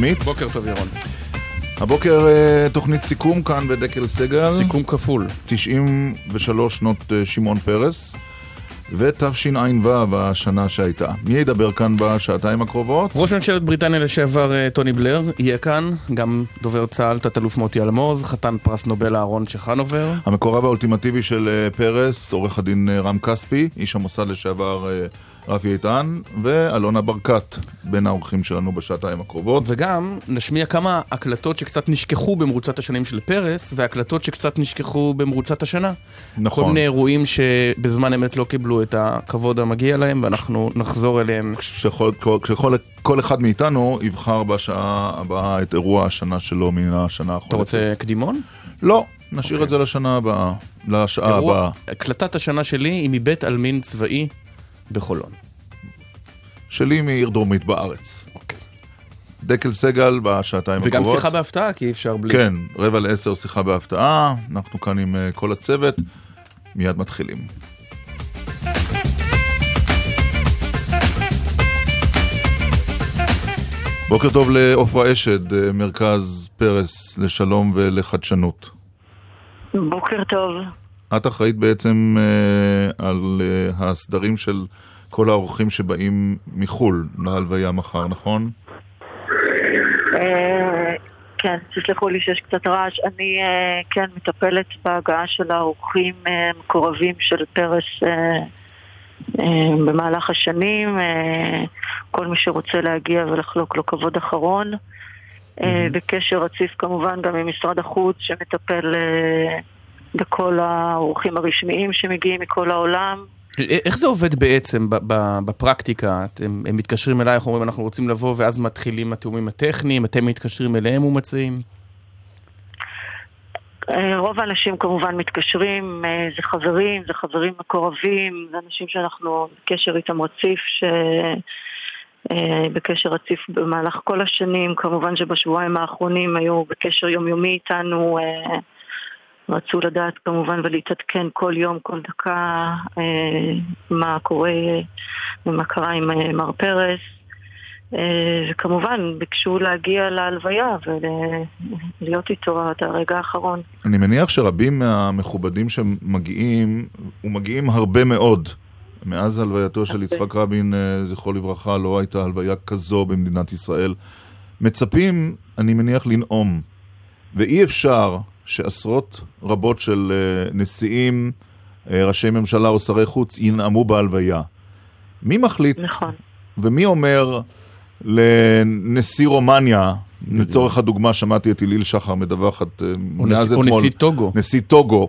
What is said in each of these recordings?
עמית. בוקר טוב ירון. הבוקר אה, תוכנית סיכום כאן בדקל סגל. סיכום כפול. 93 שנות אה, שמעון פרס. ותשע"ו השנה שהייתה. מי ידבר כאן בשעתיים הקרובות? ראש ממשלת בריטניה לשעבר טוני בלר יהיה כאן, גם דובר צה"ל, תת-אלוף מוטי אלמוז, חתן פרס נובל אהרון צ'חנובר. המקורב האולטימטיבי של פרס, עורך הדין רם כספי, איש המוסד לשעבר רפי איתן ואלונה ברקת בין האורחים שלנו בשעתיים הקרובות. וגם נשמיע כמה הקלטות שקצת נשכחו במרוצת השנים של פרס, והקלטות שקצת נשכחו במרוצת השנה. נכון. כל מיני אירועים שבזמן אמת לא קיבלו את הכבוד המגיע להם, ואנחנו נחזור אליהם. כשכל כשכל, כל אחד מאיתנו יבחר בשעה הבאה את אירוע השנה שלו מן השנה האחרונה. אתה רוצה קדימון? לא, נשאיר okay. את זה לשנה הבאה, לשעה הבאה. הקלטת השנה שלי היא מבית עלמין צבאי בחולון. שלי מעיר דרומית בארץ. אוקיי. דקל סגל בשעתיים הקרובות. וגם שיחה בהפתעה, כי אי אפשר בלי... כן, רבע לעשר שיחה בהפתעה, אנחנו כאן עם uh, כל הצוות, מיד מתחילים. בוקר טוב לעופרה אשד, אה, מרכז פרס לשלום ולחדשנות. בוקר טוב. את אחראית בעצם uh, על uh, הסדרים של כל האורחים שבאים מחו"ל להלוויה מחר, נכון? אה, כן, תסלחו לי שיש קצת רעש. אני כן מטפלת בהגעה של האורחים המקורבים של פרס במהלך השנים. כל מי שרוצה להגיע ולחלוק לו כבוד אחרון. בקשר רציף כמובן גם עם משרד החוץ שמטפל בכל האורחים הרשמיים שמגיעים מכל העולם. איך זה עובד בעצם בפרקטיקה? אתם, הם מתקשרים אלייך, אומרים אנחנו רוצים לבוא ואז מתחילים התיאומים הטכניים, אתם מתקשרים אליהם ומציעים? אה, רוב האנשים כמובן מתקשרים, אה, זה חברים, זה חברים מקורבים, זה אנשים שאנחנו בקשר איתם רציף, ש... אה, בקשר רציף במהלך כל השנים, כמובן שבשבועיים האחרונים היו בקשר יומיומי איתנו רצו לדעת כמובן ולהתעדכן כל יום, כל דקה, אה, מה קורה ומה קרה עם אה, מר פרס. אה, וכמובן, ביקשו להגיע להלוויה ולהיות איתו עד הרגע האחרון. אני מניח שרבים מהמכובדים שמגיעים, ומגיעים הרבה מאוד. מאז הלווייתו של יצחק רבין, זכרו לברכה, לא הייתה הלוויה כזו במדינת ישראל. מצפים, אני מניח, לנאום. ואי אפשר שעשרות רבות של uh, נשיאים, uh, ראשי ממשלה או שרי חוץ ינאמו בהלוויה. מי מחליט? נכון. ומי אומר לנשיא רומניה, לצורך הדוגמה, שמעתי את אליל שחר מדווחת uh, מאז אתמול. או נשיא טוגו. נשיא טוגו.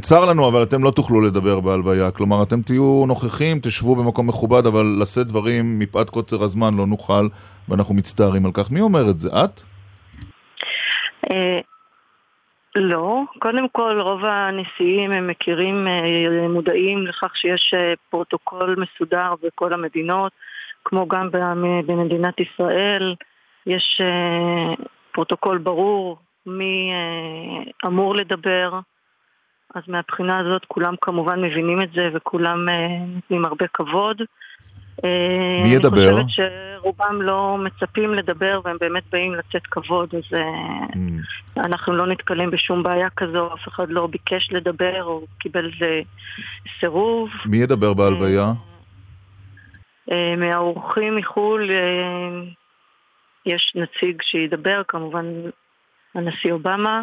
צר לנו, אבל אתם לא תוכלו לדבר בהלוויה. כלומר, אתם תהיו נוכחים, תשבו במקום מכובד, אבל לשאת דברים מפאת קוצר הזמן לא נוכל, ואנחנו מצטערים על כך. מי אומר את זה? את? לא, קודם כל רוב הנשיאים הם מכירים, אה, מודעים לכך שיש אה, פרוטוקול מסודר בכל המדינות, כמו גם במדינת ישראל, יש אה, פרוטוקול ברור מי אמור לדבר, אז מהבחינה הזאת כולם כמובן מבינים את זה וכולם נותנים הרבה כבוד. מי ידבר? אני חושבת שרובם לא מצפים לדבר והם באמת באים לתת כבוד, אז mm. אנחנו לא נתקלים בשום בעיה כזו, אף אחד לא ביקש לדבר או קיבל סירוב. מי ידבר בהלוויה? אה, מהאורחים מחו"ל יש נציג שידבר, כמובן הנשיא אובמה.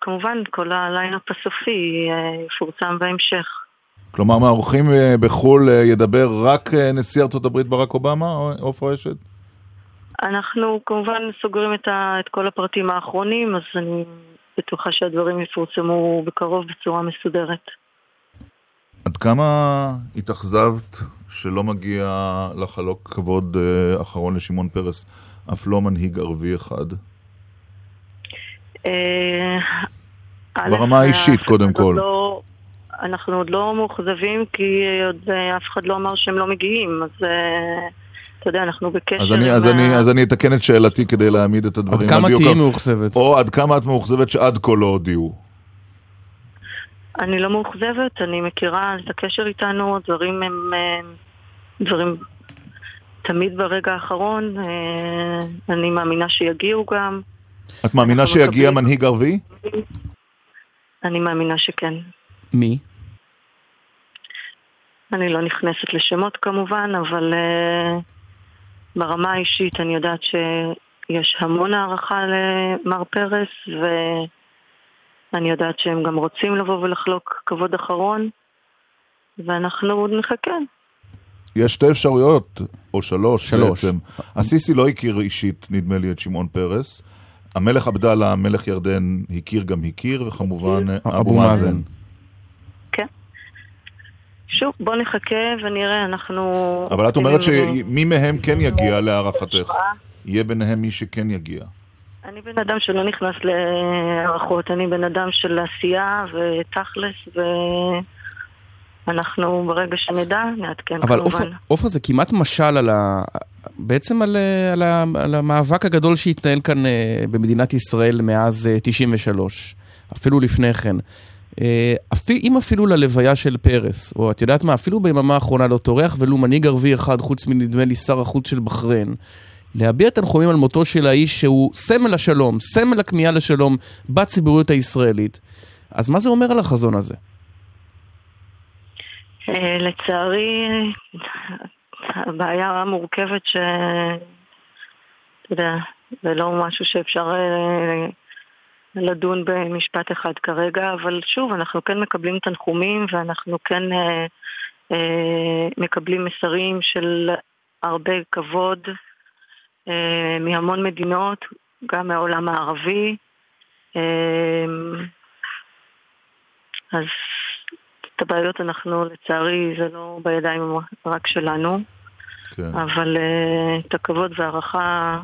כמובן כל הליינאפ הסופי יפורסם בהמשך. כלומר, מהאורחים אה, בחו"ל אה, ידבר רק אה, נשיא ארצות הברית ברק אובמה, עופרה אשד? אנחנו כמובן סוגרים את, ה, את כל הפרטים האחרונים, אז אני בטוחה שהדברים יפורסמו בקרוב בצורה מסודרת. עד כמה התאכזבת שלא מגיע לחלוק כבוד אחרון לשמעון פרס, אף לא מנהיג ערבי אחד? ברמה האישית, קודם כל. לא, אנחנו עוד לא מאוכזבים כי עוד אף אחד לא אמר שהם לא מגיעים, אז... אתה יודע, אנחנו בקשר אז אני, אז, אני, אז אני אתקן את שאלתי כדי להעמיד את הדברים. עד כמה תהיי מאוכזבת? או עד כמה את מאוכזבת שעד כה לא הודיעו? אני לא מאוכזבת, אני מכירה את הקשר איתנו, הדברים הם דברים תמיד ברגע האחרון, אה, אני מאמינה שיגיעו גם. את מאמינה שיגיע מקבלים... מנהיג ערבי? אני מאמינה שכן. מי? אני לא נכנסת לשמות כמובן, אבל uh, ברמה האישית אני יודעת שיש המון הערכה למר פרס, ואני יודעת שהם גם רוצים לבוא ולחלוק כבוד אחרון, ואנחנו עוד נחכה. יש שתי אפשרויות, או שלוש, שלוש. בעצם. הסיסי לא הכיר אישית, נדמה לי, את שמעון פרס. המלך עבדאללה, מלך ירדן, הכיר גם הכיר, וכמובן אבו מאזן. כן. שוב, בוא נחכה ונראה, אנחנו... אבל את אומרת שמי מהם כן יגיע להערכתך? יהיה ביניהם מי שכן יגיע. אני בן אדם שלא נכנס להערכות, אני בן אדם של עשייה ותכלס ו... אנחנו ברגע שנדע, נעדכן אבל כמובן. אבל עופרה זה כמעט משל על ה... בעצם על, על, ה... על המאבק הגדול שהתנהל כאן אה, במדינת ישראל מאז 93, אה, אפילו לפני כן. אה, אם אפילו ללוויה של פרס, או את יודעת מה, אפילו ביממה האחרונה לא טורח ולו מנהיג ערבי אחד, חוץ מנדמה לי שר החוץ של בחריין, להביע תנחומים על מותו של האיש שהוא סמל השלום, סמל הכמיהה לשלום בציבוריות הישראלית, אז מה זה אומר על החזון הזה? אה, לצערי, הבעיה מורכבת ש... אתה יודע, זה לא משהו שאפשר אה, לדון במשפט אחד כרגע, אבל שוב, אנחנו כן מקבלים תנחומים ואנחנו כן אה, מקבלים מסרים של הרבה כבוד מהמון מדינות, גם מהעולם הערבי. אז את הבעיות אנחנו, לצערי, זה לא בידיים רק שלנו. כן. אבל uh, את הכבוד והערכה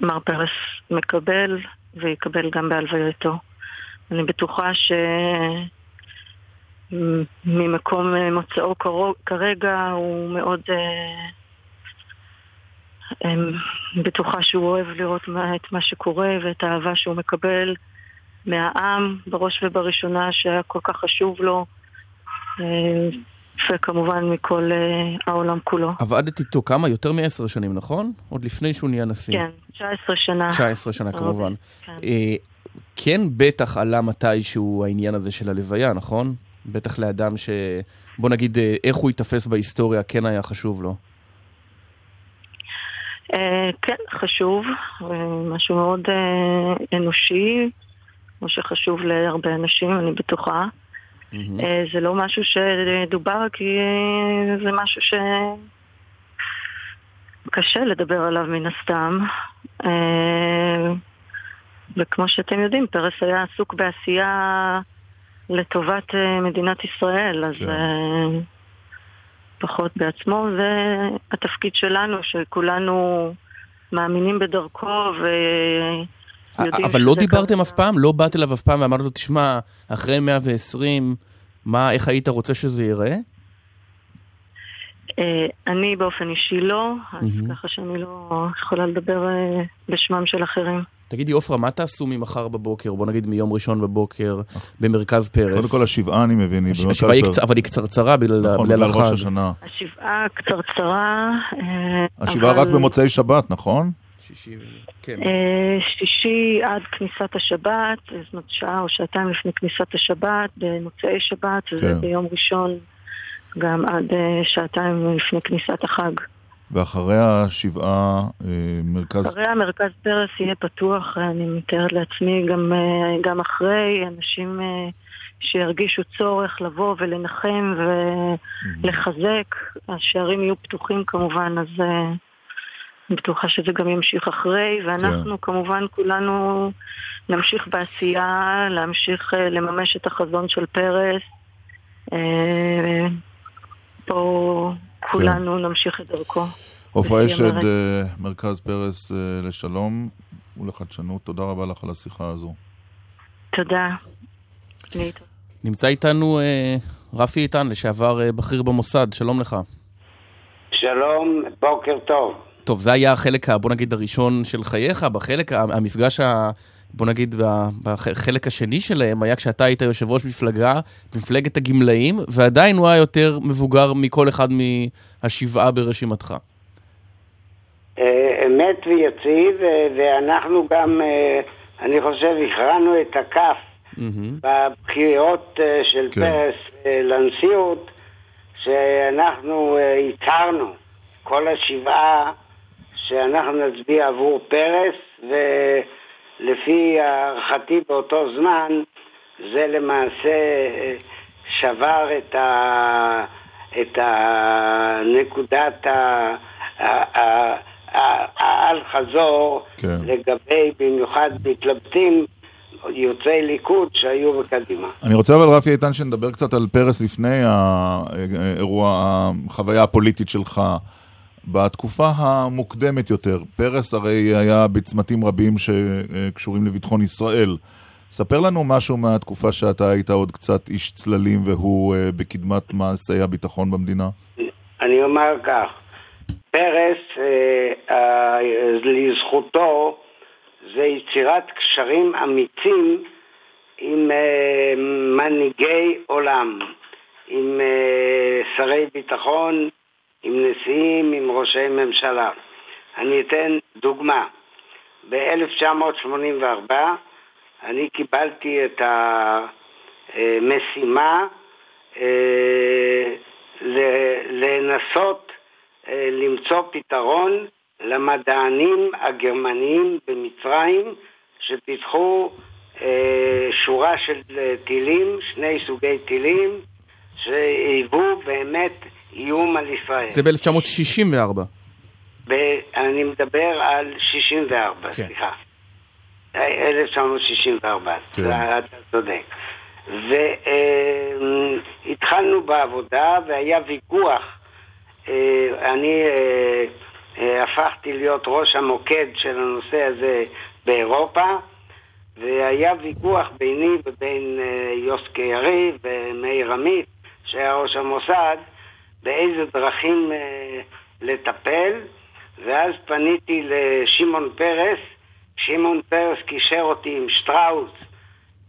מר פרס מקבל, ויקבל גם בהלווייתו. אני בטוחה שממקום מוצאו כרגע הוא מאוד... Uh, בטוחה שהוא אוהב לראות את מה שקורה ואת האהבה שהוא מקבל. מהעם, בראש ובראשונה, שהיה כל כך חשוב לו, אה, וכמובן מכל אה, העולם כולו. עבדת איתו כמה? יותר מעשר שנים, נכון? עוד לפני שהוא נהיה נשיא. כן, 19 שנה. 19 שנה כמובן. כן. אה, כן בטח עלה מתישהו העניין הזה של הלוויה, נכון? בטח לאדם ש... בוא נגיד, איך הוא ייתפס בהיסטוריה כן היה חשוב לו. כן, חשוב, משהו מאוד אנושי, כמו שחשוב להרבה אנשים, אני בטוחה. Mm-hmm. זה לא משהו שדובר כי אה, זה משהו שקשה לדבר עליו מן הסתם. אה, וכמו שאתם יודעים, פרס היה עסוק בעשייה לטובת מדינת ישראל, אז כן. פחות בעצמו, זה התפקיד שלנו, שכולנו מאמינים בדרכו ו... אבל לא דיברתם אף פעם? לא באת אליו אף פעם ואמרת לו, תשמע, אחרי 120, מה, איך היית רוצה שזה ייראה? אה, אני באופן אישי לא, אז ככה שאני לא יכולה לדבר אה, בשמם של אחרים. תגידי, עופרה, מה תעשו ממחר בבוקר, בוא נגיד מיום ראשון בבוקר, במרכז פרס? קודם כל השבעה, אני מבין, היא במרכז פרס. השבעה היא קצרה, אבל היא קצרצרה בגלל נכון, בגלל ראש השנה. השבעה קצרצרה, אה, השבעה רק במוצאי שבת, נכון? שישי, כן. אה, שישי עד כניסת השבת, זאת אומרת שעה או שעתיים לפני כניסת השבת, במוצאי שבת, כן. וביום ראשון גם עד אה, שעתיים לפני כניסת החג. ואחרי השבעה, אה, מרכז... אחרי המרכז פרס יהיה פתוח, אני מתארת לעצמי, גם, גם אחרי, אנשים שירגישו צורך לבוא ולנחם ולחזק, השערים יהיו פתוחים כמובן, אז... אני בטוחה שזה גם ימשיך אחרי, ואנחנו כן. כמובן כולנו נמשיך בעשייה, להמשיך uh, לממש את החזון של פרס, פה כולנו כן. נמשיך את דרכו. עופרה אשד, מרכז פרס לשלום ולחדשנות, תודה רבה לך על השיחה הזו. תודה. נמצא איתנו רפי איתן, לשעבר בכיר במוסד, שלום לך. שלום, בוקר טוב. טוב, זה היה החלק, בוא נגיד, הראשון של חייך, בחלק, המפגש, ה, בוא נגיד, בחלק השני שלהם היה כשאתה היית יושב ראש מפלגה, מפלגת הגמלאים, ועדיין הוא היה יותר מבוגר מכל אחד מהשבעה ברשימתך. אה, אמת ויציב, אה, ואנחנו גם, אה, אני חושב, הכרענו את הכף בבחירות של כן. פרס לנשיאות, שאנחנו הצהרנו, כל השבעה, שאנחנו נצביע עבור פרס, ולפי הערכתי באותו זמן, זה למעשה שבר את, ה... את הנקודת האל-חזור כן. לגבי במיוחד מתלבטים יוצאי ליכוד שהיו בקדימה. אני רוצה אבל רפי איתן שנדבר קצת על פרס לפני האירוע, החוויה הפוליטית שלך. בתקופה המוקדמת יותר, פרס הרי היה בצמתים רבים שקשורים לביטחון ישראל. ספר לנו משהו מהתקופה שאתה היית עוד קצת איש צללים והוא אה, בקדמת מעשי הביטחון במדינה. אני אומר כך, פרס, אה, אה, לזכותו, זה יצירת קשרים אמיצים עם מנהיגי עולם, עם שרי ביטחון, עם נשיאים, עם ראשי ממשלה. אני אתן דוגמה. ב-1984 אני קיבלתי את המשימה אה, לנסות אה, למצוא פתרון למדענים הגרמניים במצרים שפיתחו אה, שורה של טילים, שני סוגי טילים, שהיוו באמת איום על ישראל. זה ב-1964. ב- אני מדבר על 64, כן. סליחה. 1964, כן. אתה צודק. והתחלנו בעבודה והיה ויכוח. אה, אני אה, אה, הפכתי להיות ראש המוקד של הנושא הזה באירופה, והיה ויכוח ביני ובין יוסקי יריב ומאיר עמית, שהיה ראש המוסד, באיזה דרכים אה, לטפל, ואז פניתי לשמעון פרס, שמעון פרס קישר אותי עם שטראוס,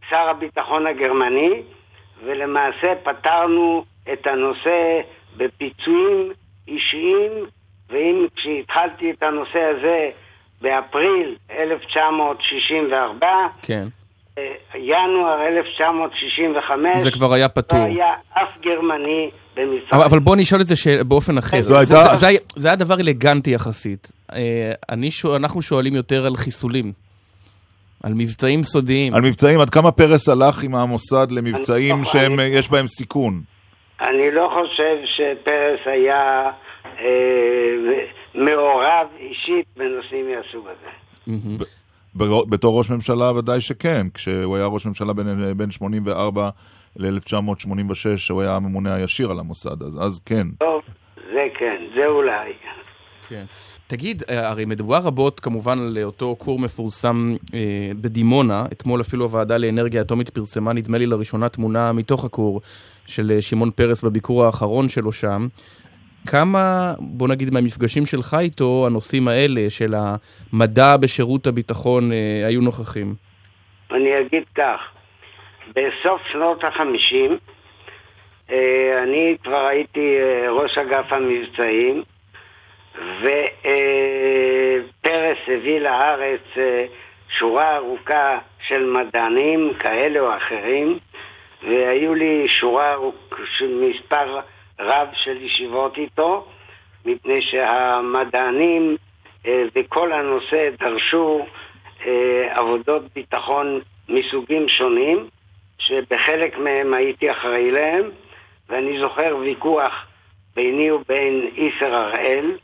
שר הביטחון הגרמני, ולמעשה פתרנו את הנושא בפיצויים אישיים, ואם כשהתחלתי את הנושא הזה באפריל 1964, כן. אה, ינואר 1965, זה כבר היה פתור. לא היה אף גרמני במצרים. אבל, אבל בוא נשאל את זה ש... באופן אחר. זו הייתה... זה, זה, זה היה דבר אלגנטי יחסית. אה, אני שואל, אנחנו שואלים יותר על חיסולים. על מבצעים סודיים. על מבצעים, עד כמה פרס הלך עם המוסד למבצעים שיש לא בהם סיכון? אני לא חושב שפרס היה אה, מעורב אישית בנושאים מהסוג הזה. בתור ראש ממשלה ודאי שכן, כשהוא היה ראש ממשלה בין 84 ל-1986, הוא היה הממונה הישיר על המוסד, אז, אז כן. טוב, זה כן, זה אולי. כן. תגיד, אה, הרי מדובר רבות כמובן על אותו כור מפורסם אה, בדימונה, אתמול אפילו הוועדה לאנרגיה אטומית פרסמה נדמה לי לראשונה תמונה מתוך הכור של אה, שמעון פרס בביקור האחרון שלו שם. כמה, בוא נגיד, מהמפגשים שלך איתו, הנושאים האלה של המדע בשירות הביטחון אה, היו נוכחים? אני אגיד כך, בסוף שנות החמישים, אה, אני כבר הייתי אה, ראש אגף המבצעים, ופרס הביא לארץ שורה ארוכה של מדענים כאלה או אחרים, והיו לי שורה של מספר רב של ישיבות איתו, מפני שהמדענים אה, וכל הנושא דרשו אה, עבודות ביטחון מסוגים שונים, שבחלק מהם הייתי אחראי להם, ואני זוכר ויכוח ביני ובין איסר הראל,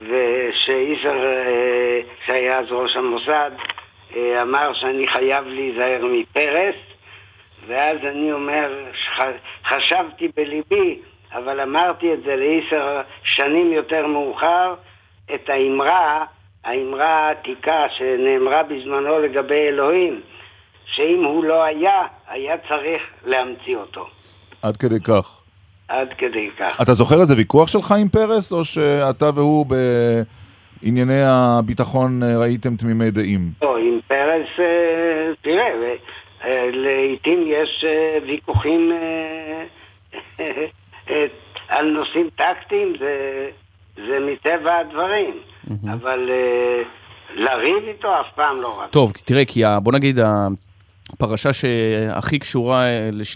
ושאיסר, אה, שהיה אז ראש המוסד, אמר שאני חייב להיזהר מפרס, ואז אני אומר, חשבתי בליבי, אבל אמרתי את זה לעשר שנים יותר מאוחר, את האמרה, האמרה העתיקה שנאמרה בזמנו לגבי אלוהים, שאם הוא לא היה, היה צריך להמציא אותו. עד כדי כך. עד כדי כך. אתה זוכר איזה ויכוח שלך עם פרס, או שאתה והוא בענייני הביטחון אה, ראיתם תמימי דעים? לא, עם פרס, אה, תראה, אה, לעיתים יש ויכוחים על נושאים טקטיים, זה, זה מטבע הדברים. אבל לריב איתו אף פעם לא רב. טוב, תראה, כי בוא נגיד, הפרשה שהכי קשורה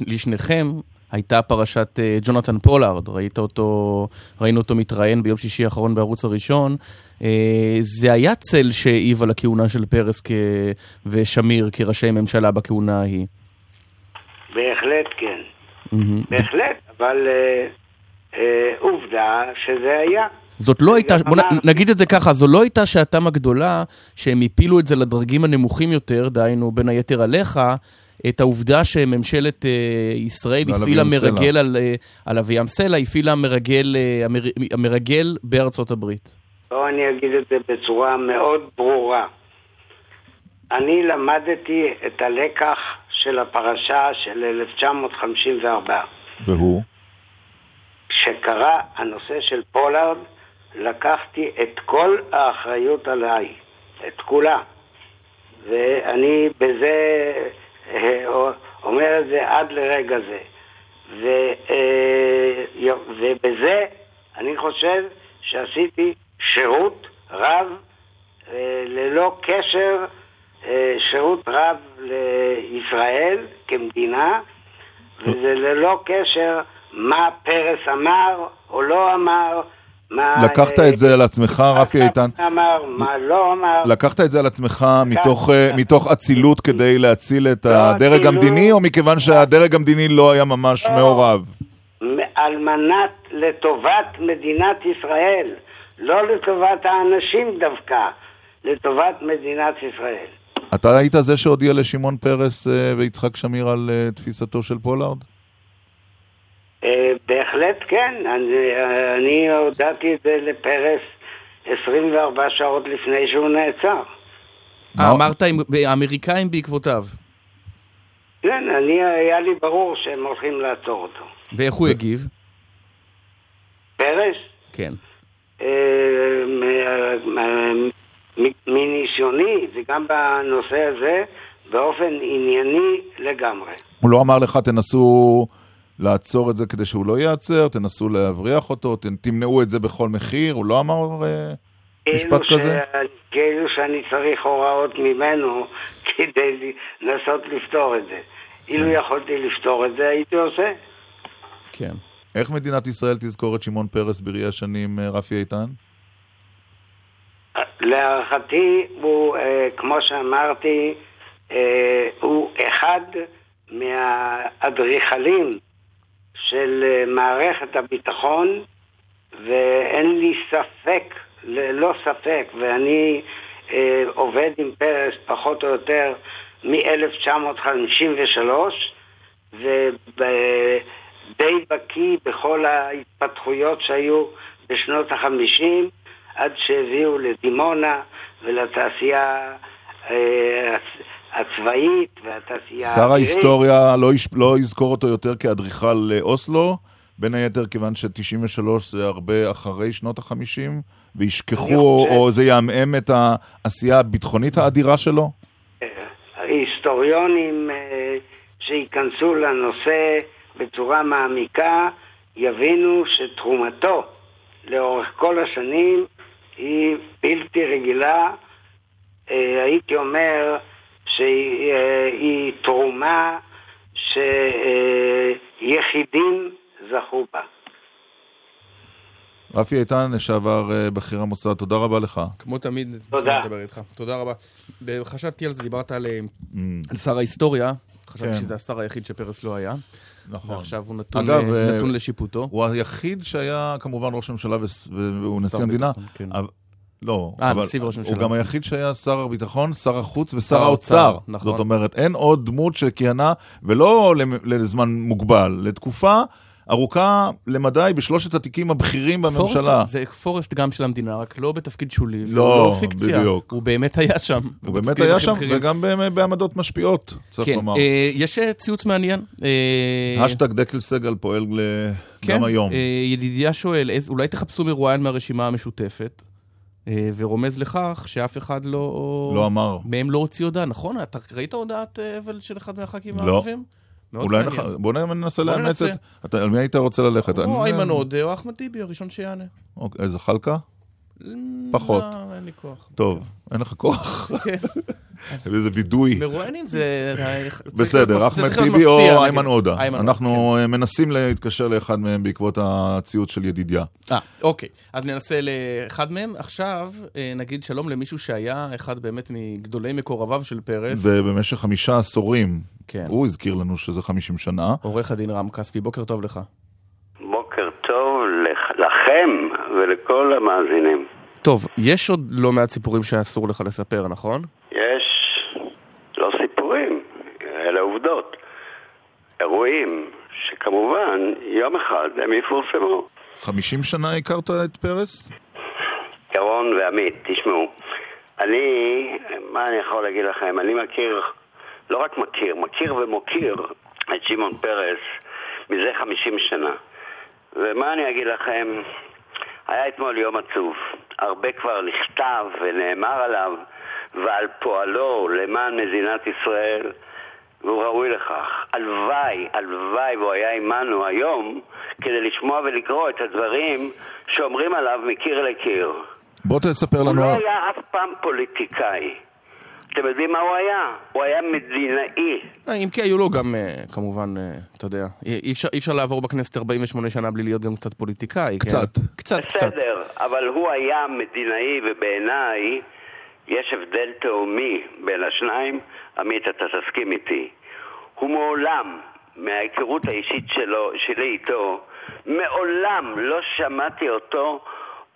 לשניכם הייתה פרשת uh, ג'ונתן פולארד, ראית אותו, ראינו אותו מתראיין ביום שישי האחרון בערוץ הראשון. Uh, זה היה צל שהעיב על הכהונה של פרס כ... ושמיר כראשי ממשלה בכהונה ההיא. בהחלט כן. Mm-hmm. בהחלט, אבל uh, uh, עובדה שזה היה. זאת לא הייתה, בוא נגיד את זה ככה, זו לא הייתה שעתם הגדולה שהם הפילו את זה לדרגים הנמוכים יותר, דהיינו בין היתר עליך, את העובדה שממשלת אה, ישראל הפעילה מרגל על, אה, על אביים סלע, הפעילה מרגל, אה, המר, המרגל בארצות הברית. בואו אני אגיד את זה בצורה מאוד ברורה. אני למדתי את הלקח של הפרשה של 1954. והוא? כשקרה הנושא של פולארד, לקחתי את כל האחריות עליי, את כולה. ואני בזה אה, אומר את זה עד לרגע זה. ו, אה, ובזה אני חושב שעשיתי שירות רב אה, ללא קשר, שירות רב לישראל כמדינה, וזה ללא קשר מה פרס אמר או לא אמר, מה... לקחת את זה על עצמך, רפי איתן. אמר, מה לא אמר. לקחת את זה על עצמך מתוך אצילות כדי להציל את לא, הדרג המדיני, או מכיוון שהדרג המדיני לא היה ממש לא. מעורב? על מנת לטובת מדינת ישראל, לא לטובת האנשים דווקא, לטובת מדינת ישראל. אתה היית זה שהודיע לשמעון פרס אה, ויצחק שמיר על אה, תפיסתו של פולארד? אה, בהחלט כן, אני, אני הודעתי את זה לפרס 24 שעות לפני שהוא נעצר. אה, אמרת האמריקאים בעקבותיו. כן, אני, היה לי ברור שהם הולכים לעצור אותו. ואיך הוא הגיב? פרס? כן. אה, מניסיוני, וגם בנושא הזה, באופן ענייני לגמרי. הוא לא אמר לך, תנסו לעצור את זה כדי שהוא לא ייעצר, תנסו להבריח אותו, תמנעו את זה בכל מחיר, הוא לא אמר אה, משפט ש... כזה? כאילו שאני צריך הוראות ממנו כדי לנסות לפתור את זה. כן. אילו יכולתי לפתור את זה, הייתי עושה. כן. איך מדינת ישראל תזכור את שמעון פרס בראי השנים, אה, רפי איתן? להערכתי הוא, אה, כמו שאמרתי, אה, הוא אחד מהאדריכלים של אה, מערכת הביטחון, ואין לי ספק, ללא ספק, ואני אה, עובד עם פרס פחות או יותר מ-1953, ודי בקיא בכל ההתפתחויות שהיו בשנות החמישים, עד שהביאו לדימונה ולתעשייה אה, הצבאית והתעשייה האווירית. שר ההיסטוריה לא, יש, לא יזכור אותו יותר כאדריכל אוסלו, בין היתר כיוון ש-93 זה הרבה אחרי שנות ה-50, וישכחו, או, או זה יעמעם את העשייה הביטחונית האדירה שלו? היסטוריונים אה, שייכנסו לנושא בצורה מעמיקה יבינו שתרומתו לאורך כל השנים היא בלתי רגילה. אה, הייתי אומר, שהיא תרומה שיחידים זכו בה. רפי איתן, לשעבר אה, בכיר המוסד, תודה רבה לך. כמו תמיד, תודה. לדבר איתך. תודה רבה. חשבתי על זה, דיברת על, אה, mm. על שר ההיסטוריה, חשבתי כן. שזה השר היחיד שפרס לא היה. נכון. ועכשיו הוא נתון, אגב. נתון לשיפוטו. הוא היחיד שהיה כמובן ראש הממשלה והוא נשיא המדינה. כן. לא, אה, אבל נשיא וראש הוא ממשלה. גם היחיד שהיה שר הביטחון, שר החוץ ושר שר האוצר. נכון. זאת אומרת, אין עוד דמות שכיהנה, ולא לזמן מוגבל, לתקופה ארוכה למדי בשלושת התיקים הבכירים בממשלה. פורסט, זה פורסט גם של המדינה, רק לא בתפקיד שולי. לא, לא פיקציה. בדיוק. הוא באמת היה שם. הוא באמת היה שם, בכירים. וגם בעמדות משפיעות, צריך כן, לומר. אה, יש אה, ציוץ מעניין. אה, השטג דקל סגל פועל ל- כן, גם היום. אה, ידידיה שואל, אולי תחפשו מרואיין מהרשימה המשותפת, אה, ורומז לכך שאף אחד לא... לא אמר. מהם לא הוציא הודעה, נכון? אתה ראית הודעת אה, אבל של אחד מהח"כים לא. הערבים? אולי. נח- בוא ננסה לאמץ. את... אתה- על מי היית רוצה ללכת? או אני- איימן עודה או אחמד טיבי, הראשון שיענה. אוקיי, זחאלקה? פחות. לא, אין לי כוח. טוב, אין לך כוח. כן. איזה וידוי. מרואיינים זה... בסדר, אחמד טיבי או. איימן עודה. אנחנו אה, מנסים להתקשר לאחד מהם בעקבות הציוץ של ידידיה. אה, אוקיי. אז ננסה לאחד מהם. עכשיו אה, נגיד שלום למישהו שהיה אחד באמת מגדולי מקורביו של פרס. ובמשך חמישה עשורים, כן. הוא הזכיר לנו שזה 50 שנה. עורך הדין רם כספי, בוקר טוב לך. בוקר טוב לכ- לכם ולכל המאזינים. טוב, יש עוד לא מעט סיפורים שאסור לך לספר, נכון? יש לא סיפורים, אלה עובדות. אירועים שכמובן יום אחד הם יפורסמו. 50 שנה הכרת את פרס? ירון ועמית, תשמעו, אני, מה אני יכול להגיד לכם? אני מכיר, לא רק מכיר, מכיר ומוקיר את שמעון פרס מזה 50 שנה. ומה אני אגיד לכם? היה אתמול יום עצוב. הרבה כבר נכתב ונאמר עליו ועל פועלו למען מדינת ישראל, והוא ראוי לכך. הלוואי, הלוואי והוא היה עמנו היום כדי לשמוע ולקרוא את הדברים שאומרים עליו מקיר לקיר. בוא תספר הוא לנו... לא היה אף פעם פוליטיקאי. אתם יודעים מה הוא היה? הוא היה מדינאי. אה, אם כי היו לו גם, אה, כמובן, אה, אתה יודע, אי אפשר, אי אפשר לעבור בכנסת 48 שנה בלי להיות גם קצת פוליטיקאי. כן? קצת. קצת, קצת. בסדר, אבל הוא היה מדינאי, ובעיניי יש הבדל תהומי בין השניים. עמית, אתה תסכים איתי. הוא מעולם, מההיכרות האישית שלו, שלי איתו, מעולם לא שמעתי אותו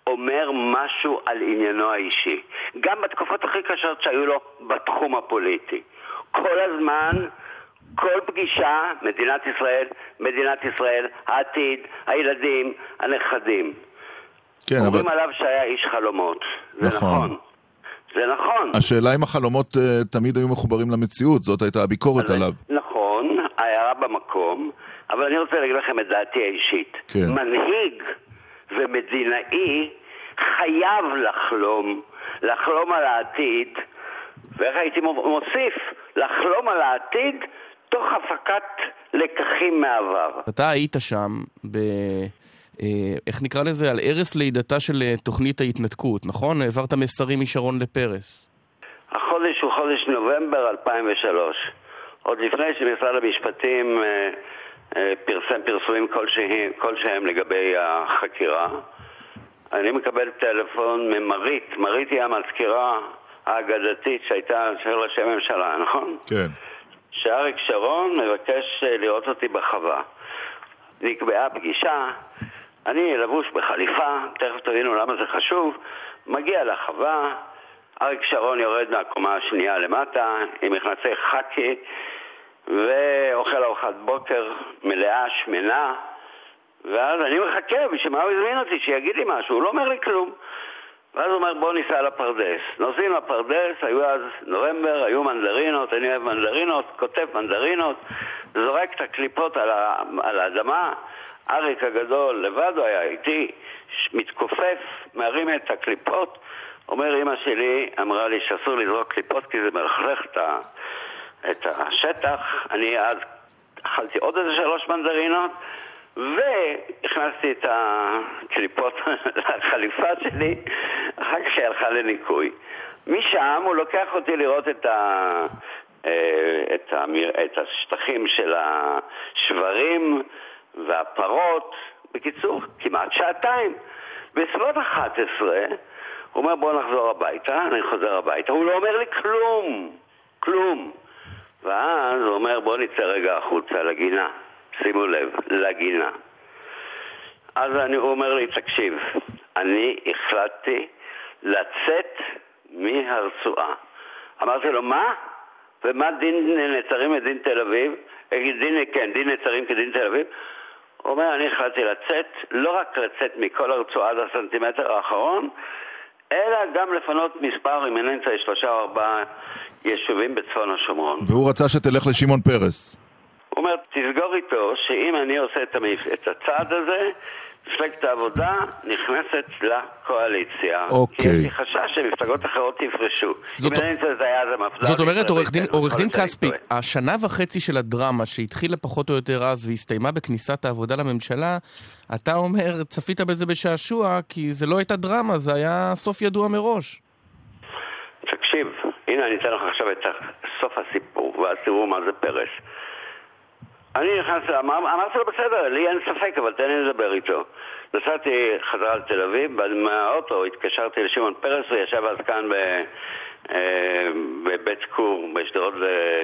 אומר משהו על עניינו האישי. גם בתקופות הכי קשות שהיו לו בתחום הפוליטי. כל הזמן, כל פגישה, מדינת ישראל, מדינת ישראל, העתיד, הילדים, הנכדים. כן, אבל אומרים עליו שהיה איש חלומות. זה נכון. נכון. זה נכון. השאלה אם החלומות אה, תמיד היו מחוברים למציאות, זאת הייתה הביקורת אבל- עליו. נכון, ההערה במקום, אבל אני רוצה להגיד לכם את דעתי האישית. כן. מנהיג ומדינאי חייב לחלום, לחלום על העתיד, ואיך הייתי מוסיף? לחלום על העתיד תוך הפקת לקחים מהעבר. אתה היית שם ב... אה, איך נקרא לזה? על ערש לידתה של אה, תוכנית ההתנתקות, נכון? העברת מסרים משרון לפרס. החודש הוא חודש נובמבר 2003. עוד לפני שמשרד המשפטים אה, פרסם פרסומים כלשהם, כלשהם לגבי החקירה, אני מקבל טלפון ממרית, מרית היא המזכירה האגדתית שהייתה של ראשי ממשלה, נכון? כן. שאריק שרון מבקש אה, לראות אותי בחווה. נקבעה פגישה, אני לבוש בחליפה, תכף תבינו למה זה חשוב, מגיע לחווה, אריק שרון יורד מהקומה השנייה למטה עם מכנסי חאקי ואוכל ארוחת בוקר מלאה, שמנה ואז אני מחכה, בשביל מה הוא הזמין אותי? שיגיד לי משהו, הוא לא אומר לי כלום ואז הוא אומר בוא ניסע לפרדס. נוסעים לפרדס, היו אז נובמבר, היו מנדרינות, אני אוהב מנדרינות, כותב מנדרינות, זורק את הקליפות על, ה, על האדמה, אריק הגדול לבד הוא היה איתי, מתכופף, מרים את הקליפות, אומר אמא שלי, אמרה לי שאסור לזרוק קליפות כי זה מלכלך את, ה, את השטח, אני אז אכלתי עוד איזה שלוש מנדרינות והכנסתי את הקליפות לחליפה שלי, אחר כך היא הלכה לניקוי. משם הוא לוקח אותי לראות את, ה... אה, את, המיר... את השטחים של השברים והפרות, בקיצור, כמעט שעתיים. בסביבות 11 הוא אומר בוא נחזור הביתה, אני חוזר הביתה, הוא לא אומר לי כלום, כלום. ואז הוא אומר בוא נצא רגע החוצה לגינה, שימו לב, לגינה. אז אני, הוא אומר לי, תקשיב, אני החלטתי לצאת מהרצועה. אמרתי לו, מה? ומה דין נצרים ודין תל אביב? דין, כן, דין נצרים כדין תל אביב? הוא אומר, אני החלטתי לצאת, לא רק לצאת מכל הרצועה עד הסנטימטר האחרון, אלא גם לפנות מספר, אמצע שלושה או ארבעה יישובים בצפון השומרון. והוא רצה שתלך לשמעון פרס. הוא אומר, תסגור איתו שאם אני עושה. את הצעד הזה, מפלגת העבודה נכנסת לקואליציה. אוקיי. כי יש לי חשש שמפלגות אחרות יפרשו. זאת, אם אין זה היה זה מפד"ל. זאת אומרת, עורך דין, עורך דין כספי, השנה וחצי של הדרמה שהתחילה פחות או יותר אז והסתיימה בכניסת העבודה לממשלה, אתה אומר, צפית בזה בשעשוע, כי זה לא הייתה דרמה, זה היה סוף ידוע מראש. תקשיב, הנה אני אתן לך עכשיו את סוף הסיפור, ואז תראו מה זה פרס. אני נכנס, אמר, אמרתי לו בסדר, לי אין ספק, אבל תן לי לדבר איתו. נסעתי חזרה לתל אביב, מהאוטו התקשרתי לשמעון פרס, הוא ישב אז כאן ב, אה, בבית כור בשדרות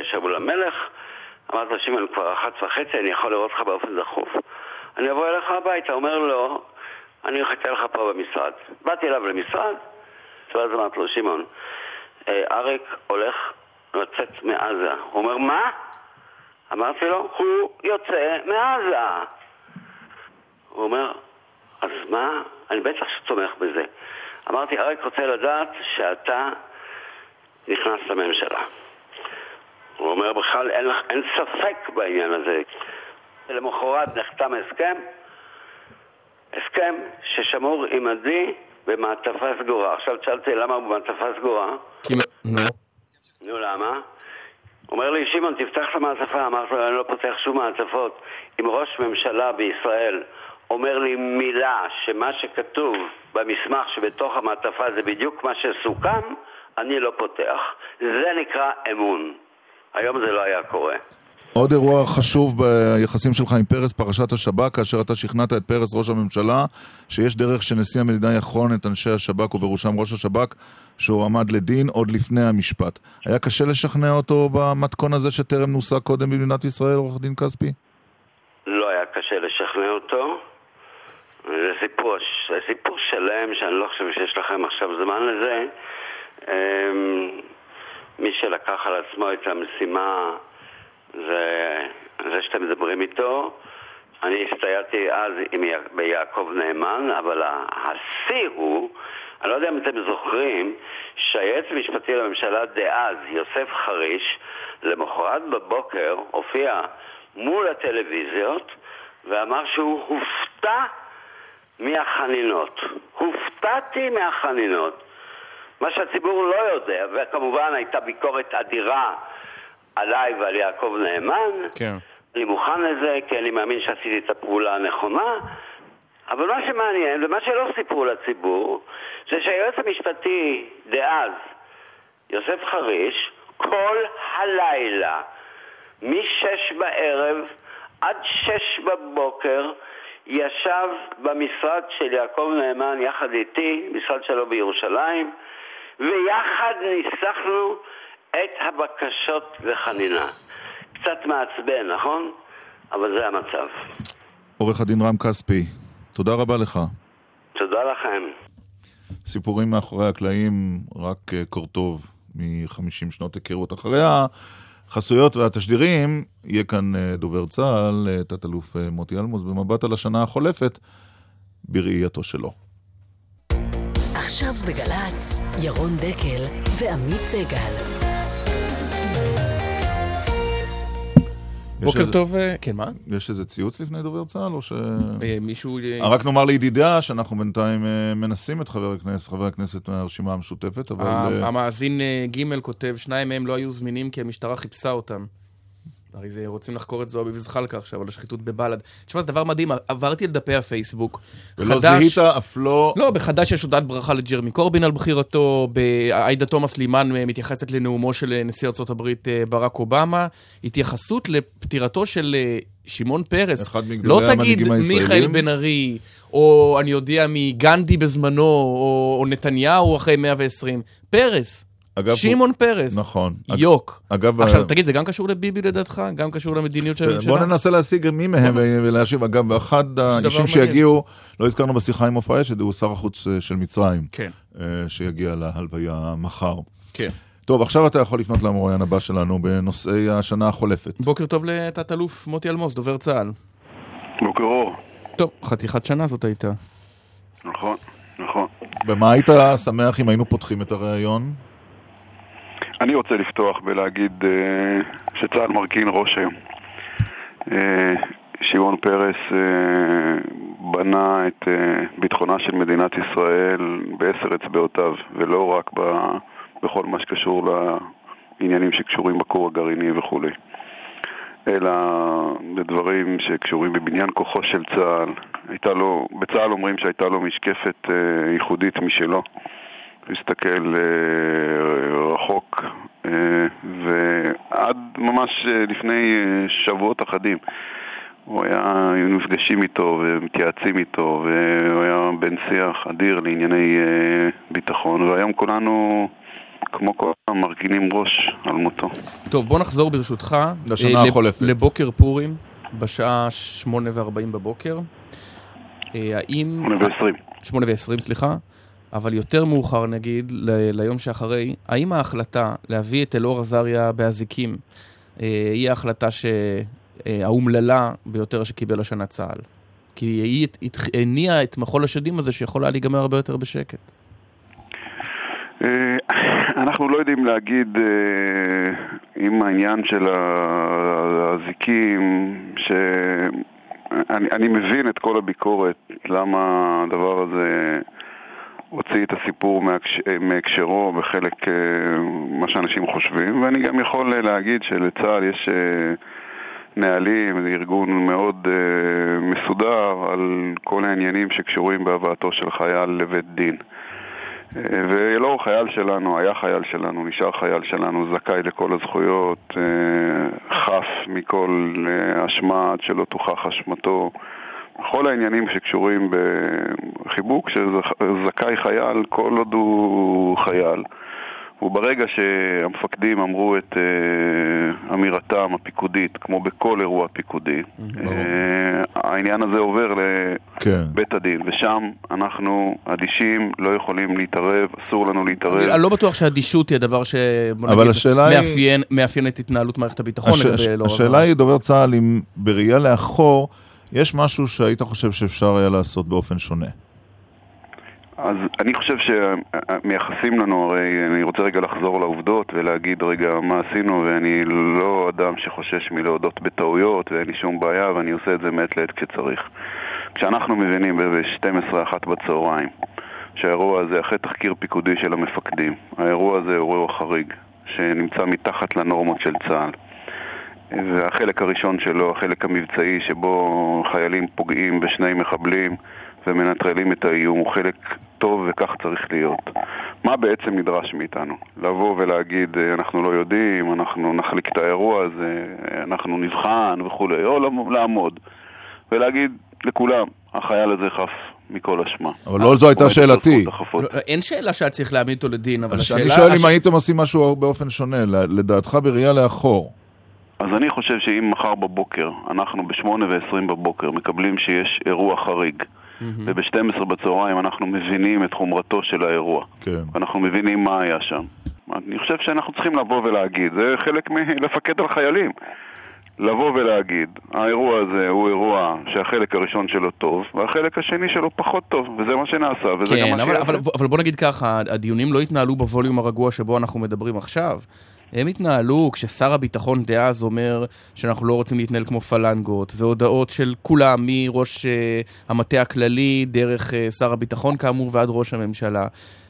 שאול המלך. אמרתי לו, שמעון, כבר אחת וחצי, אני יכול לראות אותך באופן דחוף. אני אבוא אליך הביתה, אומר לו, אני אחכה לך פה במשרד. באתי אליו למשרד, ואז אמרתי לו, שמעון, אה, אריק הולך לצאת מעזה. הוא אומר, מה? אמרתי לו, הוא יוצא מעזה. הוא אומר, אז מה? אני בטח שתומך בזה. אמרתי, אריק רוצה לדעת שאתה נכנס לממשלה. הוא אומר, בכלל אין, אין ספק בעניין הזה. למחרת נחתם הסכם, הסכם ששמור עם עדי במעטפה סגורה. עכשיו שאלתי למה הוא במעטפה סגורה? כי... נו. נו, למה? אומר לי, שמעון, תפתח את המעטפה. אמרתי לו, אני לא פותח שום מעטפות. אם ראש ממשלה בישראל אומר לי מילה שמה שכתוב במסמך שבתוך המעטפה זה בדיוק מה שסוכם, אני לא פותח. זה נקרא אמון. היום זה לא היה קורה. עוד אירוע חשוב ביחסים שלך עם פרס, פרשת השב"כ, כאשר אתה שכנעת את פרס, ראש הממשלה, שיש דרך שנשיא המדינה יחון את אנשי השב"כ ובראשם ראש השב"כ, שהוא עמד לדין עוד לפני המשפט. היה קשה לשכנע אותו במתכון הזה שטרם נוסע קודם במדינת ישראל, עורך דין כספי? לא היה קשה לשכנע אותו. זה סיפור, זה סיפור שלם שאני לא חושב שיש לכם עכשיו זמן לזה. אמ, מי שלקח על עצמו את המשימה זה, זה שאתם מדברים איתו. אני הסתייעתי אז עם, ביעקב נאמן, אבל השיא הוא, אני לא יודע אם אתם זוכרים, שהיועץ המשפטי לממשלה דאז, יוסף חריש, למחרת בבוקר הופיע מול הטלוויזיות ואמר שהוא הופתע מהחנינות. הופתעתי מהחנינות. מה שהציבור לא יודע, וכמובן הייתה ביקורת אדירה עליי ועל יעקב נאמן. כן. אני מוכן לזה, כי אני מאמין שעשיתי את הפעולה הנכונה. אבל מה שמעניין, ומה שלא סיפרו לציבור, זה שהיועץ המשפטי דאז, יוסף חריש, כל הלילה, משש בערב עד שש בבוקר, ישב במשרד של יעקב נאמן יחד איתי, משרד שלו בירושלים, ויחד ניסחנו את הבקשות לחנינה. קצת מעצבן, נכון? אבל זה המצב. עורך הדין רם כספי, תודה רבה לך. תודה לכם. סיפורים מאחורי הקלעים, רק אה, קורטוב מ-50 שנות היכרות. אחרי החסויות והתשדירים, יהיה כאן אה, דובר צה"ל, אה, תת-אלוף מוטי אלמוס, במבט על השנה החולפת, בראייתו שלו. עכשיו בגל"צ, ירון דקל ועמית סגל. בוקר איזה... טוב, אה, כן, מה? יש איזה ציוץ לפני דובר צה"ל, או ש... אה, מישהו... אה, רק נאמר לידידיה שאנחנו בינתיים מנסים את חבר הכנסת, חבר הכנסת מהרשימה המשותפת, אבל... המאזין ג' כותב, שניים מהם לא היו זמינים כי המשטרה חיפשה אותם. הרי זה, רוצים לחקור את זועבי וזחאלקה עכשיו על השחיתות בבל"ד. תשמע, זה דבר מדהים, עברתי על דפי הפייסבוק. ולא חדש... זיהית אף לא... לא, בחדש יש הודעת ברכה לג'רמי קורבין על בחירתו, בעאידה תומא סלימאן אה, מתייחסת לנאומו של אה, נשיא ארה"ב אה, ברק אובמה, התייחסות לפטירתו של שמעון פרס. אחד מגדולי לא תגיד מיכאל בן ארי, או אני יודע מגנדי בזמנו, או, או נתניהו אחרי 120. פרס. אגב, שמעון פרס. נכון. יוק. אגב, עכשיו, תגיד, זה גם קשור לביבי לדעתך? גם קשור למדיניות של הממשלה? בוא ננסה להשיג מי מהם ולהשיב. אגב, אחד האישים שיגיעו, לא הזכרנו בשיחה עם מופע אשד, הוא שר החוץ של מצרים. כן. שיגיע להלוויה מחר. כן. טוב, עכשיו אתה יכול לפנות למרואיין הבא שלנו בנושאי השנה החולפת. בוקר טוב לתת-אלוף מוטי אלמוס, דובר צה"ל. בוקר אור. טוב, חתיכת שנה זאת הייתה. נכון, נכון. במה היית שמח אם היינו פותחים את הריאיון? אני רוצה לפתוח ולהגיד uh, שצה"ל מרכין ראש היום. Uh, שמעון פרס uh, בנה את ביטחונה של מדינת ישראל בעשר אצבעותיו, ולא רק ב, בכל מה שקשור לעניינים שקשורים בכור הגרעיני וכולי, אלא לדברים שקשורים בבניין כוחו של צה"ל. לו, בצה"ל אומרים שהייתה לו משקפת ייחודית משלו. להסתכל uh, רחוק, uh, ועד ממש uh, לפני uh, שבועות אחדים הוא היה, היו נפגשים איתו ומתייעצים איתו, והוא היה בן שיח אדיר לענייני uh, ביטחון, והיום כולנו... כמו כל פעם מרכינים ראש על מותו. טוב, בוא נחזור ברשותך. לשנה החולפת. לבוקר פורים, בשעה שמונה וארבעים בבוקר. האם... שמונה ועשרים. שמונה ועשרים, סליחה. אבל יותר מאוחר נגיד, ל- ליום שאחרי, האם ההחלטה להביא את אלאור עזריה באזיקים אה, היא ההחלטה האומללה ביותר שקיבל השנה צה"ל? כי היא הניעה את מחול השדים הזה שיכול היה להיגמר הרבה יותר בשקט. אה, אנחנו לא יודעים להגיד אה, עם העניין של האזיקים, שאני אני מבין את כל הביקורת, למה הדבר הזה הוציא את הסיפור מהקשרו בחלק אה, מה שאנשים חושבים, ואני גם יכול להגיד שלצה"ל יש נהלים, ארגון מאוד מסודר על כל העניינים שקשורים בהבאתו של חייל לבית דין. ולא חייל שלנו, היה חייל שלנו, נשאר חייל שלנו, זכאי לכל הזכויות, אה, חף מכל אה, אשמה עד שלא תוכח אשמתו. כל העניינים שקשורים בחיבוק, שזכאי חייל כל עוד הוא חייל. וברגע שהמפקדים אמרו את uh, אמירתם הפיקודית, כמו בכל אירוע פיקודי, uh, העניין הזה עובר לבית כן. הדין, ושם אנחנו אדישים, לא יכולים להתערב, אסור לנו להתערב. אני לא בטוח שהאדישות היא הדבר שמאפיין את התנהלות מערכת הביטחון. הש... הש... לא השאלה היא, דובר צה"ל, אם בראייה לאחור, יש משהו שהיית חושב שאפשר היה לעשות באופן שונה. אז אני חושב שמייחסים לנו, הרי אני רוצה רגע לחזור לעובדות ולהגיד רגע מה עשינו ואני לא אדם שחושש מלהודות בטעויות ואין לי שום בעיה ואני עושה את זה מעת לעת כשצריך. כשאנחנו מבינים ב-12-1 בצהריים שהאירוע הזה, אחרי תחקיר פיקודי של המפקדים, האירוע הזה הוא אירוע חריג שנמצא מתחת לנורמות של צה"ל והחלק הראשון שלו, החלק המבצעי שבו חיילים פוגעים בשני מחבלים ומנטרלים את האיום הוא חלק טוב וכך צריך להיות. מה בעצם נדרש מאיתנו? לבוא ולהגיד אה, אנחנו לא יודעים, אנחנו נחליק את האירוע הזה, אנחנו נבחן וכולי, או לעמוד ולהגיד לכולם, החייל הזה חף מכל אשמה. אבל לא זו הייתה שאלתי. לא, אין שאלה שהיה צריך להעמיד אותו לדין, אבל השאלה... אני שואל אם הייתם עושים משהו באופן שונה, לדעתך בראייה לאחור. אז אני חושב שאם מחר בבוקר, אנחנו בשמונה ועשרים בבוקר, מקבלים שיש אירוע חריג, mm-hmm. וב-12 בצהריים אנחנו מבינים את חומרתו של האירוע. כן. אנחנו מבינים מה היה שם. אני חושב שאנחנו צריכים לבוא ולהגיד, זה חלק מלפקד על חיילים. לבוא ולהגיד, האירוע הזה הוא אירוע שהחלק הראשון שלו טוב, והחלק השני שלו פחות טוב, וזה מה שנעשה, וזה כן, גם מה אבל, אבל, אבל בוא נגיד ככה, הדיונים לא התנהלו בווליום הרגוע שבו אנחנו מדברים עכשיו. הם התנהלו כששר הביטחון דאז אומר שאנחנו לא רוצים להתנהל כמו פלנגות, והודעות של כולם, מראש uh, המטה הכללי, דרך uh, שר הביטחון כאמור ועד ראש הממשלה.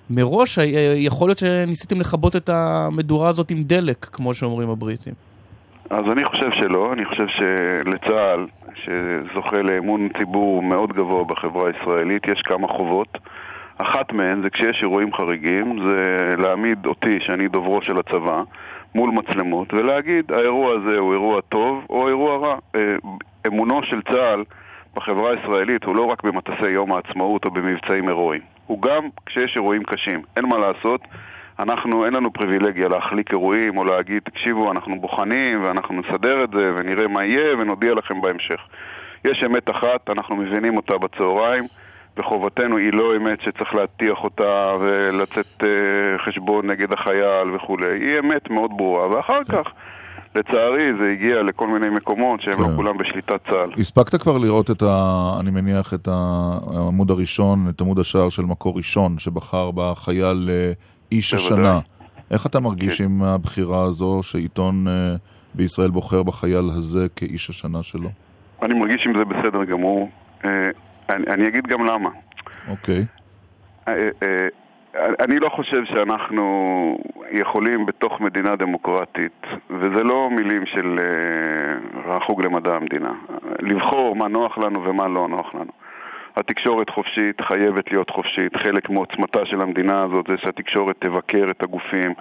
מראש uh, יכול להיות שניסיתם לכבות את המדורה הזאת עם דלק, כמו שאומרים הבריטים. אז אני חושב שלא, אני חושב שלצה"ל, שזוכה לאמון ציבור מאוד גבוה בחברה הישראלית, יש כמה חובות. אחת מהן זה כשיש אירועים חריגים, זה להעמיד אותי, שאני דוברו של הצבא, מול מצלמות, ולהגיד האירוע הזה הוא אירוע טוב או אירוע רע. אה, אמונו של צה"ל בחברה הישראלית הוא לא רק במטסי יום העצמאות או במבצעים הירואיים, הוא גם כשיש אירועים קשים. אין מה לעשות, אנחנו, אין לנו פריבילגיה להחליק אירועים או להגיד, תקשיבו, אנחנו בוחנים ואנחנו נסדר את זה ונראה מה יהיה ונודיע לכם בהמשך. יש אמת אחת, אנחנו מבינים אותה בצהריים, וחובתנו היא לא אמת שצריך להטיח אותה ולצאת אה, חשבון נגד החייל וכולי, היא אמת מאוד ברורה, ואחר כך... לצערי זה הגיע לכל מיני מקומות שהם לא כן. לא כולם בשליטת צה"ל. הספקת כבר לראות את ה... אני מניח את העמוד הראשון, את עמוד השער של מקור ראשון, שבחר בחייל אה, איש השנה. איך אתה מרגיש כן. עם הבחירה הזו שעיתון אה, בישראל בוחר בחייל הזה כאיש השנה שלו? אני מרגיש עם זה בסדר גמור. אה, אני, אני אגיד גם למה. אוקיי. אני לא חושב שאנחנו יכולים בתוך מדינה דמוקרטית, וזה לא מילים של החוג למדע המדינה, לבחור מה נוח לנו ומה לא נוח לנו. התקשורת חופשית חייבת להיות חופשית. חלק מעוצמתה של המדינה הזאת זה שהתקשורת תבקר את הגופים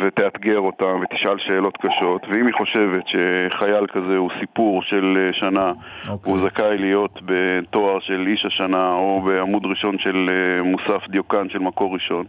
ותאתגר אותם ותשאל שאלות קשות. ואם היא חושבת שחייל כזה הוא סיפור של שנה, okay. אוקיי. הוא זכאי להיות בתואר של איש השנה או בעמוד ראשון של אה, מוסף דיוקן של מקור ראשון,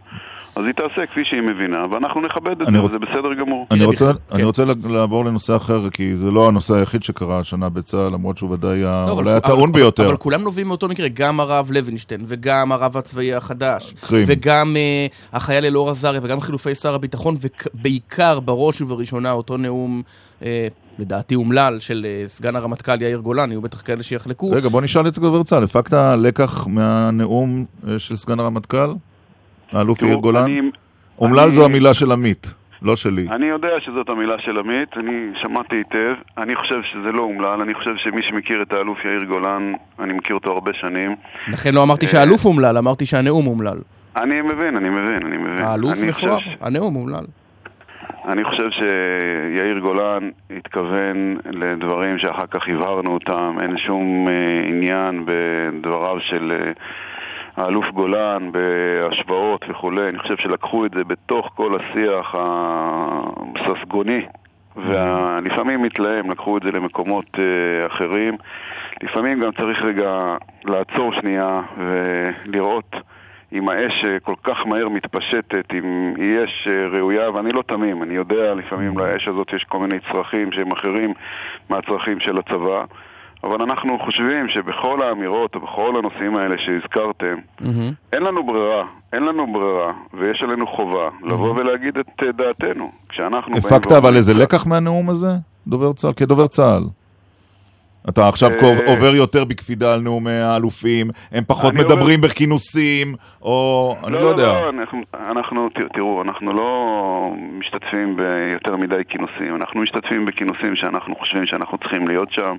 אז היא תעשה כפי שהיא מבינה, ואנחנו נכבד את זה, רוצ... וזה בסדר גמור. אני רוצה, כן. אני רוצה לעבור לנושא אחר, כי זה לא הנושא היחיד שקרה השנה בצה"ל, למרות שהוא ודאי לא, אולי הטעון ביותר. אבל, אבל כולם נובעים מאותו מקרה, גם הרב לוינשטיין, וגם הרב הצבאי החדש, קרים. וגם uh, החייל אלאור עזריה, וגם חילופי שר הביטחון, ובעיקר, בראש ובראשונה, אותו נאום... Uh, לדעתי אומלל של uh, סגן הרמטכ"ל יאיר גולן, יהיו בטח כאלה שיחלקו. רגע, בוא נשאל את גבר צה"ל, הפקת לקח מהנאום של סגן הרמטכ"ל? האלוף יאיר גולן? אומלל זו המילה של עמית. לא שלי. אני יודע שזאת המילה של עמית, אני שמעתי היטב. אני חושב שזה לא אומלל, אני חושב שמי שמכיר את האלוף יאיר גולן, אני מכיר אותו הרבה שנים. לכן לא אמרתי שהאלוף אומלל, אמרתי שהנאום אומלל. אני מבין, אני מבין, אני מבין. האלוף מכוער. הנאום אומלל. אני חושב שיאיר גולן התכוון לדברים שאחר כך הבהרנו אותם, אין שום אה, עניין בדבריו של... אה, האלוף גולן בהשוואות וכולי, אני חושב שלקחו את זה בתוך כל השיח הססגוני ולפעמים מתלהם, לקחו את זה למקומות uh, אחרים. לפעמים גם צריך רגע לעצור שנייה ולראות אם האש כל כך מהר מתפשטת, אם היא אש ראויה, ואני לא תמים, אני יודע לפעמים לאש הזאת יש כל מיני צרכים שהם אחרים מהצרכים של הצבא. אבל אנחנו חושבים שבכל האמירות ובכל הנושאים האלה שהזכרתם, mm-hmm. אין לנו ברירה, אין לנו ברירה, ויש עלינו חובה mm-hmm. לבוא ולהגיד את uh, דעתנו. כשאנחנו... הפקת אבל איזה לקח מהנאום הזה? דובר צה"ל? כדובר צה"ל. אתה עכשיו אה, עובר יותר בקפידה על נאומי האלופים, הם פחות מדברים בכינוסים, או... אני לא, לא יודע. לא, אנחנו, תראו, אנחנו לא משתתפים ביותר מדי כינוסים, אנחנו משתתפים בכינוסים שאנחנו חושבים שאנחנו צריכים להיות שם.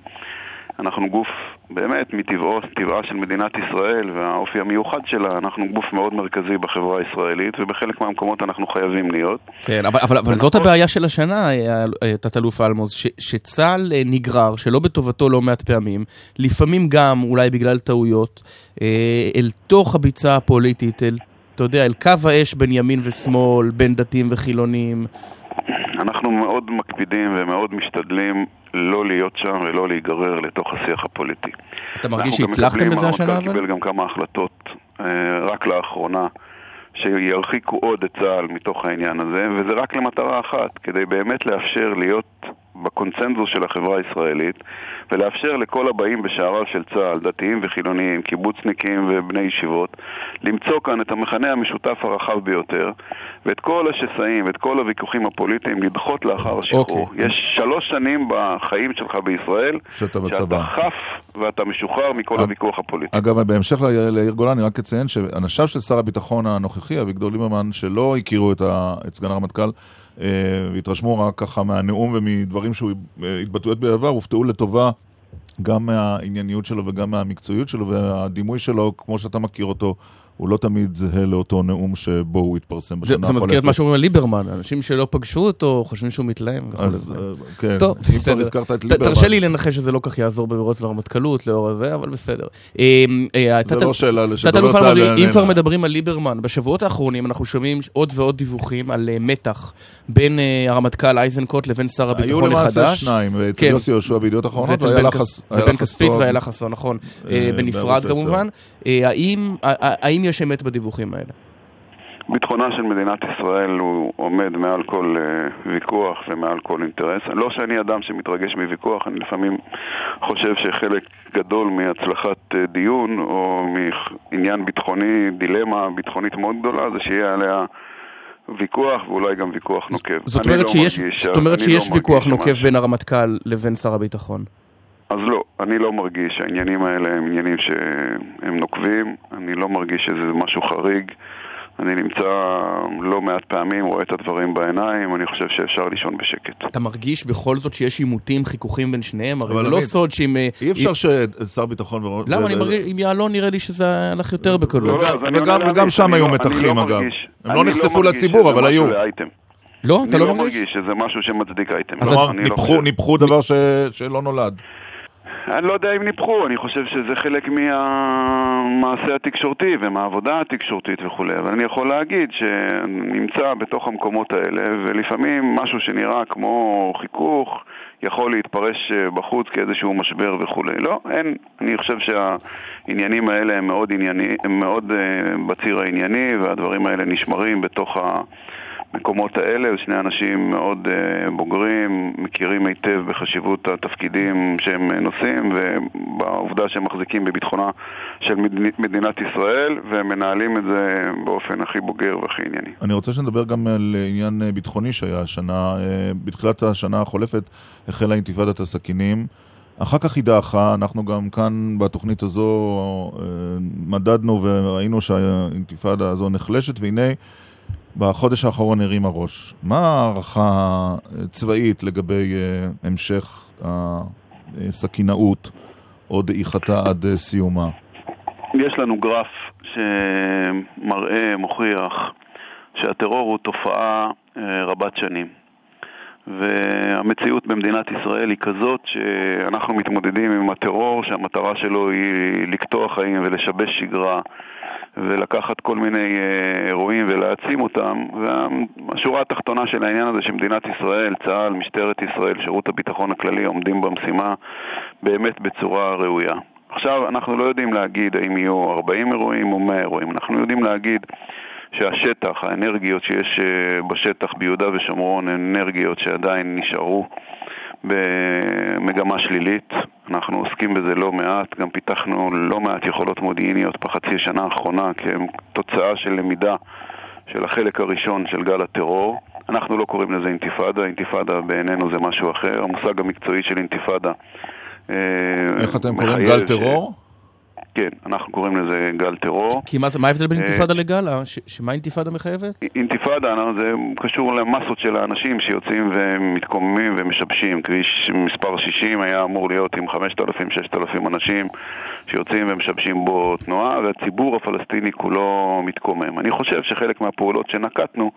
אנחנו גוף, באמת, מטבעו, טבעה של מדינת ישראל והאופי המיוחד שלה, אנחנו גוף מאוד מרכזי בחברה הישראלית, ובחלק מהמקומות אנחנו חייבים להיות. כן, אבל, אבל, אבל זאת הבעיה של השנה, אה, תת-אלוף אלמוז, שצה"ל אה, נגרר, שלא בטובתו לא מעט פעמים, לפעמים גם, אולי בגלל טעויות, אה, אל תוך הביצה הפוליטית, אל, אתה יודע, אל קו האש בין ימין ושמאל, בין דתיים וחילונים. אנחנו מאוד מקפידים ומאוד משתדלים לא להיות שם ולא להיגרר לתוך השיח הפוליטי. אתה מרגיש שהצלחתם בזה השנה אבל? אנחנו קיבל גם כמה החלטות אה, רק לאחרונה. שירחיקו עוד את צה"ל מתוך העניין הזה, וזה רק למטרה אחת, כדי באמת לאפשר להיות בקונצנזוס של החברה הישראלית, ולאפשר לכל הבאים בשעריו של צה"ל, דתיים וחילוניים, קיבוצניקים ובני ישיבות, למצוא כאן את המכנה המשותף הרחב ביותר, ואת כל השסעים ואת כל הוויכוחים הפוליטיים לדחות לאחר השחרור. Okay. אוקיי. יש שלוש שנים בחיים שלך בישראל, שאתה, שאתה חף ואתה משוחרר מכל אג... הוויכוח הפוליטי. אגב, בהמשך ליאיר גולן, אני רק אציין שאנשיו של שר הביטחון הנוכחי, אביגדור ליברמן, שלא הכירו את, ה... את סגן הרמטכ"ל, והתרשמו רק ככה מהנאום ומדברים שהוא אה, התבטאויות בעבר, הופתעו לטובה גם מהענייניות שלו וגם מהמקצועיות שלו, והדימוי שלו, כמו שאתה מכיר אותו, הוא לא תמיד זהה לאותו נאום שבו הוא התפרסם בשנה החולפת. זה מזכיר את מה שאומרים על ליברמן, אנשים שלא פגשו אותו חושבים שהוא מתלהם. אז אה, כן, טוב, אם כבר הזכרת את ליברמן. תרשה לי לנחש שזה לא כך יעזור במרוץ לרמטכ"לות לאור הזה, אבל בסדר. אה, אה, זה לא שאלה שדובר צה"ל... אם כבר מדברים על ליברמן, בשבועות האחרונים אנחנו שומעים עוד ועוד דיווחים על מתח בין הרמטכ"ל איזנקוט לבין שר הביטחון החדש. היו למעשה שניים, אצל כן. יוסי יהושע בידיעות אחרונות, ובן כספית והיה חסון, נכון. בנפרד כמובן. האם יש אמת בדיווחים האלה? ביטחונה של מדינת ישראל הוא עומד מעל כל uh, ויכוח ומעל כל אינטרס. לא שאני אדם שמתרגש מוויכוח, אני לפעמים חושב שחלק גדול מהצלחת uh, דיון או מעניין ביטחוני, דילמה ביטחונית מאוד גדולה, זה שיהיה עליה... ויכוח ואולי גם ויכוח נוקב. זאת אומרת לא שיש, מרגיש, זאת אומרת שיש לא ויכוח נוקב בין הרמטכ"ל לבין שר הביטחון. אז לא, אני לא מרגיש שהעניינים האלה הם עניינים שהם נוקבים, אני לא מרגיש שזה משהו חריג. אני נמצא לא מעט פעמים, רואה את הדברים בעיניים, אני חושב שאפשר לישון בשקט. אתה מרגיש בכל זאת שיש עימותים, חיכוכים בין שניהם? הרי זה לא סוד שאם... אה, אי אפשר ששר ביטחון... למה? אני מרגיש, עם יעלון נראה לי שזה הלך יותר בקלות. וגם שם היו מתחים אגב. הם לא נחשפו לציבור, אבל היו. לא? אתה לא מרגיש? אני לא מרגיש שזה משהו שמצדיק אייטם. כלומר, ניפחו דבר שלא נולד. אני לא יודע אם ניפחו, אני חושב שזה חלק מהמעשה התקשורתי ומהעבודה התקשורתית וכולי, אבל אני יכול להגיד שנמצא בתוך המקומות האלה, ולפעמים משהו שנראה כמו חיכוך יכול להתפרש בחוץ כאיזשהו משבר וכולי. לא, אין. אני חושב שהעניינים האלה הם מאוד, ענייני, הם מאוד uh, בציר הענייני, והדברים האלה נשמרים בתוך ה... המקומות האלה, שני אנשים מאוד uh, בוגרים, מכירים היטב בחשיבות התפקידים שהם נושאים ובעובדה שהם מחזיקים בביטחונה של מדינת ישראל והם מנהלים את זה באופן הכי בוגר והכי ענייני. אני רוצה שנדבר גם על עניין ביטחוני שהיה השנה, אה, בתחילת השנה החולפת החלה אינתיפאדת הסכינים. אחר כך היא דעכה, אנחנו גם כאן בתוכנית הזו אה, מדדנו וראינו שהאינתיפאדה הזו נחלשת, והנה בחודש האחרון הרימה ראש. מה ההערכה הצבאית לגבי uh, המשך הסכינאות או דעיכתה עד uh, סיומה? יש לנו גרף שמראה, מוכיח, שהטרור הוא תופעה uh, רבת שנים. והמציאות במדינת ישראל היא כזאת שאנחנו מתמודדים עם הטרור שהמטרה שלו היא לקטוע חיים ולשבש שגרה ולקחת כל מיני אה, אירועים ולהעצים אותם והשורה התחתונה של העניין הזה שמדינת ישראל, צה"ל, משטרת ישראל, שירות הביטחון הכללי עומדים במשימה באמת בצורה ראויה. עכשיו, אנחנו לא יודעים להגיד האם יהיו 40 אירועים או 100 אירועים, אנחנו יודעים להגיד שהשטח, האנרגיות שיש אה, בשטח ביהודה ושומרון הן אנרגיות שעדיין נשארו במגמה שלילית. אנחנו עוסקים בזה לא מעט, גם פיתחנו לא מעט יכולות מודיעיניות בחצי השנה האחרונה כתוצאה של למידה של החלק הראשון של גל הטרור. אנחנו לא קוראים לזה אינתיפאדה, אינתיפאדה בעינינו זה משהו אחר. המושג המקצועי של אינתיפאדה אה, איך אתם קוראים גל טרור? ש... כן, אנחנו קוראים לזה גל טרור. כי מה, מה ההבדל בין אינתיפאדה אה, לגל? שמה אינתיפאדה מחייבת? אינתיפאדה זה קשור למסות של האנשים שיוצאים ומתקוממים ומשבשים. כביש מספר 60 היה אמור להיות עם 5,000-6,000 אנשים שיוצאים ומשבשים בו תנועה, והציבור הפלסטיני כולו מתקומם. אני חושב שחלק מהפעולות שנקטנו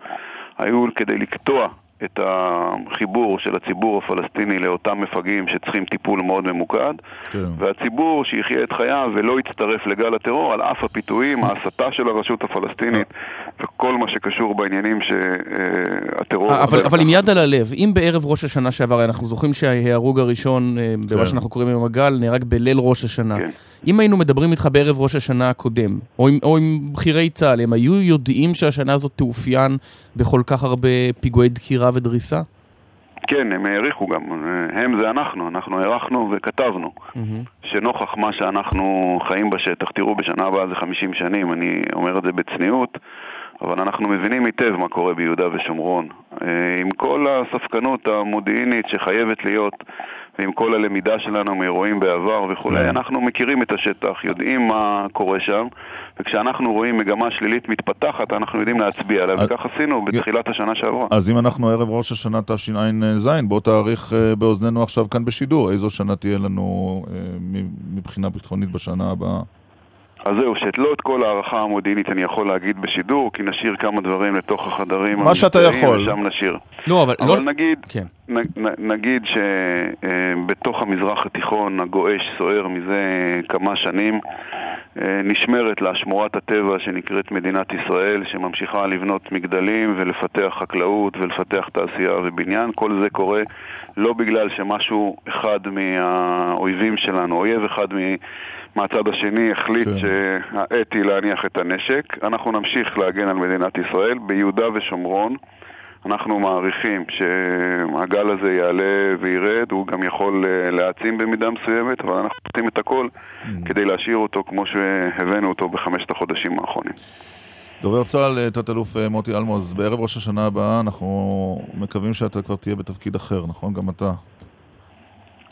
היו כדי לקטוע את החיבור של הציבור הפלסטיני לאותם מפגעים שצריכים טיפול מאוד ממוקד, כן. והציבור שיחיה את חייו ולא יצטרף לגל הטרור על אף הפיתויים, ההסתה של הרשות הפלסטינית וכל מה שקשור בעניינים שהטרור... אה, אבל, אבל עם יד על הלב, אם בערב ראש השנה שעבר, אנחנו זוכרים שההרוג הראשון, אה, כן. במה שאנחנו קוראים היום הגל, נהרג בליל ראש השנה. כן. אם היינו מדברים איתך בערב ראש השנה הקודם, או עם, או עם בכירי צה"ל, הם היו יודעים שהשנה הזאת תאופיין בכל כך הרבה פיגועי דקירה ודריסה? כן, הם העריכו גם. הם זה אנחנו, אנחנו הערכנו וכתבנו. Mm-hmm. שנוכח מה שאנחנו חיים בשטח, תראו, בשנה הבאה זה 50 שנים, אני אומר את זה בצניעות, אבל אנחנו מבינים היטב מה קורה ביהודה ושומרון. אה, עם כל הספקנות המודיעינית שחייבת להיות ועם כל הלמידה שלנו מאירועים בעבר וכולי, כן. אנחנו מכירים את השטח, יודעים מה קורה שם, וכשאנחנו רואים מגמה שלילית מתפתחת, אנחנו יודעים להצביע עליה, וכך עשינו בתחילת השנה שעברה. אז אם אנחנו ערב ראש השנה תשע"ז, בוא תאריך אה, באוזנינו עכשיו כאן בשידור, איזו שנה תהיה לנו אה, מבחינה ביטחונית בשנה הבאה? אז זהו, שאת לא את כל ההערכה המודיעינית אני יכול להגיד בשידור, כי נשאיר כמה דברים לתוך החדרים מה שאתה יכול. ושם נשאיר. לא, אבל, אבל לא... נגיד, כן. נגיד שבתוך המזרח התיכון הגועש סוער מזה כמה שנים, נשמרת לה שמורת הטבע שנקראת מדינת ישראל, שממשיכה לבנות מגדלים ולפתח חקלאות ולפתח תעשייה ובניין. כל זה קורה לא בגלל שמשהו אחד מהאויבים שלנו, אויב אחד מהצד השני החליט כן. שהעת היא להניח את הנשק. אנחנו נמשיך להגן על מדינת ישראל ביהודה ושומרון. אנחנו מעריכים שהגל הזה יעלה וירד, הוא גם יכול אה, להעצים במידה מסוימת, אבל אנחנו עושים את הכל mm. כדי להשאיר אותו כמו שהבאנו אותו בחמשת החודשים האחרונים. דובר צה"ל, אה, תת-אלוף אה, מוטי אלמוז, בערב ראש השנה הבאה אנחנו מקווים שאתה כבר תהיה בתפקיד אחר, נכון? גם אתה.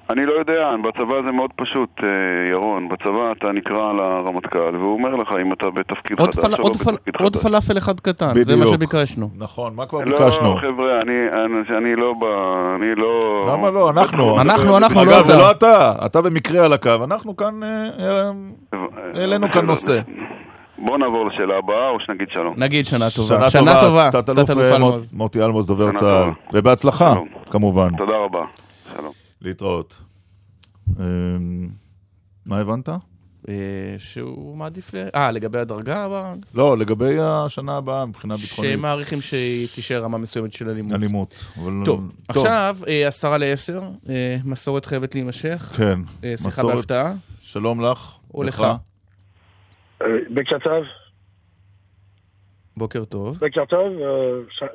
אני לא יודע, בצבא זה מאוד פשוט, אה, ירון. בצבא אתה נקרא לרמטכ"ל, והוא אומר לך אם אתה בתפקיד חדש או לא בתפקיד חדש. עוד פלאפל אחד קטן, בדיוק. זה מה שביקשנו. נכון, מה כבר לא, ביקשנו? לא, חבר'ה, אני, אני, אני לא ב... אני לא... למה לא? אנחנו. אנחנו, אנחנו, לא אתה. אגב, זה לא אתה. אתה במקרה על הקו. אנחנו כאן, אה, אה, העלינו כאן נושא. בואו נעבור לשאלה הבאה, או שנגיד שלום. נגיד שנה טובה. שנה טובה. תת-אלוף מוטי אלמוס, דובר צה"ל. ובהצלחה, כמובן. תודה רבה. להתראות. אמ, מה הבנת? אה, שהוא מעדיף ל... אה, לגבי הדרגה הבאה? לא, לגבי השנה הבאה מבחינה ביטחונית. שהם מעריכים שהיא תישאר רמה מסוימת של אלימות. אלימות. אבל... טוב, טוב, עכשיו, אה, עשרה לעשר, אה, מסורת חייבת להימשך. כן. שיחה מסורת... בהפתעה. שלום לך. או לך. טוב. בוקר טוב. בוקר טוב,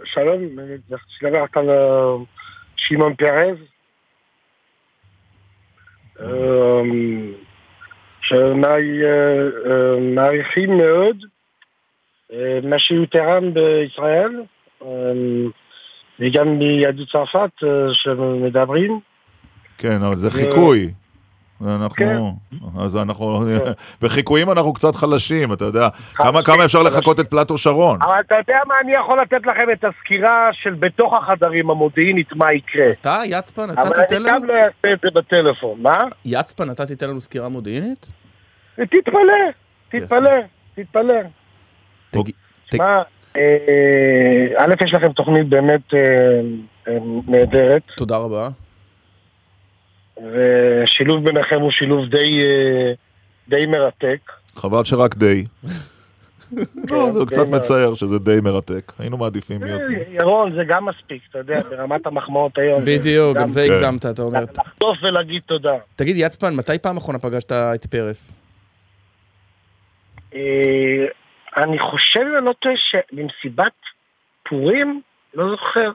שלום, לדבר על שמעון פרז. שמעריכים מאוד מה שהוא תרם בישראל וגם מיהדות צרפת שמדברים. כן, אבל זה חיקוי. אנחנו, כן. אז אנחנו, כן. בחיקויים אנחנו קצת חלשים, אתה יודע. כמה, כמה אפשר לחכות את פלטו שרון? אבל אתה יודע מה, אני יכול לתת לכם את הסקירה של בתוך החדרים המודיעינית, מה יקרה. אתה, יצפן, אתה תיתן לנו... אבל אני גם לא אעשה את זה בטלפון, מה? יצפן, אתה תיתן לנו סקירה מודיעינית? תתפלא, תתפלא, תתפלא. תשמע, אה, א', יש לכם תוכנית באמת אה, אה, נהדרת. תודה רבה. ושילוב ביניכם הוא שילוב די, אה, די מרתק. חבל שרק די. לא, זה קצת מצער שזה די מרתק. היינו מעדיפים להיות... אה, ירון, זה גם מספיק, אתה יודע, ברמת המחמאות היום. בדיוק, גם זה הגזמת, אתה אומר. לחטוף ולהגיד תודה. תגיד, יצפן, מתי פעם אחרונה פגשת את פרס? אה, אני חושב, אני לא טועה, שבמסיבת פורים, לא זוכר,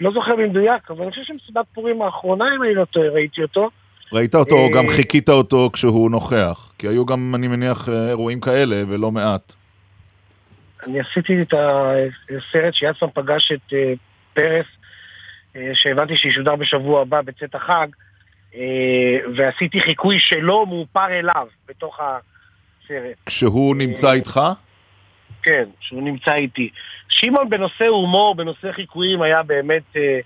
לא זוכר במדויק, אבל אני חושב שמסיבת פורים האחרונה, אם אני לא טועה, ראיתי אותו. ראית אותו, או גם אה, חיכית אותו כשהוא נוכח? כי היו גם, אני מניח, אה, אירועים כאלה, ולא מעט. אני עשיתי את הסרט שיצמן פגש את פרס, שהבנתי שישודר בשבוע הבא בצאת החג, ועשיתי חיקוי שלו מאופר אליו בתוך הסרט. כשהוא נמצא איתך? כן, שהוא נמצא איתי. שמעון בנושא הומור, בנושא חיקויים, היה באמת אה,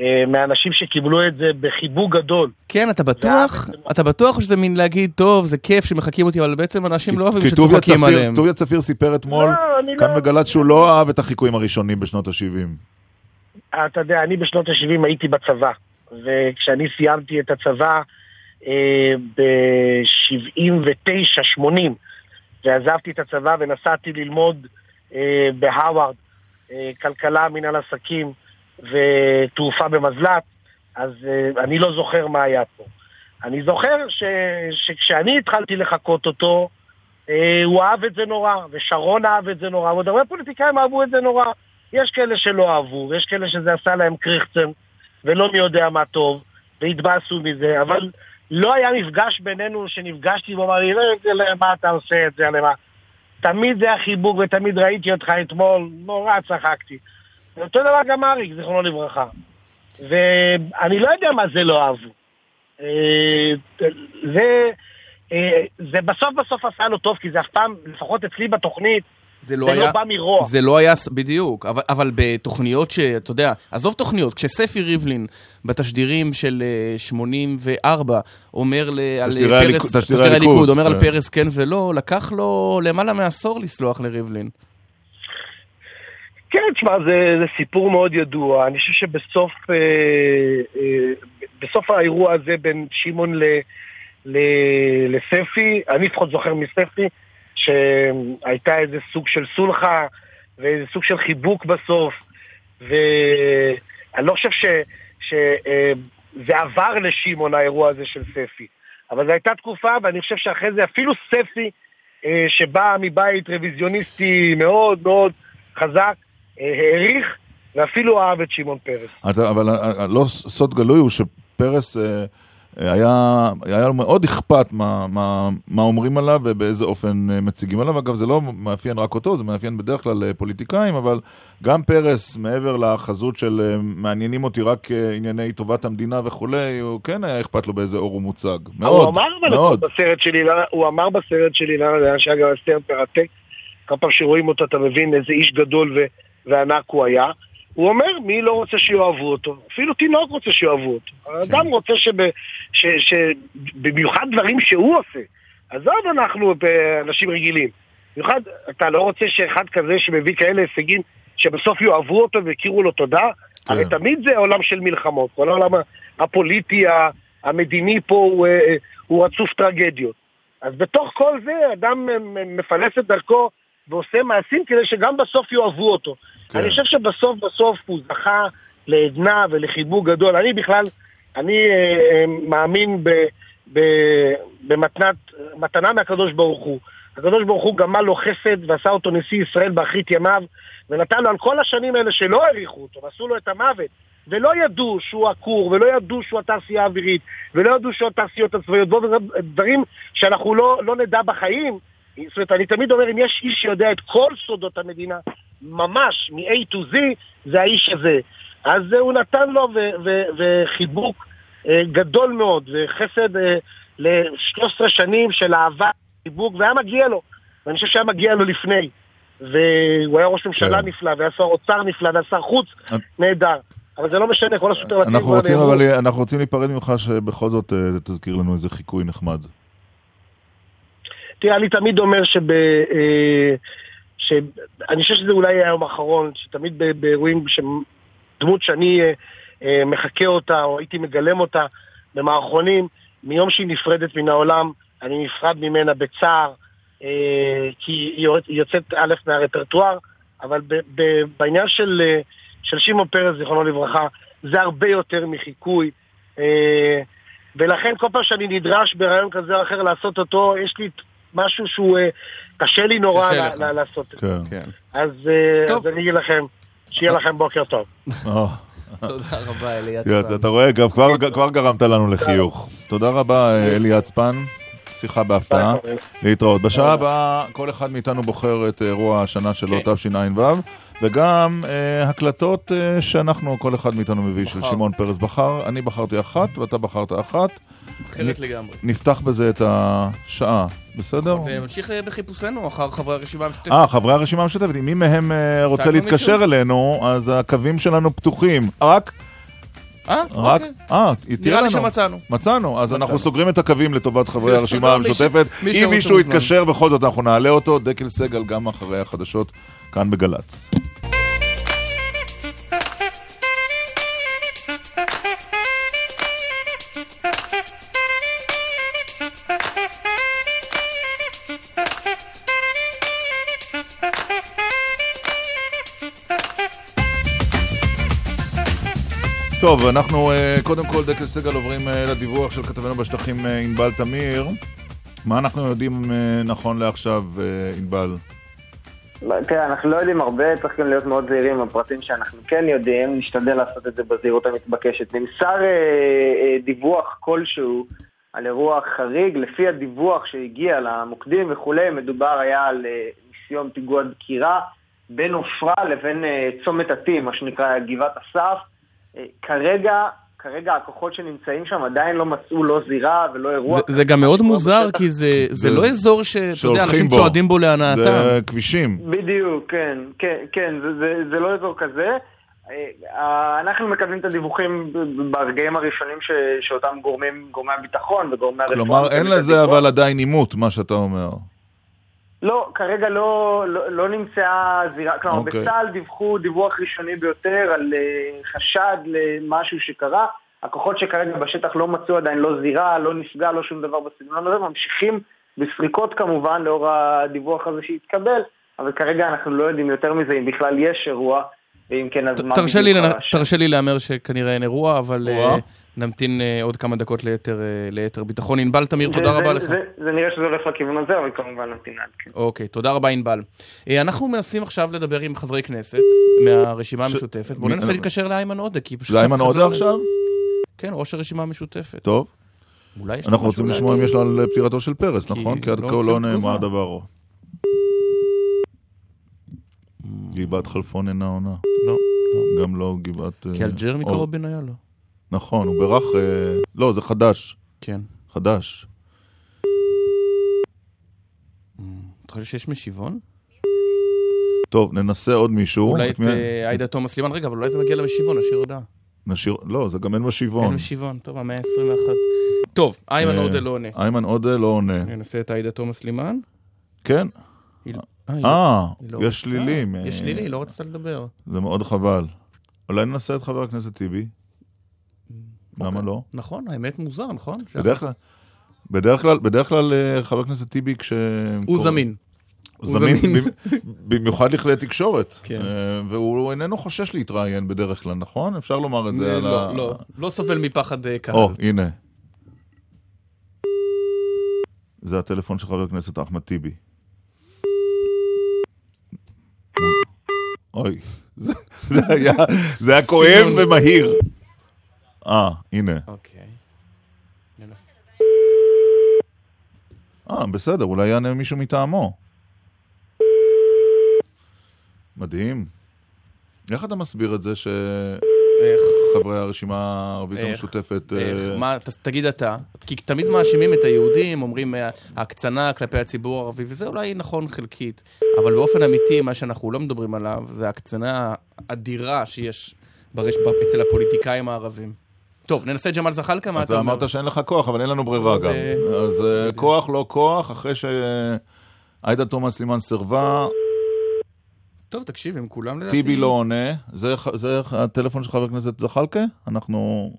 אה, מהאנשים שקיבלו את זה בחיבוק גדול. כן, אתה בטוח? אתה בטוח שזה מין להגיד, טוב, זה כיף שמחקים אותי, אבל בעצם אנשים לא אוהבים שצוחקים עליהם. כי טוביה צפיר סיפר אתמול, לא, כאן לא... בגל"צ, שהוא לא אהב את החיקויים הראשונים בשנות ה-70. אתה יודע, אני בשנות ה-70 הייתי בצבא, וכשאני סיימתי את הצבא אה, ב-79-80, ועזבתי את הצבא ונסעתי ללמוד אה, בהרווארד אה, כלכלה, מנהל עסקים ותעופה במזל"ט, אז אה, אני לא זוכר מה היה פה. אני זוכר ש, שכשאני התחלתי לחקות אותו, אה, הוא אהב את זה נורא, ושרון אהב את זה נורא, ועוד הרבה פוליטיקאים אהבו את זה נורא. יש כאלה שלא אהבו, ויש כאלה שזה עשה להם קריכצן, ולא מי יודע מה טוב, והתבאסו מזה, אבל לא היה מפגש בינינו שנפגשתי ואומר לי, למה אתה עושה את זה, למה? תמיד זה החיבוק ותמיד ראיתי אותך אתמול, נורא צחקתי. אותו דבר גם אריק, זיכרונו לברכה. ואני לא יודע מה זה לא אהבו. אה, זה, אה, זה בסוף בסוף עשה לו טוב, כי זה אף פעם, לפחות אצלי בתוכנית, זה לא, זה לא היה, לא בא מרוע. זה לא היה, בדיוק, אבל, אבל בתוכניות שאתה יודע, עזוב תוכניות, כשספי ריבלין בתשדירים של 84 אה, אומר ל, על פרס, תשדירי הליכוד, אומר על כן. פרס כן ולא, לקח לו למעלה מעשור לסלוח לריבלין. כן, תשמע, זה, זה סיפור מאוד ידוע. אני חושב שבסוף אה, אה, בסוף האירוע הזה בין שמעון לספי, אני לפחות זוכר מספי, שהייתה איזה סוג של סולחה ואיזה סוג של חיבוק בסוף, ואני לא חושב ש... שזה עבר לשמעון האירוע הזה של ספי. אבל זו הייתה תקופה, ואני חושב שאחרי זה אפילו ספי, אה, שבא מבית רוויזיוניסטי מאוד מאוד חזק, אה, העריך ואפילו אהב את שמעון פרס. אבל אה, לא סוד גלוי הוא שפרס... היה, היה לו מאוד אכפת מה, מה, מה אומרים עליו ובאיזה אופן אה, מציגים עליו. אגב, זה לא מאפיין רק אותו, זה מאפיין בדרך כלל אה, פוליטיקאים, אבל גם פרס, מעבר לחזות של אה, מעניינים אותי רק ענייני טובת המדינה וכולי, הוא כן היה אכפת לו באיזה אור הוא מוצג. מאוד, הוא אמר מאוד. בסרט שלי, הוא אמר בסרט שלי, שאגב, הסרט מרתק, כל פעם שרואים אותו אתה מבין איזה איש גדול וענק הוא היה. הוא אומר, מי לא רוצה שיאהבו אותו? אפילו תינוק רוצה שיאהבו אותו. כן. האדם רוצה שבמיוחד דברים שהוא עושה. עזוב אנחנו אנשים רגילים. במיוחד, אתה לא רוצה שאחד כזה שמביא כאלה הישגים, שבסוף יאהבו אותו ויכירו לו תודה? כן. הרי תמיד זה עולם של מלחמות. כל העולם הפוליטי, המדיני פה הוא, אה, הוא רצוף טרגדיות. אז בתוך כל זה אדם מפלס את דרכו ועושה מעשים כדי שגם בסוף יאהבו אותו. כן. אני חושב שבסוף בסוף הוא זכה לעדנה ולחיבוק גדול. אני בכלל, אני אה, אה, מאמין ב, ב, במתנת, מתנה מהקדוש ברוך הוא. הקדוש ברוך הוא גמל לו חסד ועשה אותו נשיא ישראל באחרית ימיו, ונתן לו על כל השנים האלה שלא העריכו אותו, ועשו לו את המוות, ולא ידעו שהוא עקור, ולא ידעו שהוא התעשייה האווירית, ולא ידעו שהוא התעשיות הצבאיות, דברים שאנחנו לא, לא נדע בחיים. זאת אומרת, אני תמיד אומר, אם יש איש שיודע את כל סודות המדינה, ממש, מ-A to Z, זה האיש הזה. אז הוא נתן לו וחיבוק אה, גדול מאוד, וחסד אה, ל-13 שנים של אהבה, חיבוק, והיה מגיע לו. ואני חושב שהיה מגיע לו לפני. והוא היה ראש ממשלה כן. נפלא, והיה שר אוצר נפלא, והיה שר חוץ נהדר. אבל זה לא משנה, כל הסופרלטיבים... אנחנו רוצים, אבל אנחנו רוצים להיפרד ממך שבכל זאת אה, תזכיר לנו איזה חיקוי נחמד. תראה, אני תמיד אומר שב... שאני חושב שזה אולי היום האחרון, שתמיד באירועים, דמות שאני אה, אה, מחקה אותה, או הייתי מגלם אותה במערכונים, מיום שהיא נפרדת מן העולם, אני נפרד ממנה בצער, אה, כי היא יוצאת א' מהרפרטואר, אבל בעניין של, אה, של שמעון פרס, זיכרונו לברכה, זה הרבה יותר מחיקוי. אה, ולכן כל פעם שאני נדרש ברעיון כזה או אחר לעשות אותו, יש לי משהו שהוא אה, קשה לי נורא לעשות את זה. כן. כן. אז אז אני אגיד לכם, שיהיה לכם בוקר טוב. אה. תודה רבה, אלי יצפן. אתה רואה, כבר גרמת לנו לחיוך. תודה רבה, אלי יצפן. שיחה בהפתעה. להתראות. בשעה הבאה כל אחד מאיתנו בוחר את אירוע השנה שלו, כן. תשע"ו, וגם אה, הקלטות אה, שאנחנו, כל אחד מאיתנו מביא, של שמעון פרס בחר. אני בחרתי אחת ואתה בחרת אחת. אחרת לגמרי. נפתח בזה את השעה, בסדר? ונמשיך בחיפושנו אחר חברי הרשימה המשותפת. אה, חברי הרשימה המשותפת. אם מי מהם אה, רוצה להתקשר אלינו, אז הקווים שלנו פתוחים. רק... אה, אוקיי. אה, נראה לי שמצאנו. מצאנו, אז אנחנו סוגרים את הקווים לטובת חברי הרשימה המשותפת. אם מישהו יתקשר, בכל זאת אנחנו נעלה אותו. דקל סגל גם אחרי החדשות כאן בגל"צ. טוב, אנחנו אה, קודם כל, דקל סגל, עוברים אה, לדיווח של כתבנו בשטחים אה, ענבל תמיר. מה אנחנו יודעים נכון לעכשיו, ענבל? תראה, אנחנו לא יודעים הרבה, צריך גם להיות מאוד זהירים בפרטים שאנחנו כן יודעים, נשתדל לעשות את זה בזהירות המתבקשת. נמסר דיווח כלשהו על אירוע חריג, לפי הדיווח שהגיע למוקדים וכולי, מדובר היה על ניסיון פיגוע דקירה בין עופרה לבין צומת עתים, מה שנקרא גבעת אסף. כרגע, כרגע הכוחות שנמצאים שם עדיין לא מצאו לא זירה ולא אירוע. זה, זה גם מאוד מוזר, כי זה, זה לא אזור שאתה יודע, אנשים בו. צועדים בו להנאתם. זה כבישים. בדיוק, כן, כן, כן, זה, זה, זה לא אזור כזה. אה, אנחנו מקבלים את הדיווחים ברגעים הראשונים ש, שאותם גורמים, גורמי הביטחון וגורמי הרפואה. כלומר, אין לזה אבל עדיין עימות, מה שאתה אומר. לא, כרגע לא, לא, לא נמצאה זירה, כלומר okay. אוקיי. בצה"ל דיווחו דיווח ראשוני ביותר על uh, חשד למשהו שקרה, הכוחות שכרגע בשטח לא מצאו עדיין לא זירה, לא נפגע, לא שום דבר בסגנון הזה, ממשיכים בסריקות כמובן, לאור הדיווח הזה שהתקבל, אבל כרגע אנחנו לא יודעים יותר מזה אם בכלל יש אירוע, ואם כן אז מה בדיוק קרה. תרשה לי להמר שכנראה אין אירוע, אבל... נמתין uh, עוד כמה דקות ליתר, uh, ליתר ביטחון. ענבל תמיר, תודה זה, רבה זה, לך. זה, זה נראה שזה הולך לכיוון הזה, אבל כמובן נמתין עד כן. אוקיי, תודה רבה ענבל. Uh, אנחנו מנסים עכשיו לדבר עם חברי כנסת מהרשימה ש... המשותפת. בואו ננסה להתקשר לאיימן עודה, כי פשוט... לאיימן עודה עכשיו? כן, ראש הרשימה המשותפת. טוב. אנחנו רוצים לשמוע אם יש לו על פטירתו של פרס, נכון? כי עד כה לא נאמר דברו. גבעת חלפון אינה עונה. לא, לא. גם לא גבעת... כי על ג'רמי קרובין היה לו. נכון, הוא בירך... אה, לא, זה חדש. כן. חדש. אתה חושב שיש משיבון? טוב, ננסה עוד מישהו. אולי את אה, עאידה תומאס לימן. רגע, אבל אולי זה מגיע למשיבון, נשאיר הודעה. נשאיר... לא, זה גם אין משיבון. אין משיבון, טוב, המאה ה-21. טוב, איימן עודה לא עונה. איימן עודה לא עונה. ננסה את עאידה תומאס לימן. כן. אה, יש שלילים. יש שלילי, היא לא רצתה לדבר. זה מאוד חבל. אולי ננסה את חבר הכנסת טיבי. למה אוקיי. לא? נכון, האמת מוזר, נכון? בדרך כלל, בדרך כלל, בדרך כלל אה, חבר הכנסת טיבי כש... הוא זמין. זמין, במיוחד לכלי תקשורת. כן. אה, והוא איננו חושש להתראיין בדרך כלל, נכון? אפשר לומר את זה על לא, ה... לא, לא סובל מפחד אה, קהל. או, הנה. זה הטלפון של חבר הכנסת אחמד טיבי. אוי, זה היה כואב ומהיר. אה, הנה. אוקיי. אה, בסדר, אולי יענה מישהו מטעמו. מדהים. איך אתה מסביר את זה שחברי הרשימה הערבית המשותפת... איך? מה, תגיד אתה. כי תמיד מאשימים את היהודים, אומרים ההקצנה כלפי הציבור הערבי, וזה אולי נכון חלקית, אבל באופן אמיתי, מה שאנחנו לא מדברים עליו, זה ההקצנה האדירה שיש ברש... אצל הפוליטיקאים הערבים. טוב, ננסה את ג'מאל זחאלקה, מה אתה אומר? אתה אמרת שאין לך כוח, אבל אין לנו ברירה גם. אז כוח, לא כוח, אחרי שעאידה תומא סלימאן סירבה... טוב, תקשיב, הם כולם לדעתי... טיבי לא עונה. זה, זה הטלפון של חבר הכנסת זחאלקה? אנחנו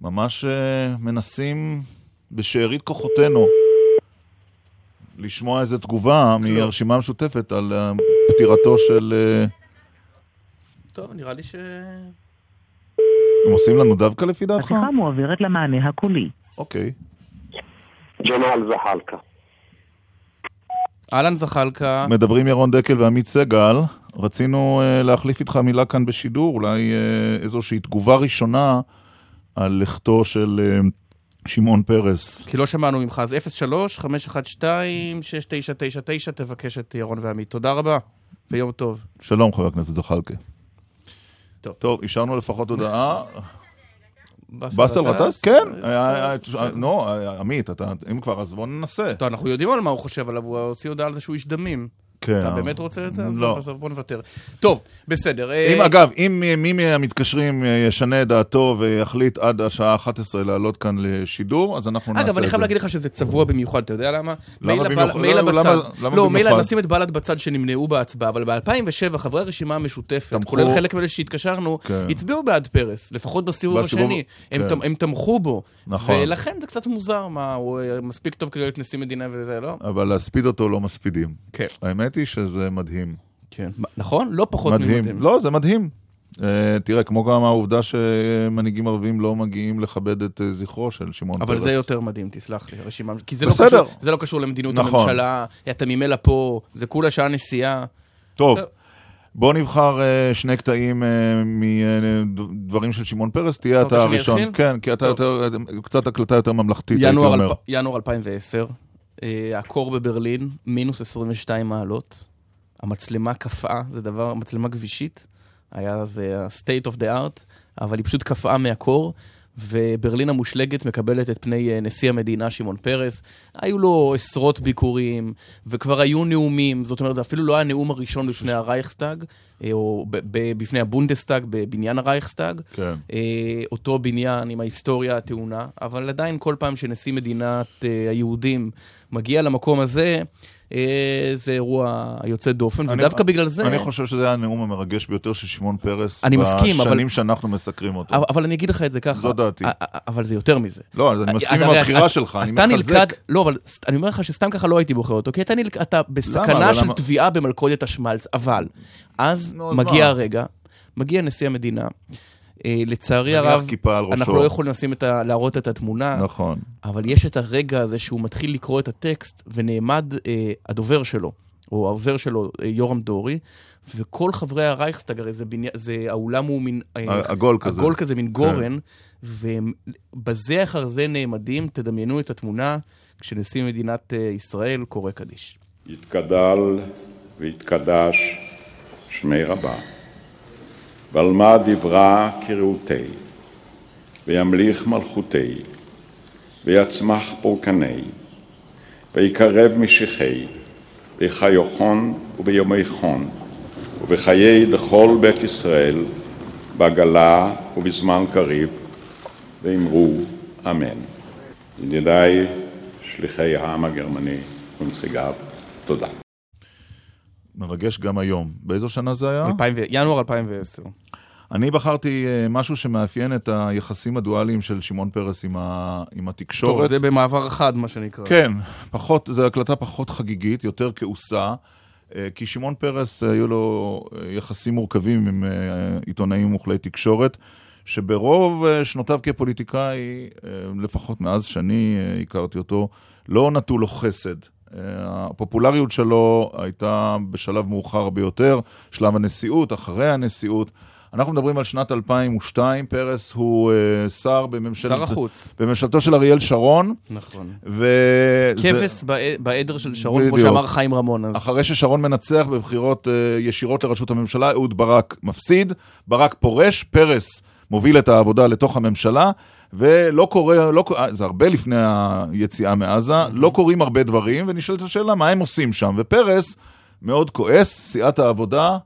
ממש uh, מנסים בשארית כוחותינו לשמוע איזו תגובה מהרשימה המשותפת על פטירתו של... טוב, נראה לי ש... הם עושים לנו דווקא לפי דעתך? השיחה מועברת למענה הקולי. אוקיי. ג'מאל זחאלקה. אהלן זחאלקה. מדברים ירון דקל ועמית סגל. רצינו uh, להחליף איתך מילה כאן בשידור, אולי uh, איזושהי תגובה ראשונה על לכתו של uh, שמעון פרס. כי לא שמענו ממך, אז 03-512-6999, תבקש את ירון ועמית. תודה רבה, ויום טוב. שלום, חבר הכנסת זחאלקה. טוב. טוב, אישרנו לפחות הודעה. באסל גטאס? כן. נו, עמית, אם כבר, אז בוא ננסה. טוב, אנחנו יודעים על מה הוא חושב עליו, הוא הוציא הודעה על זה שהוא איש דמים. כן. אתה באמת רוצה את זה? לא. אז בוא נוותר. טוב, בסדר. אם, אגב, אם מי מהמתקשרים ישנה את דעתו ויחליט עד השעה 11 לעלות כאן לשידור, אז אנחנו נעשה את זה. אגב, אני חייב להגיד לך שזה צבוע במיוחד, אתה יודע למה? למה במיוחד? מילא בצד. לא, מילא נשים את בל"ד בצד שנמנעו בהצבעה, אבל ב-2007 חברי הרשימה המשותפת, כולל חלק מאלה שהתקשרנו, הצביעו בעד פרס, לפחות בסיבוב השני. הם תמכו בו. נכון. ולכן זה קצת מוזר, מה, הוא מספיק טוב כדי להיות נשיא מדינה וזה, לא? אבל להספיד אותו לא מספידים. כן. האמת היא שזה מדהים. כן. נכון? לא פחות מדהים. ממדהים. לא, זה מדהים. Uh, תראה, כמו גם העובדה שמנהיגים ערבים לא מגיעים לכבד את uh, זכרו של שמעון פרס. אבל זה יותר מדהים, תסלח לי, הרשימה... כי זה, לא קשור, זה לא קשור למדיניות נכון. הממשלה, אתה ממילא פה, זה כולה שעה נסיעה. טוב. בוא נבחר uh, שני קטעים uh, מדברים של שמעון פרס, תהיה אתה הראשון. כן, כי אתה יותר, קצת הקלטה יותר ממלכתית, הייתי אומר. ינואר 2010, uh, הקור בברלין, מינוס 22 מעלות. המצלמה קפאה, זה דבר, מצלמה גבישית, היה זה ה-state of the art, אבל היא פשוט קפאה מהקור, וברלין המושלגת מקבלת את פני נשיא המדינה שמעון פרס. היו לו עשרות ביקורים, וכבר היו נאומים, זאת אומרת, זה אפילו לא היה הנאום הראשון בפני הרייכסטאג, או בפני הבונדסטאג, בבניין הרייכסטאג. כן. אותו בניין עם ההיסטוריה הטעונה, אבל עדיין כל פעם שנשיא מדינת היהודים מגיע למקום הזה, אה, זה אירוע יוצא דופן, ודווקא בגלל זה... אני חושב שזה היה הנאום המרגש ביותר של שמעון פרס אני מסכים, אבל... בשנים שאנחנו מסקרים אותו. אבל, אבל אני אגיד לך את זה ככה. זו דעתי. אבל זה יותר מזה. לא, אני מסכים עם הבחירה שלך, אני מחזק. לא, אבל אני אומר לך שסתם ככה לא הייתי בוחר אותו, כי אתה, אתה בסכנה של. תביעה במלכודת השמלץ, אבל אז מגיע הרגע, מגיע נשיא המדינה. אה, לצערי הרב, אנחנו לא יכולים לשים את ה... להראות את התמונה. נכון. אבל יש את הרגע הזה שהוא מתחיל לקרוא את הטקסט, ונעמד אה, הדובר שלו, או העוזר שלו, אה, יורם דורי, וכל חברי הרייכסטאג, הרי זה, בני... זה האולם הוא מין... אה, עגול כזה. עגול כזה, מין גורן, כן. ובזה אחר זה נעמדים, תדמיינו את התמונה, כשנשיא מדינת אה, ישראל קורא קדיש. יתגדל ויתקדש שמיה רבא. בעלמא די ברא כרעותיה, וימליך מלכותיה, ויצמח פורקניה, ויקרב משיחי, בחיוכון וביומי-חון, ובחיי דכל בית ישראל, בעגלה ובזמן קריב, ואמרו אמן. ידידיי, שליחי העם הגרמני ונציגיו, תודה. מרגש גם היום. באיזו שנה זה היה? 2000, ינואר 2010. אני בחרתי אה, משהו שמאפיין את היחסים הדואליים של שמעון פרס עם, ה... עם התקשורת. טוב, זה במעבר חד, מה שנקרא. כן, פחות, זו הקלטה פחות חגיגית, יותר כעוסה. אה, כי שמעון פרס, אה, היו לו יחסים מורכבים עם עיתונאים וכלי תקשורת, שברוב שנותיו כפוליטיקאי, לפחות מאז שאני הכרתי אותו, לא נטו לו חסד. הפופולריות שלו הייתה בשלב מאוחר ביותר, שלב הנשיאות, אחרי הנשיאות. אנחנו מדברים על שנת 2002, פרס הוא uh, שר בממשלת... שר החוץ. בממשלתו של אריאל שרון. נכון. ו... כבש בעדר של שרון, בדיוק. כמו שאמר חיים רמון. אז... אחרי ששרון מנצח בבחירות uh, ישירות לראשות הממשלה, אהוד ברק מפסיד, ברק פורש, פרס מוביל את העבודה לתוך הממשלה. ולא קורה, לא, זה הרבה לפני היציאה מעזה, mm-hmm. לא קורים הרבה דברים, ונשאלת השאלה מה הם עושים שם. ופרס מאוד כועס, סיעת העבודה,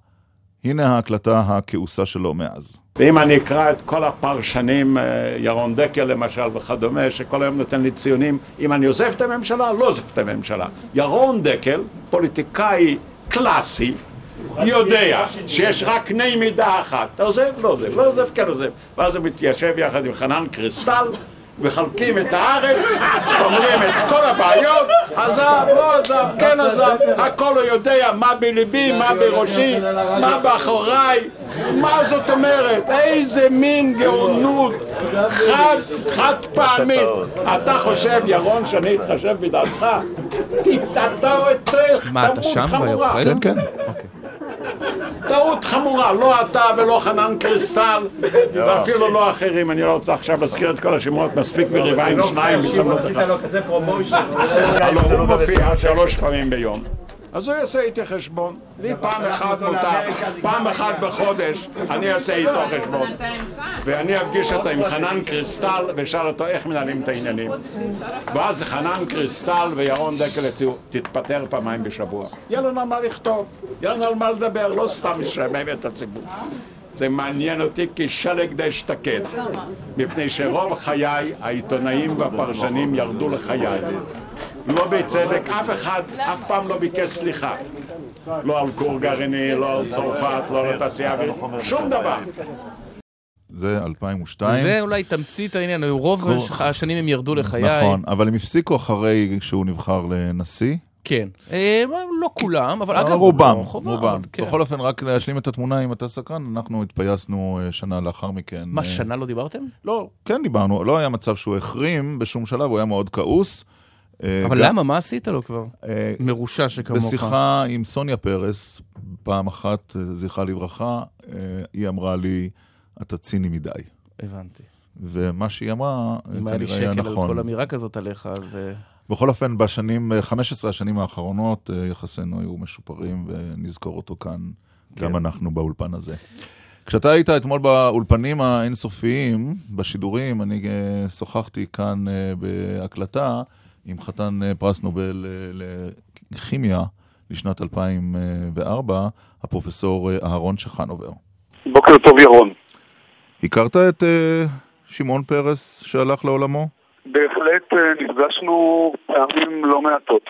הנה ההקלטה הכעוסה שלו מאז. ואם אני אקרא את כל הפרשנים, אה, ירון דקל למשל וכדומה, שכל היום נותן לי ציונים, אם אני עוזב את הממשלה, לא עוזב את הממשלה. ירון דקל, פוליטיקאי קלאסי, יודע שיש רק קנה מידה אחת, אתה עוזב? לא עוזב, לא עוזב, כן עוזב. ואז הוא מתיישב יחד עם חנן קריסטל, מחלקים את הארץ, אומרים את כל הבעיות, עזב, לא עזב, כן עזב, הכל הוא יודע מה בליבי, מה בראשי, מה באחוריי, מה זאת אומרת, איזה מין גאונות חד, חד פעמית. אתה חושב, ירון, שאני אתחשב בדעתך? תתעתו את מה, אתה שם ביוחד? כן, כן. טעות חמורה, לא אתה ולא חנן קריסטל ואפילו לא אחרים, אני לא רוצה עכשיו להזכיר את כל השמות, מספיק ברבע עם שניים בהזדמנות אחת. הלוא הוא מופיע שלוש פעמים ביום. אז הוא יעשה איתי חשבון. לי פעם אחת מותר, פעם אחת בחודש אני אעשה איתו חשבון. ואני אפגיש אותו עם חנן קריסטל ואשאל אותו איך מנהלים את העניינים. ואז חנן קריסטל וירון דקל הציעו, תתפטר פעמיים בשבוע. יהיה לנו על מה לכתוב, יהיה לנו על מה לדבר, לא סתם לשעמם את הציבור. זה מעניין אותי כשלג דאשתקד, מפני שרוב חיי העיתונאים והפרשנים ירדו לחיי. לא בצדק, אף אחד אף פעם לא ביקש סליחה. לא על כור גרעיני, לא על צרפת, לא על התעשייה שום דבר. זה 2002. זה אולי תמצית העניין, רוב השנים הם ירדו לחיי. נכון, אבל הם הפסיקו אחרי שהוא נבחר לנשיא. כן. אה, לא כולם, אבל אגב, רובם, רובם. כן. בכל אופן, רק להשלים את התמונה, אם אתה סקרן, אנחנו התפייסנו אה, שנה לאחר מכן. מה, אה, שנה לא דיברתם? לא, כן דיברנו, לא היה מצב שהוא החרים בשום שלב, הוא היה מאוד כעוס. אבל למה? מה עשית לו כבר? מרושע שכמוך. בשיחה עם סוניה פרס, פעם אחת, זכרה לברכה, היא אמרה לי, אתה ציני מדי. הבנתי. ומה שהיא אמרה, כנראה היה נכון. אם היה לי שקל על כל אמירה כזאת עליך, אז... בכל אופן, בשנים, 15 השנים האחרונות, אה, יחסינו היו משופרים, ונזכור אותו כאן, כן. גם אנחנו באולפן הזה. כשאתה היית אתמול באולפנים האינסופיים, בשידורים, אני אה, שוחחתי כאן אה, בהקלטה עם חתן פרס נובל לכימיה לשנת 2004, הפרופסור אהרון שחנובר. בוקר טוב, ירון. הכרת את שמעון פרס שהלך לעולמו? בהחלט אה, נפגשנו פעמים לא מעטות.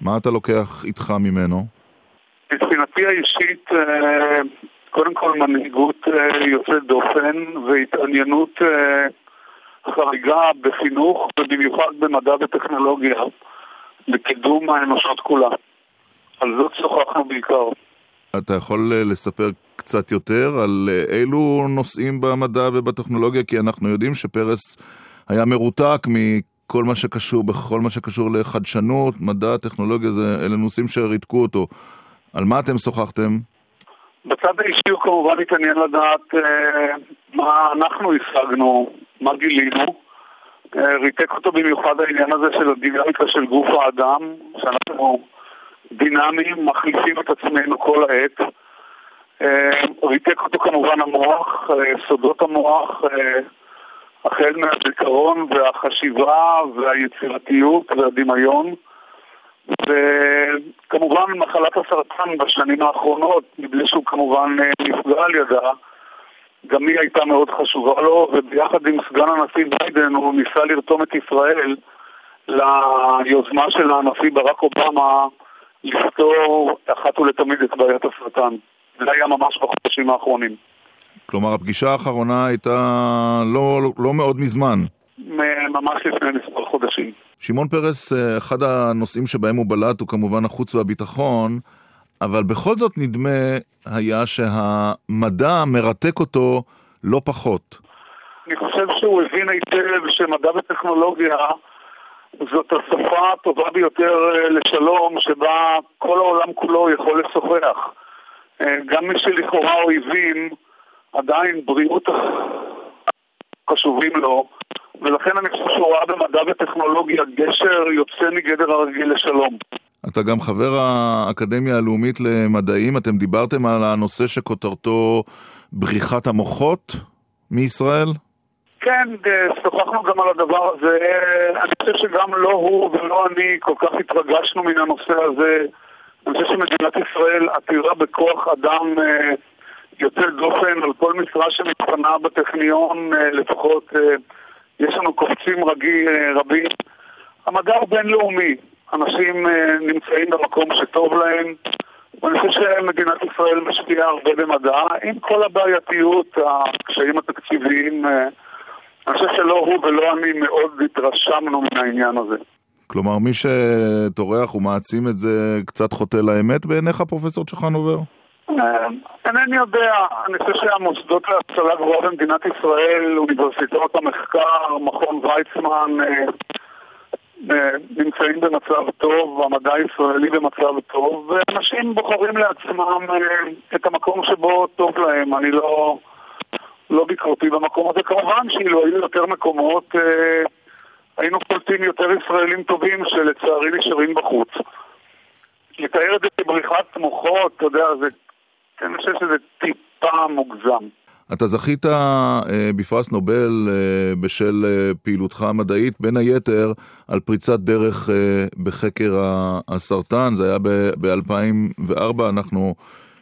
מה אתה לוקח איתך ממנו? מבחינתי האישית, אה, קודם כל מנהיגות אה, יוצאת דופן והתעניינות אה, חריגה בחינוך ובמיוחד במדע וטכנולוגיה לקידום האנושות כולה. על זאת שוחחנו בעיקר. אתה יכול לספר קצת יותר על אילו נושאים במדע ובטכנולוגיה? כי אנחנו יודעים שפרס היה מרותק מכל מה שקשור, בכל מה שקשור לחדשנות, מדע, טכנולוגיה, זה, אלה נושאים שריתקו אותו. על מה אתם שוחחתם? בצד האישי הוא כמובן התעניין לדעת אה, מה אנחנו השגנו, מה גילינו. אה, ריתק אותו במיוחד העניין הזה של הדינמיקה של גוף האדם, שאנחנו דינמיים, מחליפים את עצמנו כל העת. אה, ריתק אותו כמובן המוח, אה, סודות המוח, החל מהזיכרון והחשיבה והיצירתיות והדמיון. וכמובן מחלת הסרטן בשנים האחרונות, מבלי שהוא כמובן נפגע על ידה, גם היא הייתה מאוד חשובה לו, וביחד עם סגן הנשיא ביידן הוא ניסה לרתום את ישראל ליוזמה של הנשיא ברק אובמה לפתור אחת ולתמיד את בעיית הסרטן. זה היה ממש בחודשים האחרונים. כלומר, הפגישה האחרונה הייתה לא, לא מאוד מזמן. ממש לפני מספר חודשים. שמעון פרס, אה, אחד הנושאים שבהם הוא בלט הוא כמובן החוץ והביטחון, אבל בכל זאת נדמה היה שהמדע מרתק אותו לא פחות. אני חושב שהוא הבין היטב שמדע וטכנולוגיה זאת השפה הטובה ביותר אה, לשלום, שבה כל העולם כולו יכול לשוחח. אה, גם מי שלכאורה אויבים, עדיין בריאות חשובים לו, ולכן אני חושב שהוא ראה במדע וטכנולוגיה גשר יוצא מגדר הרגיל לשלום. אתה גם חבר האקדמיה הלאומית למדעים, אתם דיברתם על הנושא שכותרתו בריחת המוחות מישראל? כן, שוחחנו גם על הדבר הזה. אני חושב שגם לא הוא ולא אני כל כך התרגשנו מן הנושא הזה. אני חושב שמדינת ישראל עתירה בכוח אדם אה, יוצא דופן על כל משרה שמתפנה בטכניון, אה, לפחות אה, יש לנו קופצים רגי, רבים. המדע הוא בינלאומי, אנשים נמצאים במקום שטוב להם. ואני חושב שמדינת ישראל משפיעה הרבה במדע, עם כל הבעייתיות, הקשיים התקציביים. אני חושב שלא הוא ולא אני מאוד התרשמנו מן העניין הזה. כלומר, מי שטורח ומעצים את זה קצת חוטא לאמת בעיניך, פרופסור צ'חנובר? אה, אינני יודע, אני חושב שהמוסדות להשכלה גבוהה במדינת ישראל, אוניברסיטאות המחקר, מכון ויצמן, אה, אה, נמצאים במצב טוב, המדע הישראלי במצב טוב, ואנשים בוחרים לעצמם את המקום שבו טוב להם. אני לא, לא ביקורתי במקום הזה. כמובן שאילו היו יותר מקומות... היינו קולטים יותר ישראלים טובים שלצערי נשארים בחוץ. לתאר את זה כבריחת מוחות, אתה יודע, זה... אני חושב שזה טיפה מוגזם. אתה זכית אה, בפרס נובל אה, בשל אה, פעילותך המדעית, בין היתר על פריצת דרך בחקר הסרטן, זה היה ב-2004, אנחנו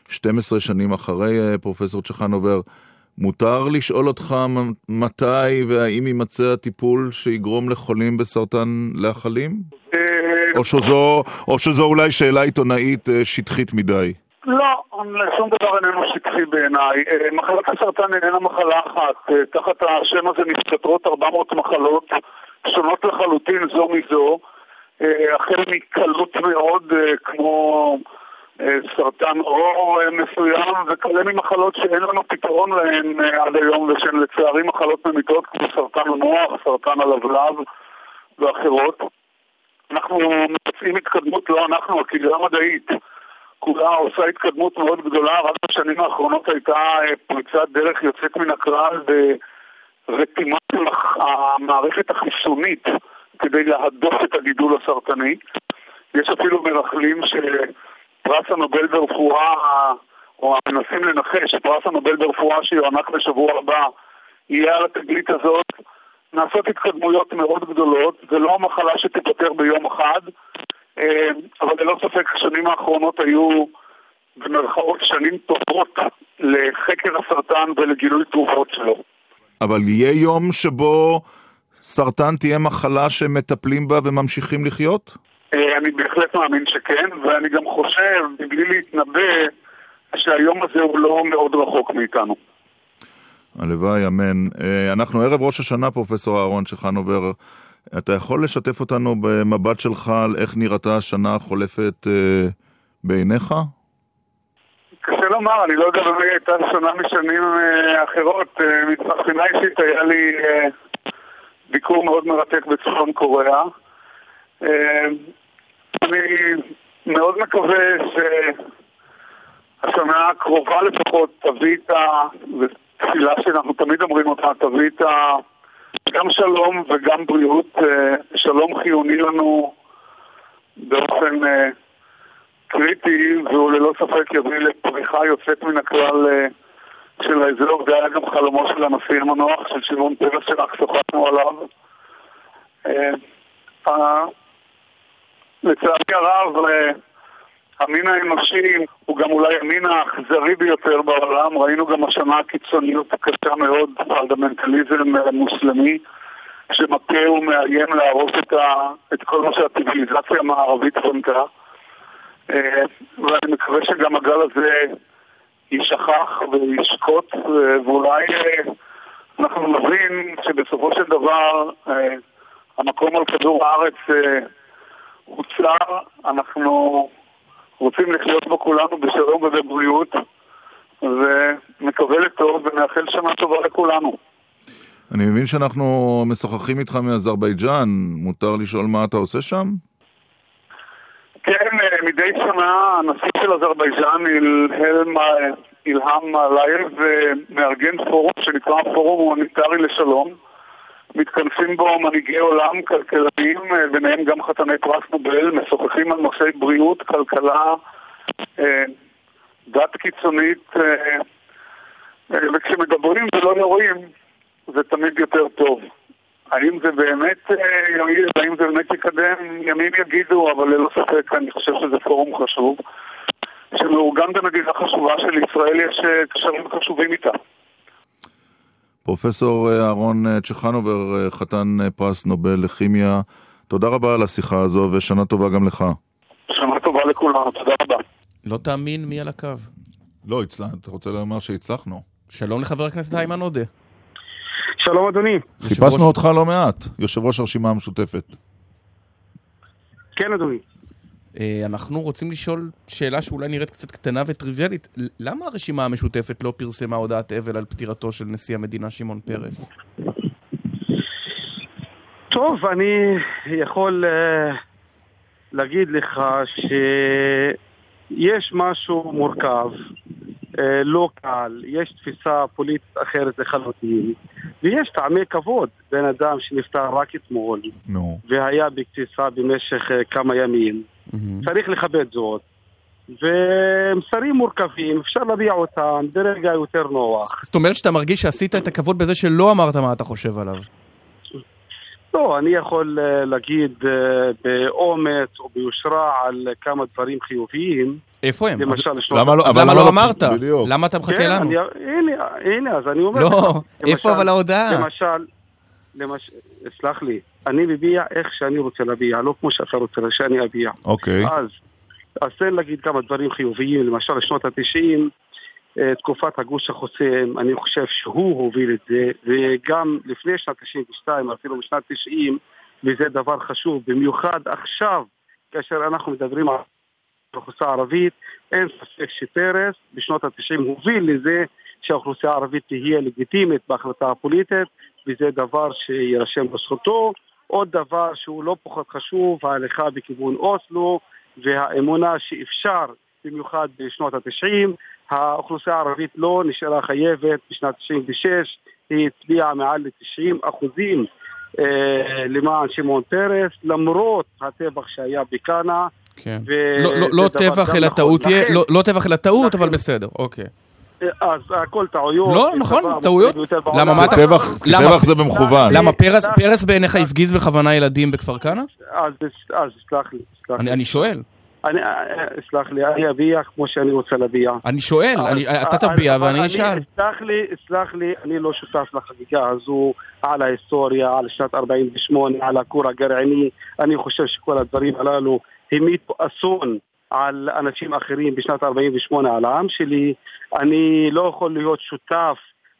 12 שנים אחרי פרופסור צ'חנובר. מותר לשאול אותך מתי והאם יימצא הטיפול שיגרום לחולים בסרטן לאכלים? אה, או שזו, או שזו אולי שאלה עיתונאית שטחית מדי? לא, שום דבר איננו שטחי בעיניי. אה, מחלת הסרטן איננה מחלה אחת. תחת השם הזה מסתתרות 400 מחלות שונות לחלוטין זו מזו. החל מקלות מאוד כמו אה, סרטן עור אה, מסוים וכאלה ממחלות שאין לנו פתרון להן אה, עד היום ושהן לצערי מחלות ממיתות כמו סרטן המוח, סרטן הלבלב ואחרות. אנחנו מבצעים התקדמות, לא אנחנו, הקהילה המדעית כולה עושה התקדמות מאוד גדולה, רק בשנים האחרונות הייתה פריצת דרך יוצאת מן הכלל ברתימת המערכת החיסונית כדי להדוף את הגידול הסרטני. יש אפילו מרכלים ש... פרס הנובל ברפואה, או מנסים לנחש, פרס הנובל ברפואה שיוענק בשבוע הבא יהיה על התגלית הזאת. נעשות התקדמויות מאוד גדולות, זה לא מחלה שתיפטר ביום אחד, אה, אבל ללא ספק השנים האחרונות היו במרכאות שנים טובות לחקר הסרטן ולגילוי תרופות שלו. אבל יהיה יום שבו סרטן תהיה מחלה שמטפלים בה וממשיכים לחיות? אה, אני בהחלט מאמין שכן, ואני גם חושב, מבלי להתנבא, שהיום הזה הוא לא מאוד רחוק מאיתנו. הלוואי, אמן. אה, אנחנו ערב ראש השנה, פרופסור אהרון צ'חנובר. אתה יכול לשתף אותנו במבט שלך על איך נראתה השנה החולפת אה, בעיניך? קשה לומר, אני לא יודע במה הייתה שונה משנים אה, אחרות. אה, מבחינה אישית היה לי ביקור מאוד מרתק בצפון קוריאה. אה, אני מאוד מקווה שהשנה הקרובה לפחות תביא את ה... תפילה שאנחנו תמיד אומרים אותה, תביא את ה... גם שלום וגם בריאות. אה, שלום חיוני לנו באופן אה, קריטי, והוא ללא ספק יביא לפריחה יוצאת מן הכלל אה, של האזור. זה היה גם חלומו של הנשיא המנוח, של שמעון פרס, שרק שוחחנו עליו. לצערי הרב, המין האנושי הוא גם אולי המין האכזרי ביותר בעולם. ראינו גם השנה קיצוניות קשה מאוד, פרדמנטליזם מוסלמי, שמכה ומאיים להרוס את, ה, את כל מה שהציוויליזציה המערבית בנתה. אה, ואני מקווה שגם הגל הזה יישכח וישקוט, ואולי אה, אנחנו נבין שבסופו של דבר אה, המקום על כדור הארץ הוא צר, אנחנו רוצים לחיות בו כולנו בשלום ובבריאות, ונקווה לטוב ונאחל שנה טובה לכולנו. אני מבין שאנחנו משוחחים איתך מאזרבייג'אן, מותר לשאול מה אתה עושה שם? כן, אה, מדי שנה הנשיא של אזרבייג'אן, אילהם עלייב, אה, מארגן פורום שנקרא פורום הומניטרי לשלום. מתכנסים בו מנהיגי עולם, כלכלנים, אה, ביניהם גם חתני פרס נובל, משוחחים על נושאי בריאות, כלכלה, אה, דת קיצונית, אה, וכשמדברים ולא יורים, זה תמיד יותר טוב. האם זה באמת יועיל, האם זה באמת יקדם, ימים יגידו, אבל ללא ספק אני חושב שזה פורום חשוב, שמאורגן במדינה חשובה שלישראל יש קשרים חשובים איתה. פרופסור אה, אהרון אה, צ'חנובר, אה, חתן פרס נובל לכימיה, תודה רבה על השיחה הזו ושנה טובה גם לך. שנה טובה לכולם, תודה רבה. לא תאמין מי על הקו. לא, הצלח... אתה רוצה לומר שהצלחנו. שלום לחבר הכנסת איימן עודה. שלום אדוני. חיפשנו אותך לא מעט, יושב ראש הרשימה המשותפת. כן אדוני. אה, אנחנו רוצים לשאול שאלה שאולי נראית קצת קטנה וטריוויאלית. למה הרשימה המשותפת לא פרסמה הודעת אבל על פטירתו של נשיא המדינה שמעון פרס? טוב, אני יכול uh, להגיד לך שיש משהו מורכב, לא קל, יש תפיסה פוליטית אחרת לחלוטין, ויש טעמי כבוד בין אדם שנפטר רק אתמול, no. והיה בקציצה במשך uh, כמה ימים. Mm-hmm. צריך לכבד זאת. ומסרים מורכבים, אפשר להביע אותם ברגע יותר נוח. זאת אומרת שאתה מרגיש שעשית את הכבוד בזה שלא אמרת מה אתה חושב עליו. לא, אני יכול uh, להגיד באומץ או ביושרה על כמה דברים חיוביים. איפה הם? למשל, למה לא, למה לא אמרת? למה אתה מחכה כן, לנו? אני, הנה, הנה, אז אני אומר לא, לך. לא, איפה אבל ההודעה? למשל, למשל, סלח לי, אני מביע איך שאני רוצה להביע, לא כמו שאתה רוצה שאני אביע. אוקיי. אז, אז תן להגיד כמה דברים חיוביים, למשל שנות התשעים, אה, תקופת הגוש החוסם, אני חושב שהוא הוביל את זה, וגם לפני שנת 92, אפילו בשנת 90, וזה דבר חשוב, במיוחד עכשיו, כאשר אנחנו מדברים על האוכלוסייה הערבית, אין ספק שפרס בשנות התשעים הוביל לזה שהאוכלוסייה הערבית תהיה לגיטימית בהחלטה הפוליטית, וזה דבר שיירשם בזכותו. עוד דבר שהוא לא פחות חשוב, ההליכה בכיוון אוסלו והאמונה שאפשר, במיוחד בשנות התשעים, האוכלוסייה הערבית לא נשארה חייבת בשנת 96, היא הצביעה מעל ל-90 אחוזים אה, למען שמעון פרס, למרות הטבח שהיה בכאנה. כן. לא, לא, לא טבח אלא טעות, לא, לא טבח אלא טעות, אבל בסדר, אוקיי. אז הכל טעויות. לא, נכון, טעויות. למה, מה אתה... טבח זה במכוון. למה, פרס בעיניך הפגיז בכוונה ילדים בכפר כנא? אז סלח לי, סלח לי. אני שואל. אני, סלח לי, אני אביע כמו שאני רוצה להביע. אני שואל, אתה תביע ואני אשאל. סלח לי, סלח לי, אני לא שותף לחגיגה הזו על ההיסטוריה, על שנת 48, על הכור הגרעיני. אני חושב שכל הדברים הללו המיטו אסון על אנשים אחרים בשנת 48' על העם שלי, אני לא יכול להיות שותף,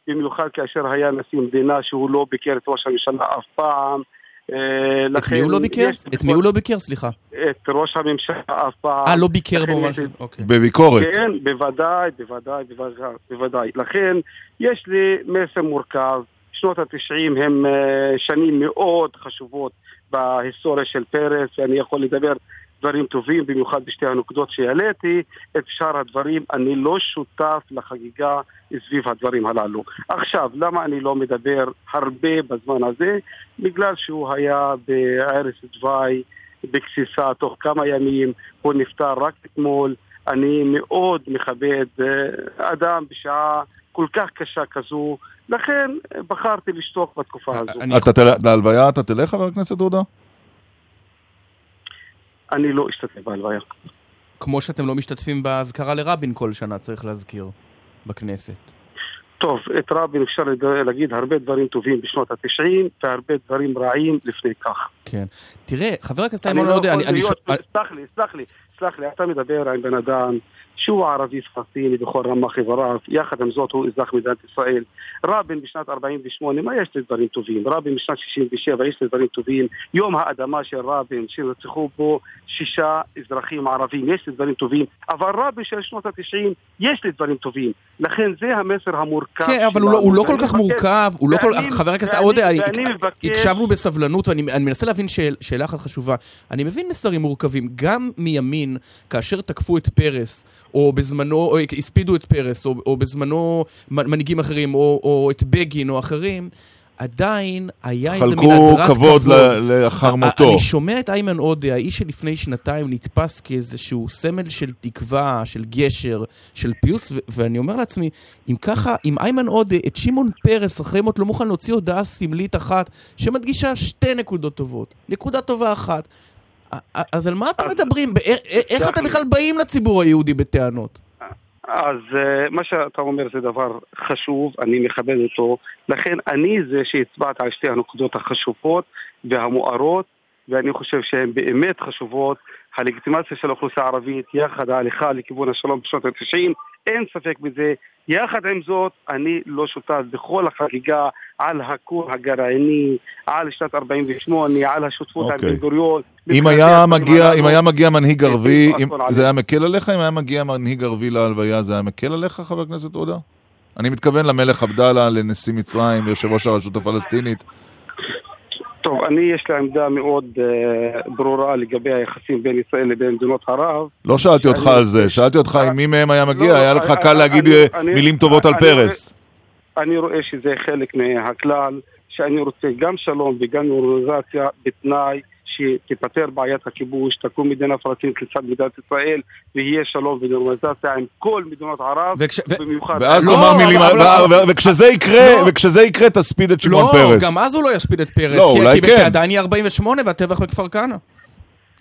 במיוחד כאשר היה נשיא מדינה שהוא לא ביקר את ראש הממשלה אף פעם. אה, את מי הוא לא ביקר? את מי הוא לא ביקר? סליחה. את ראש הממשלה אף פעם. אה, לא ביקר בו משהו? אוקיי. בביקורת. כן, בוודאי, בוודאי, בוודאי. לכן, יש לי מסר מורכב. שנות התשעים הם אה, שנים מאוד חשובות בהיסטוריה של פרס, ואני יכול לדבר דברים טובים, במיוחד בשתי הנקודות שהעליתי. את שאר הדברים, אני לא שותף לחגיגה סביב הדברים הללו. עכשיו, למה אני לא מדבר הרבה בזמן הזה? בגלל שהוא היה בערש דווי, בגסיסה תוך כמה ימים, הוא נפטר רק אתמול. אני מאוד מכבד אה, אדם בשעה כל כך קשה כזו, לכן בחרתי לשתוק בתקופה הזו. להלוויה אתה תלך, חבר הכנסת עודה? אני לא אשתתף בהלוויה. כמו שאתם לא משתתפים באזכרה לרבין כל שנה, צריך להזכיר, בכנסת. טוב, את רבין אפשר להגיד הרבה דברים טובים בשנות התשעים, והרבה דברים רעים לפני כך. כן. תראה, חבר הכנסת איימן עודה, אני... אני... סלח לי, סלח לי, סלח לי, אתה מדבר עם בן אדם ערבי פלסטיני בכל רמ"ח איבריו, יחד עם זאת הוא אזרח מדינת ישראל. רבין בשנת 48, מה יש לדברים טובים? רבין בשנת 67, יש לדברים טובים. יום האדמה של רבין, שנרצחו בו שישה אזרחים ערבים, יש לדברים טובים. אבל רבין של שנות ה-90, יש לדברים טובים. לכן זה המסר המורכב כן, אבל הוא לא, לא כל כך מורכב, הוא לא כל... חבר הכנסת עודה, הקשבנו בסבלנות, ואני מנסה להבין שאלה אחת חשובה. אני מבין מסרים מורכבים, גם מימין, כאשר תקפו את פרס, או בזמנו, או הספידו את פרס, או, או בזמנו מנהיגים אחרים, או, או את בגין או אחרים, עדיין היה איזה מין הדרת כבוד. חלקו כבוד לאחר מותו. אני שומע את איימן עודה, האיש שלפני שנתיים נתפס כאיזשהו סמל של תקווה, של גשר, של פיוס, ואני אומר לעצמי, אם ככה, אם איימן עודה, את שמעון פרס אחרי מות לא מוכן להוציא הודעה סמלית אחת, שמדגישה שתי נקודות טובות. נקודה טובה אחת. אז על מה אתם מדברים? איך אתם בכלל באים לציבור היהודי בטענות? אז uh, מה שאתה אומר זה דבר חשוב, אני מכבד אותו, לכן אני זה שהצבעת על שתי הנקודות החשובות והמוארות, ואני חושב שהן באמת חשובות. הלגיטימציה של האוכלוסייה הערבית יחד ההליכה לכיוון השלום בשנות ה-90, אין ספק בזה. יחד עם זאת, אני לא שותף בכל החגיגה על הכור הגרעיני, על שנת 48, על השותפות okay. עם בן גוריון. אם היה מגיע, אם היה מגיע מנהיג ערבי, זה היה מקל עליך? אם היה מגיע מנהיג ערבי להלוויה, זה היה מקל עליך, חבר הכנסת עודה? אני מתכוון למלך עבדאללה, לנשיא מצרים, ליושב ראש הרשות הפלסטינית. טוב, אני יש לי עמדה מאוד uh, ברורה לגבי היחסים בין ישראל לבין מדינות ערב. לא שאלתי אותך על זה, שאלתי אותך אם מי מהם היה מגיע, לא, היה לך קל להגיד אה, מילים טובות על פרס. אני רואה שזה חלק מהכלל, שאני רוצה גם שלום וגם נורמליזציה בתנאי שתיפתר בעיית הכיבוש, תקום מדינה פלסטינית לצד מדינת ישראל, ויהיה שלום ונורמליזציה עם כל מדינות ערב, וכש... במיוחד... ואז לא, תאמר מילים... וכשזה יקרה, לא. וכשזה יקרה תספיד את שמעון לא, פרס. לא, גם אז הוא לא יספיד את פרס. לא, אולי כן. כי עדיין יהיה 48 והטבח בכפר כנא.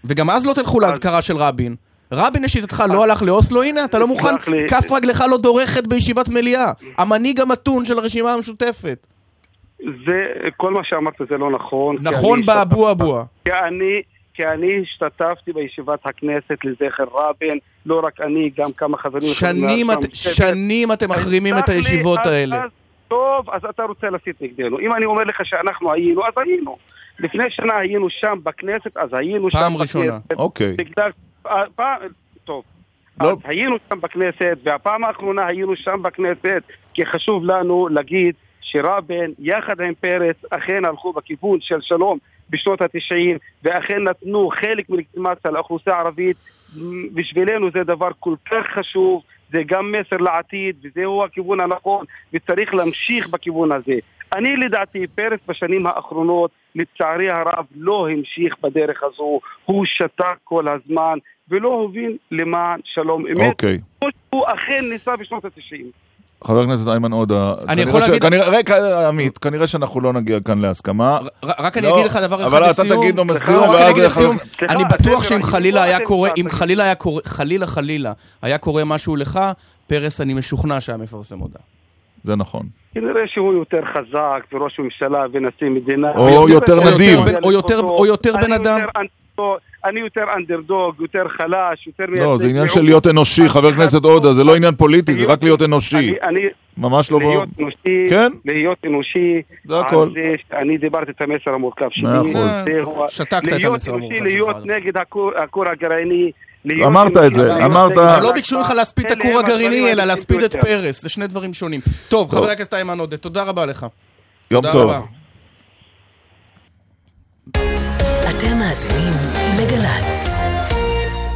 וגם אז לא תלכו לאזכרה של רבין. רבין לשיטתך לא הלך לאוסלו, הנה, אתה לא מוכן, כף רגלך לא דורכת בישיבת מליאה. המנהיג המתון של הרשימה המשותפת. זה, כל מה שאמרת זה לא נכון. נכון באבו אבוה. כי אני, כי אני השתתפתי בישיבת הכנסת לזכר רבין, לא רק אני, גם כמה חברים... שנים, את, שנים אתם מחרימים את הישיבות לי, האלה. אז, אז, טוב, אז אתה רוצה להסית נגדנו. אם אני אומר לך שאנחנו היינו, אז היינו. לפני שנה היינו שם בכנסת, אז היינו שם בכנסת. פעם ראשונה, אוקיי. בגלל... אה, פעם, טוב. לא. אז היינו שם בכנסת, והפעם האחרונה היינו שם בכנסת, כי חשוב לנו להגיד שרבין יחד עם פרס אכן הלכו בכיוון של שלום בשנות התשעים ואכן נתנו חלק מלגיטימציה לאוכלוסייה הערבית בשבילנו זה דבר כל כך חשוב זה גם מסר לעתיד וזהו הכיוון הנכון וצריך להמשיך בכיוון הזה. אני לדעתי פרס בשנים האחרונות לצערי הרב לא המשיך בדרך הזו, הוא שתק כל הזמן ולא הוביל למען שלום אמת, אוקיי. כמו שהוא אכן ניסה בשנות התשעים. חבר הכנסת איימן עודה, אני יכול להגיד... כנראה, עמית, כנראה שאנחנו לא נגיע כאן להסכמה. רק אני אגיד לך דבר אחד לסיום. אבל אתה תגיד לו לסיום, רק אני אגיד לסיום. אני בטוח שאם חלילה היה קורה, אם חלילה היה קורה, חלילה חלילה, היה קורה משהו לך, פרס, אני משוכנע שהיה מפרסם הודעה. זה נכון. כנראה שהוא יותר חזק, וראש ממשלה ונשיא מדינה. או יותר נדיב. או יותר בן אדם. אותו, אני יותר אנדרדוג, יותר חלש, יותר... לא, זה עניין של להיות אנושי, חבר הכנסת עודה, זה לא עניין פוליטי, זה רק להיות אנושי. ממש לא... להיות אנושי, כן? להיות אנושי. זה הכל. אני דיברתי את המסר המורכב שלי. מאה אחוז. שתקת את המסר המורכב שלך. להיות אנושי, להיות נגד הכור הגרעיני. אמרת את זה, אמרת... לא ביקשו ממך להספיד את הכור הגרעיני, אלא להספיד את פרס, זה שני דברים שונים. טוב, חבר הכנסת איימן עודה, תודה רבה לך. יום טוב. אתם מאזינים לגל"צ.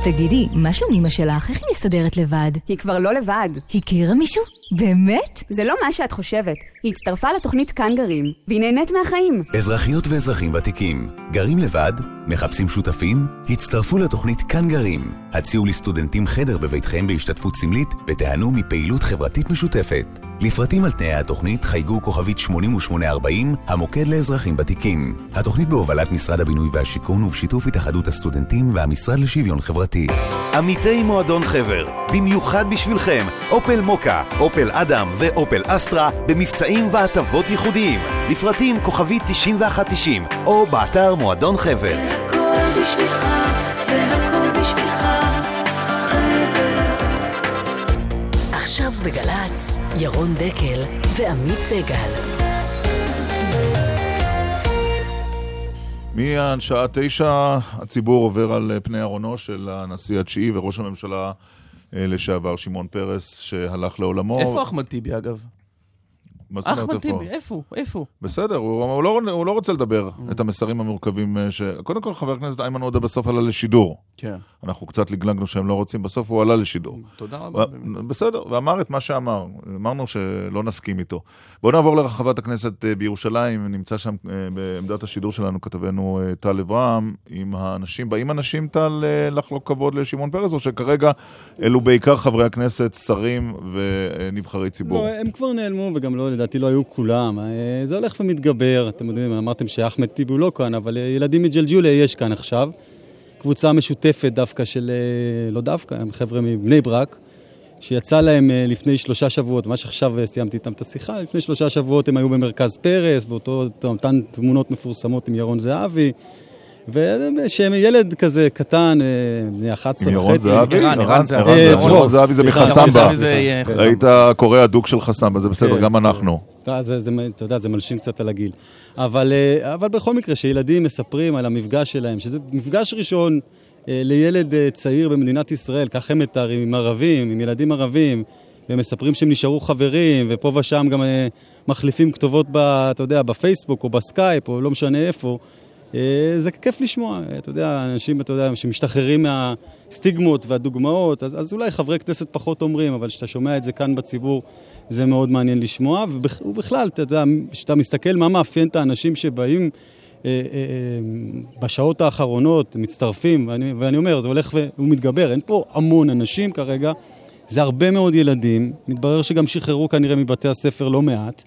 תגידי, מה שלום אמא שלך? איך היא מסתדרת לבד? היא כבר לא לבד. הכירה מישהו? באמת? זה לא מה שאת חושבת. היא הצטרפה לתוכנית כאן גרים, והיא נהנית מהחיים. אזרחיות ואזרחים ותיקים, גרים לבד? מחפשים שותפים? הצטרפו לתוכנית כאן גרים. הציעו לסטודנטים חדר בביתכם בהשתתפות סמלית, ותיהנו מפעילות חברתית משותפת. לפרטים על תנאי התוכנית חייגו כוכבית 8840, המוקד לאזרחים ותיקים. התוכנית בהובלת משרד הבינוי והשיכון ובשיתוף התאחדות הסטודנטים והמשרד לשוויון חברתי. עמיתי מועדון חבר, במיוחד בשבילכם, אופל מוקה, אופל אדם ואופל אסטרה במבצעים והטבות ייחודיים. לפרטים כוכבית 9190 או באתר מועדון חבר. זה הכל בשבילך, זה הכל בשבילך, חבר. עכשיו בגל"צ, ירון דקל ועמית סגל. מהשעה תשע הציבור עובר על פני ארונו של הנשיא התשיעי וראש הממשלה אה, לשעבר שמעון פרס שהלך לעולמו. איפה אחמד טיבי אגב? מה זאת אומרת אחמד איפה? טיבי, איפה? איפה? בסדר, הוא, הוא, לא, הוא לא רוצה לדבר את המסרים המורכבים אה, ש... קודם כל, חבר הכנסת איימן עודה בסוף עלה לשידור. כן. אנחנו קצת לגלגנו שהם לא רוצים, בסוף הוא עלה לשידור. תודה רבה. ו... בסדר, ואמר את מה שאמר. אמרנו שלא נסכים איתו. בואו נעבור לרחבת הכנסת אה, בירושלים, נמצא שם אה, בעמדת השידור שלנו כתבנו טל אברהם, עם האנשים. באים אנשים, טל, לחלוק כבוד לשמעון פרס, או שכרגע אלו בעיקר חברי הכנסת, שרים ונבחרי ציבור? לא, הם כבר נעלמו, וגם לא, לדעתי לא היו כולם. אה, זה הולך ומתגבר, אתם יודעים, אמרתם שאחמד טיבי הוא לא כאן, אבל אה, ילדים מג'לג'וליה יש כאן עכשיו. קבוצה משותפת דווקא של, אה, לא דווקא, הם חבר'ה מבני ברק, שיצא להם לפני שלושה שבועות, ממש עכשיו סיימתי איתם את השיחה, לפני שלושה שבועות הם היו במרכז פרס, באותו, אותן תמונות מפורסמות עם ירון זהבי. ושהם ילד כזה קטן, אה, בני 11 עם וחצי. ירון זהבי? ערן, ערן זהבי. אה, ירון ירון זהבי זה מחסמבה. ירון זהבי זה יהיה חסמבה. היית קורא הדוק של חסמבה, זה בסדר, כן, גם כן. אנחנו. אתה זה- זה- אתה יודע, זה מלשין קצת על הגיל. אבל, אה, אבל בכל מקרה, שילדים מספרים על המפגש שלהם, שזה מפגש ראשון אה, לילד אה, צעיר במדינת ישראל, כך הם מתארים, עם ערבים, עם ילדים ערבים, והם מספרים שהם נשארו חברים, ופה ושם גם אה, מחליפים כתובות, אתה יודע, בפייסבוק או בסקייפ, או לא משנה איפה. אה, זה כיף לשמוע, אתה יודע, אנשים, אתה יודע, שמשתחררים מהסטיגמות והדוגמות, אז, אז אולי חברי כנסת פחות אומרים, אבל כשאתה שומע את זה כאן בציבור, זה מאוד מעניין לשמוע, ובכ, ובכלל, אתה יודע, כשאתה מסתכל מה מאפיין את האנשים שבאים אה, אה, אה, בשעות האחרונות, מצטרפים, ואני, ואני אומר, זה הולך ומתגבר, אין פה המון אנשים כרגע, זה הרבה מאוד ילדים, מתברר שגם שחררו כנראה מבתי הספר לא מעט,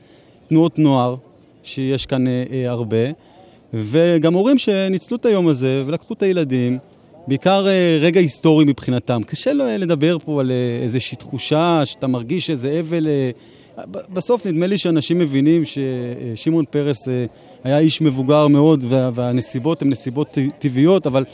תנועות נוער, שיש כאן אה, אה, הרבה, וגם הורים שניצלו את היום הזה ולקחו את הילדים, בעיקר אה, רגע היסטורי מבחינתם. קשה אה, לדבר פה על אה, איזושהי תחושה שאתה מרגיש איזה אבל... בסוף נדמה לי שאנשים מבינים ששמעון פרס היה איש מבוגר מאוד וה- והנסיבות הן נסיבות טבעיות, אבל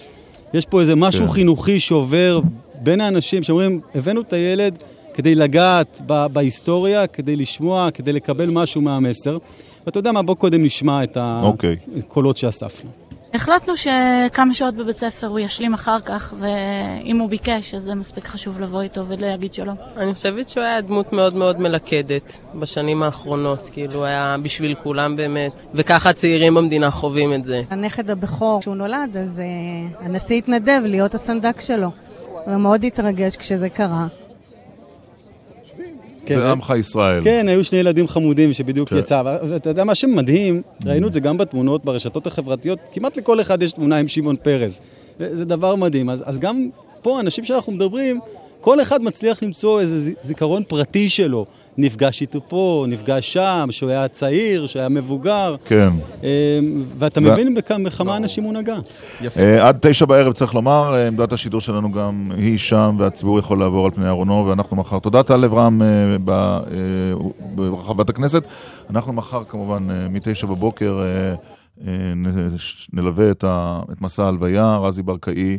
יש פה איזה משהו כן. חינוכי שעובר בין האנשים שאומרים, הבאנו את הילד כדי לגעת בהיסטוריה, כדי לשמוע, כדי לקבל משהו מהמסר. ואתה יודע מה, בוא קודם נשמע את אוקיי. הקולות שאספנו. החלטנו שכמה שעות בבית ספר הוא ישלים אחר כך, ואם הוא ביקש, אז זה מספיק חשוב לבוא איתו ולהגיד שלום. אני חושבת שהוא היה דמות מאוד מאוד מלכדת בשנים האחרונות, כאילו היה בשביל כולם באמת, וככה הצעירים במדינה חווים את זה. הנכד הבכור, כשהוא נולד, אז uh, הנשיא התנדב להיות הסנדק שלו. הוא מאוד התרגש כשזה קרה. זה עמך ישראל. כן, היו שני ילדים חמודים שבדיוק כן. יצא. ואתה יודע מה שמדהים, ראינו את זה גם בתמונות ברשתות החברתיות, כמעט לכל אחד יש תמונה עם שמעון פרס. זה, זה דבר מדהים. אז, אז גם פה, אנשים שאנחנו מדברים, כל אחד מצליח למצוא איזה זיכרון פרטי שלו. נפגש איתו פה, נפגש שם, שהוא היה צעיר, שהוא היה מבוגר. כן. אה, ואתה מבין בכמה אנשים הוא נגע. אה, עד תשע בערב צריך לומר, אה, עמדת השידור שלנו גם היא שם, והציבור יכול לעבור על פני ארונו, ואנחנו מחר. תודה טל אברהם ברחבת הכנסת. אנחנו מחר כמובן מתשע בבוקר נלווה את מסע ההלוויה, רזי ברקאי,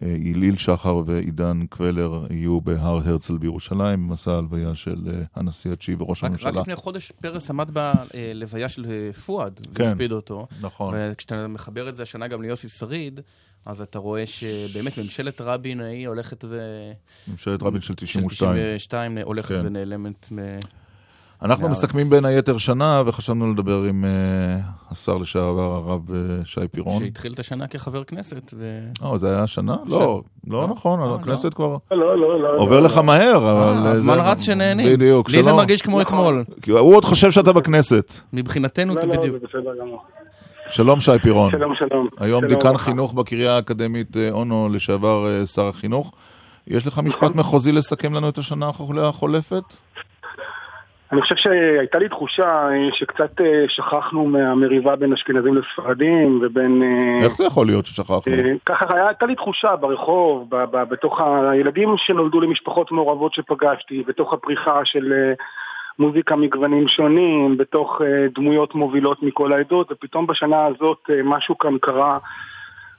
היליל שחר ועידן קבלר יהיו בהר הרצל בירושלים, במסע ההלוויה של הנשיא התשיעי וראש רק, הממשלה. רק לפני חודש פרס עמד בלוויה של פואד, כן, והספיד אותו. נכון. וכשאתה מחבר את זה השנה גם ליוסי שריד, אז אתה רואה שבאמת ממשלת רבין ההיא הולכת ו... ממשלת רבין של 92. של 92 הולכת כן. ונעלמת מ... אנחנו מהארץ. מסכמים בין היתר שנה, וחשבנו לדבר עם uh, השר לשעבר הרב uh, שי פירון. שהתחיל את השנה כחבר כנסת. ו... אה, זה היה השנה? ש- לא, לא לא? נכון, אה, הכנסת כבר לא, לא, לא. עובר לך מהר, אבל... הזמן רץ שנהנים. בדיוק, לי זה שלום. מרגיש כמו אתמול. כי הוא עוד חושב שאתה בכנסת. מבחינתנו לא, זה לא, בדיוק. זה בסדר גמור. שלום שי פירון. שלום, שלום. היום שלום דיקן וברכה. חינוך בקריה האקדמית אונו, לשעבר שר החינוך. יש לך משפט מחוזי לסכם לנו את השנה החול- החולפת? אני חושב שהייתה לי תחושה אה, שקצת אה, שכחנו מהמריבה בין אשכנזים לספרדים ובין... אה, איך זה יכול להיות ששכחנו? ככה היה- הייתה לי תחושה ברחוב, בתוך הילדים שנולדו למשפחות מעורבות שפגשתי, בתוך הפריחה של מוזיקה מגוונים שונים, בתוך דמויות מובילות מכל העדות, ופתאום בשנה הזאת משהו כאן קרה,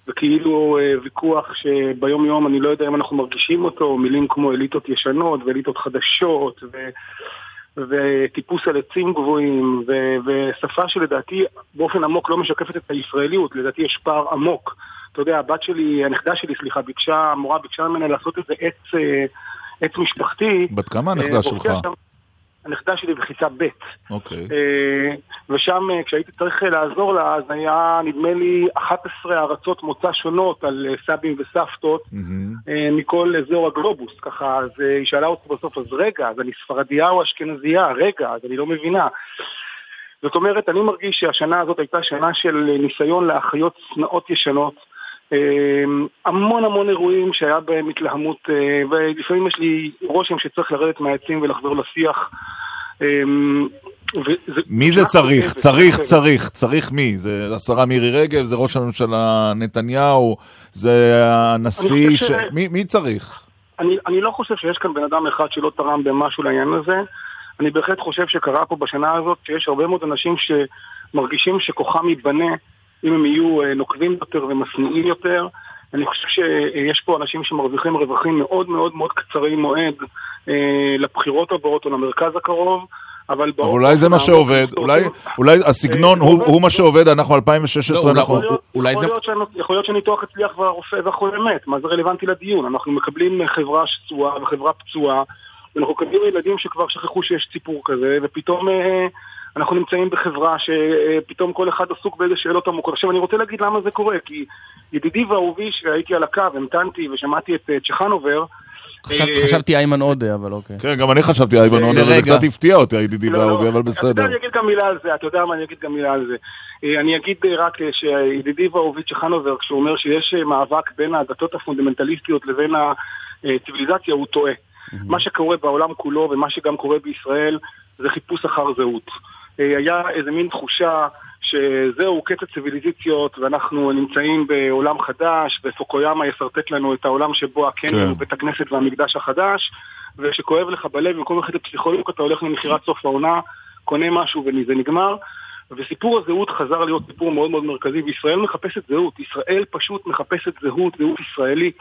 וכאילו ויכוח שביום יום אני לא יודע אם אנחנו מרגישים אותו, מילים כמו אליטות ישנות ואליטות חדשות, ו... וטיפוס על עצים גבוהים, ו- ושפה שלדעתי באופן עמוק לא משקפת את הישראליות, לדעתי יש פער עמוק. אתה יודע, הבת שלי, הנכדה שלי, סליחה, ביקשה, המורה ביקשה ממנה לעשות איזה עץ, אה, עץ משפחתי. בת כמה אה, הנכדה שלך? שם- הנכדה שלי בכיתה ב'. אוקיי. אה, ושם אה, כשהייתי צריך אה, לעזור לה, אז היה נדמה לי 11 ארצות מוצא שונות על סבים וסבתות אה, מכל אזור הגלובוס, ככה, אז היא שאלה אותי בסוף, אז רגע, אז אני ספרדיה או אשכנזייה? רגע, אז אני לא מבינה. זאת אומרת, אני מרגיש שהשנה הזאת הייתה שנה של ניסיון להחיות צנעות ישנות. אה, המון המון אירועים שהיה בהם התלהמות, אה, ולפעמים יש לי רושם שצריך לרדת מהעצים ולחזור לשיח. וזה- מי זה צריך? צריך, צריך. צריך מי? זה השרה מירי רגב? זה ראש הממשלה נתניהו? זה הנשיא? ש... ש- מי, מי צריך? אני, אני לא חושב שיש כאן בן אדם אחד שלא תרם במשהו לעניין הזה. אני בהחלט חושב שקרה פה בשנה הזאת שיש הרבה מאוד אנשים שמרגישים שכוחם ייבנה אם הם יהיו אה, נוקבים יותר ומשניאים יותר. אני חושב שיש פה אנשים שמרוויחים רווחים מאוד מאוד מאוד קצרי מועד אה, לבחירות הבאות או למרכז הקרוב. אבל אבל באופן אולי זה מה שעובד, אולי, אולי הסגנון הוא, הוא מה שעובד, אנחנו 2016, לא, אנחנו... אולי- זה... יכול להיות שניתוח הצליח והרופא והחולה מת, מה זה רלוונטי לדיון? אנחנו מקבלים אה, חברה שצועה וחברה פצועה, ואנחנו מקבלים ילדים שכבר שכחו שיש סיפור כזה, ופתאום אה, אנחנו נמצאים בחברה שפתאום כל אחד עסוק באיזה שאלות עמוקות. עכשיו אני רוצה להגיד למה זה קורה, כי ידידי ואהובי שהייתי על הקו, המתנתי ושמעתי את אה, צ'חנובר, אה, חשבתי איימן עודה, אבל אוקיי. כן, גם אני חשבתי אייבן עודה, וזה. קצת הפתיע אותי, הידידי לא, לא. אבל אתה יודע, בסדר. אני אגיד גם מילה על זה, אתה יודע מה, אני אגיד גם מילה על זה. אה, אני אגיד רק שידידי ואהובי צ'חנובר, כשהוא אומר שיש מאבק בין הדתות הפונדמנטליסטיות לבין הציוויליזציה, הוא טועה. מה שקורה בעולם כולו ומה שגם קורה בישראל זה חיפוש אחר זהות. אה, היה איזה מין תחושה שזהו קץ הציוויליזציות ואנחנו נמצאים בעולם חדש ופוקויאמה ישרטט לנו את העולם שבו הקניון כן. הוא בית הכנסת והמקדש החדש ושכואב לך בלב, במקום ללכת לפסיכולוג אתה הולך למכירת סוף העונה, קונה משהו וזה נגמר וסיפור הזהות חזר להיות סיפור מאוד מאוד מרכזי וישראל מחפשת זהות, ישראל פשוט מחפשת זהות, זהות ישראלית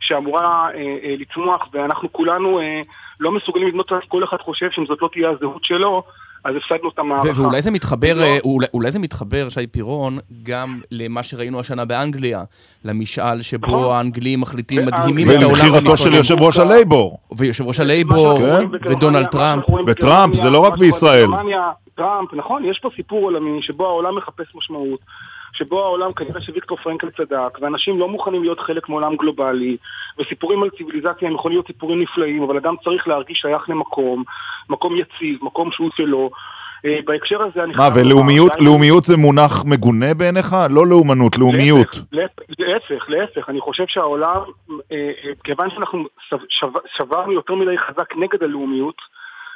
שאמורה אה, אה, לצמוח ואנחנו כולנו אה, לא מסוגלים לבנות כל אחד חושב שאם זאת לא תהיה הזהות שלו אז הפסדנו את המערכה. ואולי זה מתחבר, אה, אולי, אולי זה מתחבר, שי פירון, גם למה שראינו השנה באנגליה, למשאל שבו נכון. האנגלים מחליטים. מדהימים את העולם. ולבחירתו של. יושב ראש הלייבור. ויושב ראש הלייבור, כן. ודונלד טראמפ. וטראמפ, זה לא רק בישראל. טראמפ, נכון, יש פה סיפור עולמי שבו העולם מחפש משמעות, שבו העולם, כנראה שוויקטור פרנקל צדק, ואנשים לא מוכנים להיות חלק מעולם גלובלי, וסיפורים על ציוויליזציה הם יכולים להיות סיפורים נפלאים, אבל אדם צריך להרגיש שייך למקום, מקום יציב, מקום שהוא שלו. אה, בהקשר הזה אני מה, חייב לומר, ולאומיות לאומיות זה מונח מגונה בעיניך? לא לאומנות, לאומיות. להפך, להפך, אני חושב שהעולם, אה, אה, כיוון שאנחנו שב- שב- שברנו יותר מדי חזק נגד הלאומיות,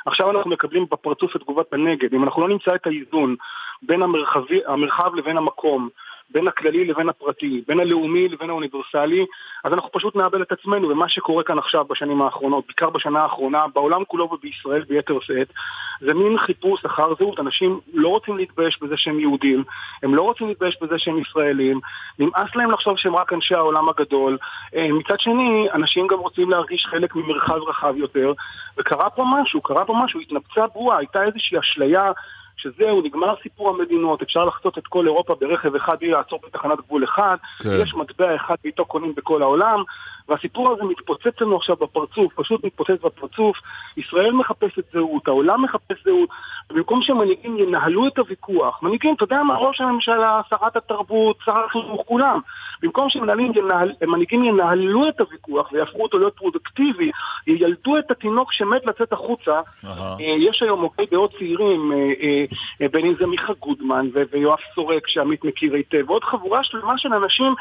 עכשיו אנחנו מקבלים בפרצוף את תגובת הנגד. אם אנחנו לא נמצא את האיזון בין המרחבי, המרחב לבין המקום, בין הכללי לבין הפרטי, בין הלאומי לבין האוניברסלי, אז אנחנו פשוט נאבד את עצמנו, ומה שקורה כאן עכשיו בשנים האחרונות, בעיקר בשנה האחרונה, בעולם כולו ובישראל ביתר שאת, זה מין חיפוש אחר זהות, אנשים לא רוצים להתבייש בזה שהם יהודים, הם לא רוצים להתבייש בזה שהם ישראלים, נמאס להם לחשוב שהם רק אנשי העולם הגדול. אה, מצד שני, אנשים גם רוצים להרגיש חלק ממרחב רחב יותר, וקרה פה משהו, קרה פה משהו, התנפצה בועה, הייתה איזושהי אשליה שזהו, נגמר סיפור המדינות, אפשר לחצות את כל אירופה ברכב אחד בלי לעצור בתחנת גבול אחד, כן. יש מטבע אחד ואיתו קונים בכל העולם, והסיפור הזה מתפוצץ לנו עכשיו בפרצוף, פשוט מתפוצץ בפרצוף, ישראל מחפשת זהות, העולם מחפש זהות, ובמקום שמנהיגים ינהלו את הוויכוח, מנהיגים, אתה יודע מה, ראש הממשלה, שרת התרבות, שר החינוך, כולם, במקום שמנהלים ינהל, מנהיגים ינהלו את הוויכוח ויהפכו אותו להיות פרודוקטיבי, ילדו את התינוק שמת לצאת החוצה, אה, יש היום מוקדי דעות צעירים, אה, אה, בין אם זה מיכה גודמן ויואב סורק שעמית מכיר היטב, ועוד חבורה שלמה של אנשים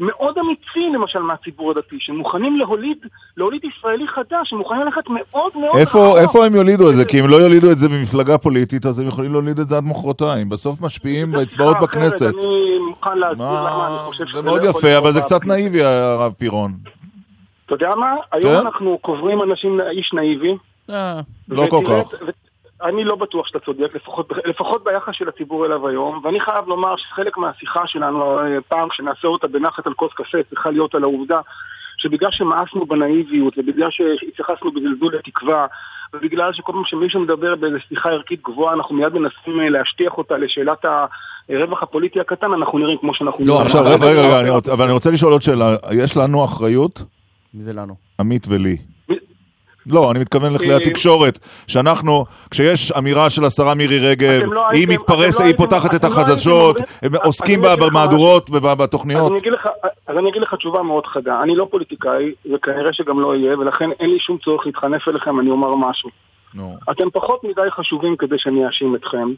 מאוד אמיצים למשל מהציבור הדתי, שמוכנים להוליד, להוליד ישראלי חדש, שמוכנים ללכת מאוד מאוד איפה, איפה הם יולידו את זה? כי אם לא יולידו את זה במפלגה פוליטית, אז הם יכולים להוליד את זה עד מחרתיים. בסוף משפיעים באצבעות אחרת, בכנסת. אני מוכן להסביר מה- למה אני חושב שזה זה לא מאוד יכול יפה, אבל זה. קצת נאיבי, הרב פירון. אתה יודע מה? היום כן? אנחנו קוברים אנשים, איש נאיבי. לא כל כך. אני לא בטוח שאתה צודק, לפחות, לפחות ביחס של הציבור אליו היום, ואני חייב לומר שחלק מהשיחה שלנו, אה, פעם שנעשה אותה בנחת על כוס קפה, צריכה להיות על העובדה שבגלל שמאסנו בנאיביות, ובגלל שהתייחסנו בזלזול לתקווה, ובגלל שכל פעם שמישהו מדבר באיזו שיחה ערכית גבוהה, אנחנו מיד מנסים אה, להשטיח אותה לשאלת הרווח הפוליטי הקטן, אנחנו נראים כמו שאנחנו לא. עכשיו, רגע, רגע, רגע, אני רוצה- אבל אני רוצה לשאול עוד שאלה. יש לנו אחריות? מי זה לנו? עמית ולי. לא, אני מתכוון לכלי התקשורת, שאנחנו, כשיש אמירה של השרה מירי רגב, לא היא מתפרסת, לא היא פותחת את לא החדשות, הם עוסקים לך במהדורות ובתוכניות. אז אני אגיד לך תשובה מאוד חדה. אני לא פוליטיקאי, וכנראה שגם לא אהיה, ולכן אין לי שום צורך להתחנף אליכם, אני אומר משהו. אתם פחות מדי חשובים כדי שאני אאשים אתכם.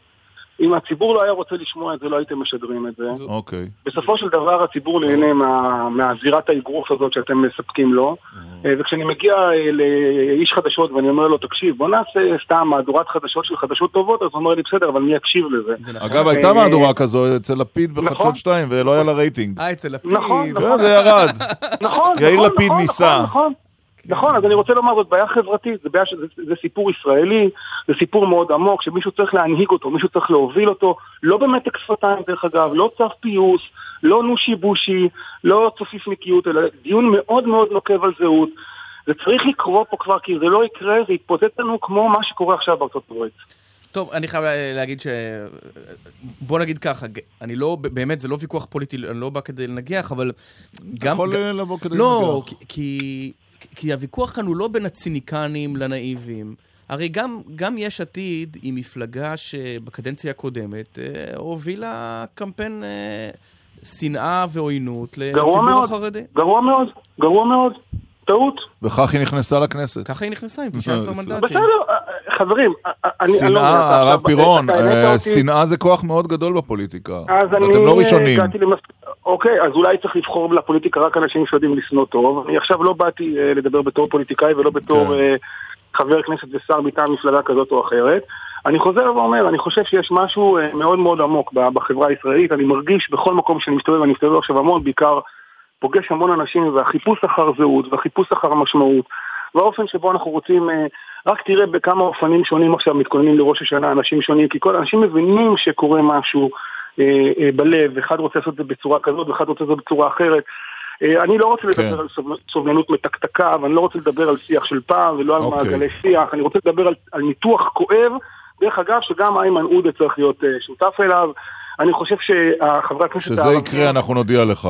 אם הציבור לא היה רוצה לשמוע את זה, לא הייתם משדרים את זה. אוקיי. בסופו של דבר הציבור נהנה מה, מהזירת האגרוף הזאת שאתם מספקים לו, אה, וכשאני מגיע אה, לאיש חדשות ואני אומר לו, תקשיב, בוא נעשה סתם מהדורת חדשות של חדשות טובות, אז הוא אומר לי, בסדר, אבל מי יקשיב לזה? אגב, הייתה אה, מהדורה כזו אצל לפיד נכון. בחדשות 2, ולא היה לה רייטינג. אה, אצל לפיד. נכון, נכון. זה ירד. נכון, יאיר נכון, לפיד נכון, ניסה. נכון, נכון. אז אני רוצה לומר, זאת בעיה חברתית, זה, בעיה, זה, זה סיפור ישראלי, זה סיפור מאוד עמוק, שמישהו צריך להנהיג אותו, מישהו צריך להוביל אותו, לא במתק שפתיים דרך אגב, לא צו פיוס, לא נושי בושי, לא צופיפניקיות, אלא דיון מאוד מאוד נוקב על זהות. זה צריך לקרות פה כבר, כי זה לא יקרה, זה יתפוצץ לנו כמו מה שקורה עכשיו בארצות הברית. טוב, אני חייב להגיד ש... בוא נגיד ככה, אני לא, באמת, זה לא ויכוח פוליטי, אני לא בא כדי לנגח, אבל גם... יכול גם- לבוא כדי לא, לנגח. כי, כי, כי הוויכוח כאן הוא לא בין הציניקנים לנאיבים. הרי גם, גם יש עתיד היא מפלגה שבקדנציה הקודמת אה, הובילה קמפיין אה, שנאה ועוינות גרוע לציבור מאוד, החרדי. גרוע מאוד, גרוע מאוד, טעות. וכך היא נכנסה לכנסת. ככה היא נכנסה עם 19 מנדטים. בסדר, אה, אה, חברים, אה, אה, אני... שנאה, הרב פירון, אה, שנאה זה כוח מאוד גדול בפוליטיקה. אז אני אתם לא ראשונים. הגעתי למס... אוקיי, אז אולי צריך לבחור לפוליטיקה רק אנשים שיודעים לשנוא טוב. אני עכשיו לא באתי אה, לדבר בתור פוליטיקאי ולא בתור כן. אה, חבר כנסת ושר מטעם מפלגה כזאת או אחרת. אני חוזר ואומר, אני חושב שיש משהו אה, מאוד מאוד עמוק בחברה הישראלית. אני מרגיש בכל מקום שאני מסתובב, אני מסתובב עכשיו המון, בעיקר פוגש המון אנשים, והחיפוש אחר זהות, והחיפוש אחר משמעות, והאופן שבו אנחנו רוצים, אה, רק תראה בכמה אופנים שונים עכשיו מתכוננים לראש השנה, אנשים שונים, כי כל אנשים מבינים שקורה משהו אה, אה, בלב, אחד רוצה לעשות את זה בצורה כזאת, ואחד רוצה לעשות את זה בצורה אחרת. אני לא רוצה לדבר על סובלנות- מתקתקה, ואני לא רוצה לדבר על שיח של פעם, ולא על אוקיי. מעגלי שיח, אני רוצה לדבר על, על ניתוח כואב, דרך אגב, שגם איימן עודה צריך להיות שותף אליו. אני חושב שחברי הכנסת הערבים... יקרה, אנחנו נודיע לך.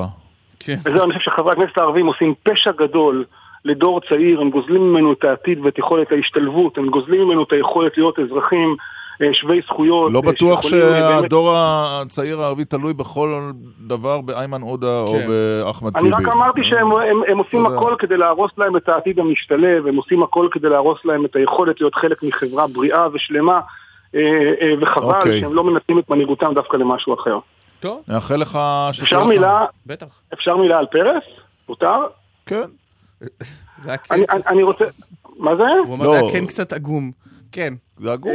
וזהו, אני חושב שחברי הכנסת הערבים עושים פשע גדול לדור צעיר, הם גוזלים ממנו את העתיד ואת יכולת ההשתלבות, הם גוזלים ממנו את היכולת להיות אזרחים אה, שווי זכויות. לא אה, בטוח אה, באמת- שהדור הצעיר הערבי תלוי בכל דבר באיימן עודה או כן. באחמד אני טיבי. רק אמרתי שהם הם, הם עושים תודה. הכל כדי להרוס להם את העתיד המשתלב, הם עושים הכל כדי להרוס להם את היכולת להיות חלק מחברה בריאה ושלמה, וחבל אוקיי. שהם לא מנצלים את מנהיגותם דווקא למשהו אחר. טוב. נאחל לך שתהיה אפשר לך- מילה? בטח. אפשר מילה על פרס? מותר? כן. זה היה אני, אני, רוצה... מה זה? הוא אמר, זה היה כן קצת עגום. כן. דאגו.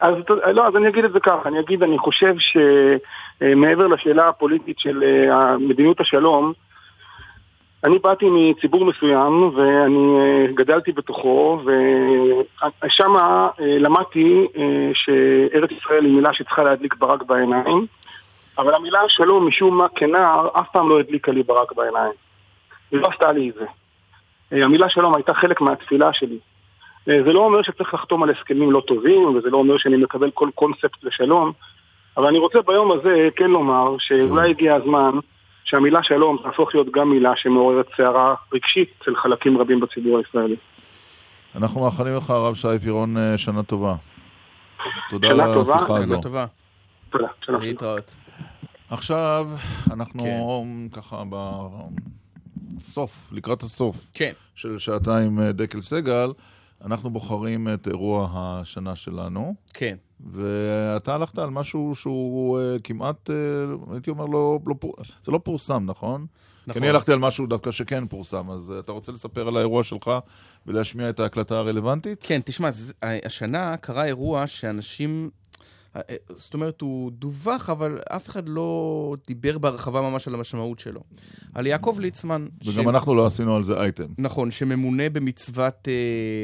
אז, לא, אז אני אגיד את זה ככה, אני אגיד, אני חושב שמעבר לשאלה הפוליטית של מדיניות השלום, אני באתי מציבור מסוים ואני גדלתי בתוכו ושם למדתי שארץ ישראל היא מילה שצריכה להדליק ברק בעיניים אבל המילה שלום משום מה כנער אף פעם לא הדליקה לי ברק בעיניים. היא לא עשתה לי את זה. המילה שלום הייתה חלק מהתפילה שלי. זה לא אומר שצריך לחתום על הסכמים לא טובים וזה לא אומר שאני מקבל כל קונספט לשלום אבל אני רוצה ביום הזה כן לומר שאולי הגיע הזמן שהמילה שלום תהפוך להיות גם מילה שמעוררת סערה רגשית אצל חלקים רבים בציבור הישראלי. אנחנו מאחלים לך, הרב שי פירון, שנה טובה. תודה על השיחה הזו. שנה טובה. תודה. שנה להתראות. עכשיו, אנחנו כן. ככה בסוף, לקראת הסוף כן. של שעתיים דקל סגל, אנחנו בוחרים את אירוע השנה שלנו. כן. ואתה הלכת על משהו שהוא uh, כמעט, uh, הייתי אומר, לא, לא, זה לא פורסם, נכון? נכון. אני הלכתי על משהו דווקא שכן פורסם, אז אתה רוצה לספר על האירוע שלך ולהשמיע את ההקלטה הרלוונטית? כן, תשמע, השנה קרה אירוע שאנשים... זאת אומרת, הוא דווח, אבל אף אחד לא דיבר בהרחבה ממש על המשמעות שלו. על יעקב ליצמן. וגם ש... אנחנו לא עשינו על זה אייטם. נכון, שממונה במצוות...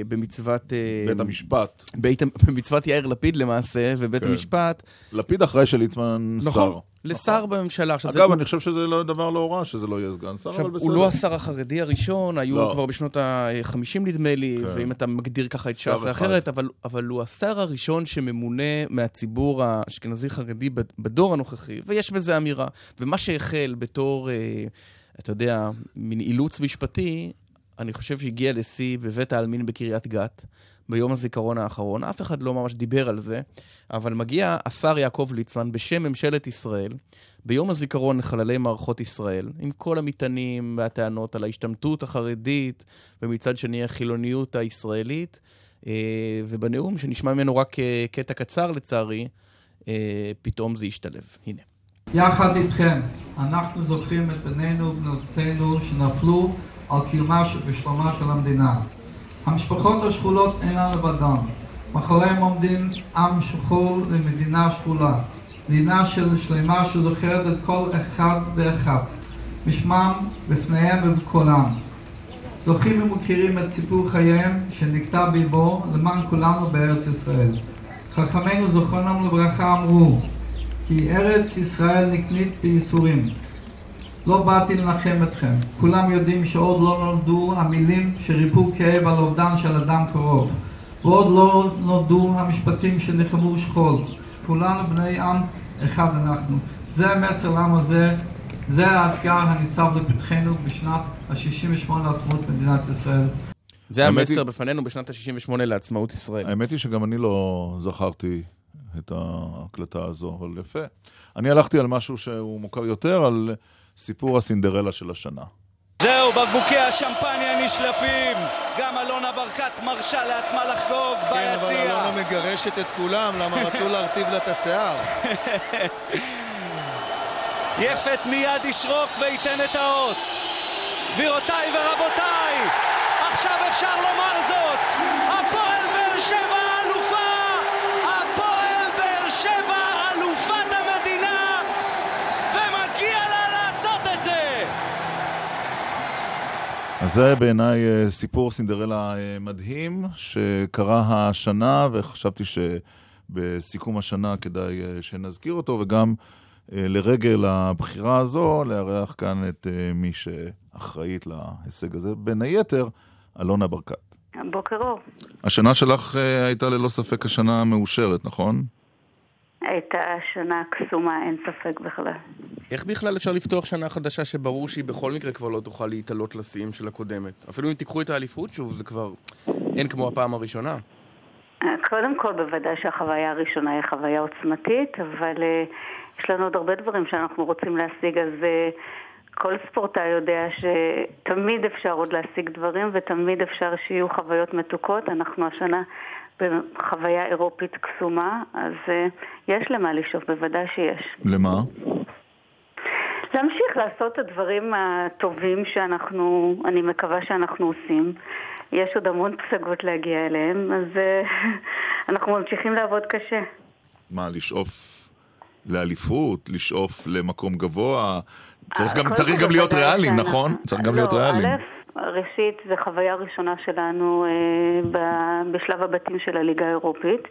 במצוות... בית המשפט. בית, במצוות יאיר לפיד למעשה, ובית כן. המשפט... לפיד אחרי שליצמן נכון. שר. לשר בממשלה. אגב, זה... אני חושב שזה לא דבר לא רע שזה לא יהיה סגן שר, אבל בסדר. הוא לא השר החרדי הראשון, היו לא. כבר בשנות ה-50 נדמה לי, כן. ואם אתה מגדיר ככה את ש"ס אחרת, אבל, אבל הוא השר הראשון שממונה מהציבור האשכנזי-חרדי בדור הנוכחי, ויש בזה אמירה. ומה שהחל בתור, אה, אתה יודע, מין אילוץ משפטי, אני חושב שהגיע לשיא בבית העלמין בקריית גת. ביום הזיכרון האחרון, אף אחד לא ממש דיבר על זה, אבל מגיע השר יעקב ליצמן בשם ממשלת ישראל, ביום הזיכרון לחללי מערכות ישראל, עם כל המטענים והטענות על ההשתמטות החרדית, ומצד שני החילוניות הישראלית, אה, ובנאום שנשמע ממנו רק קטע קצר לצערי, אה, פתאום זה ישתלב. הנה. יחד איתכם, אנחנו זוכרים את בנינו ובנותינו שנפלו על קיומה ושלומה של המדינה. המשפחות השכולות אינן לבדן. מאחוריהם עומדים עם שכול למדינה שכולה. מדינה של שלמה שזוכרת את כל אחד ואחד. בשמם, בפניהם ובקולם. זוכים ומכירים את סיפור חייהם שנקטע ביבו למען כולנו בארץ ישראל. חכמינו זכרונם לברכה אמרו כי ארץ ישראל נקנית בייסורים לא באתי לנחם אתכם. כולם יודעים שעוד לא נולדו המילים שריפו כאב על אובדן של אדם קרוב. ועוד לא נולדו המשפטים שנחמו שכול. כולנו בני עם אחד אנחנו. זה המסר לעם הזה, זה האתגר הניצב לפתחנו בשנת ה-68 לעצמאות מדינת ישראל. זה המסר היא... בפנינו בשנת ה-68 לעצמאות ישראל. האמת היא שגם אני לא זכרתי את ההקלטה הזו, אבל יפה. אני הלכתי על משהו שהוא מוכר יותר, על... סיפור הסינדרלה של השנה. זהו, בקבוקי השמפניה נשלפים. גם אלונה ברקת מרשה לעצמה לחגוג כן, ביציע. כן, אבל אלונה מגרשת את כולם, למה רצו להרטיב לה את השיער. יפת מיד ישרוק וייתן את האות. גבירותיי ורבותיי, עכשיו אפשר לומר זאת. הפועל באר שבע אז זה בעיניי אה, סיפור סינדרלה אה, מדהים שקרה השנה, וחשבתי שבסיכום השנה כדאי אה, שנזכיר אותו, וגם לרגל הבחירה הזו, לארח כאן את מי שאחראית להישג הזה, בין היתר, אלונה ברקת. בוקר אור. השנה שלך הייתה ללא ספק השנה מאושרת, נכון? הייתה שנה קסומה, אין ספק בכלל. איך בכלל אפשר לפתוח שנה חדשה שברור שהיא בכל מקרה כבר לא תוכל להתעלות לשיאים של הקודמת? אפילו אם תיקחו את האליפות שוב, זה כבר אין כמו הפעם הראשונה. קודם כל, בוודאי שהחוויה הראשונה היא חוויה עוצמתית, אבל uh, יש לנו עוד הרבה דברים שאנחנו רוצים להשיג, אז uh, כל ספורטאי יודע שתמיד אפשר עוד להשיג דברים ותמיד אפשר שיהיו חוויות מתוקות. אנחנו השנה בחוויה אירופית קסומה, אז uh, יש למה לשאוף, בוודאי שיש. למה? להמשיך לעשות את הדברים הטובים שאנחנו, אני מקווה שאנחנו עושים. יש עוד המון פסגות להגיע אליהם, אז uh, אנחנו ממשיכים לעבוד קשה. מה, לשאוף לאליפות? לשאוף למקום גבוה? צריך גם, צריך גם להיות ריאליים, נכון? צריך גם להיות ריאליים. לא, ראשית, זו חוויה ראשונה שלנו אה, בשלב הבתים של הליגה האירופית.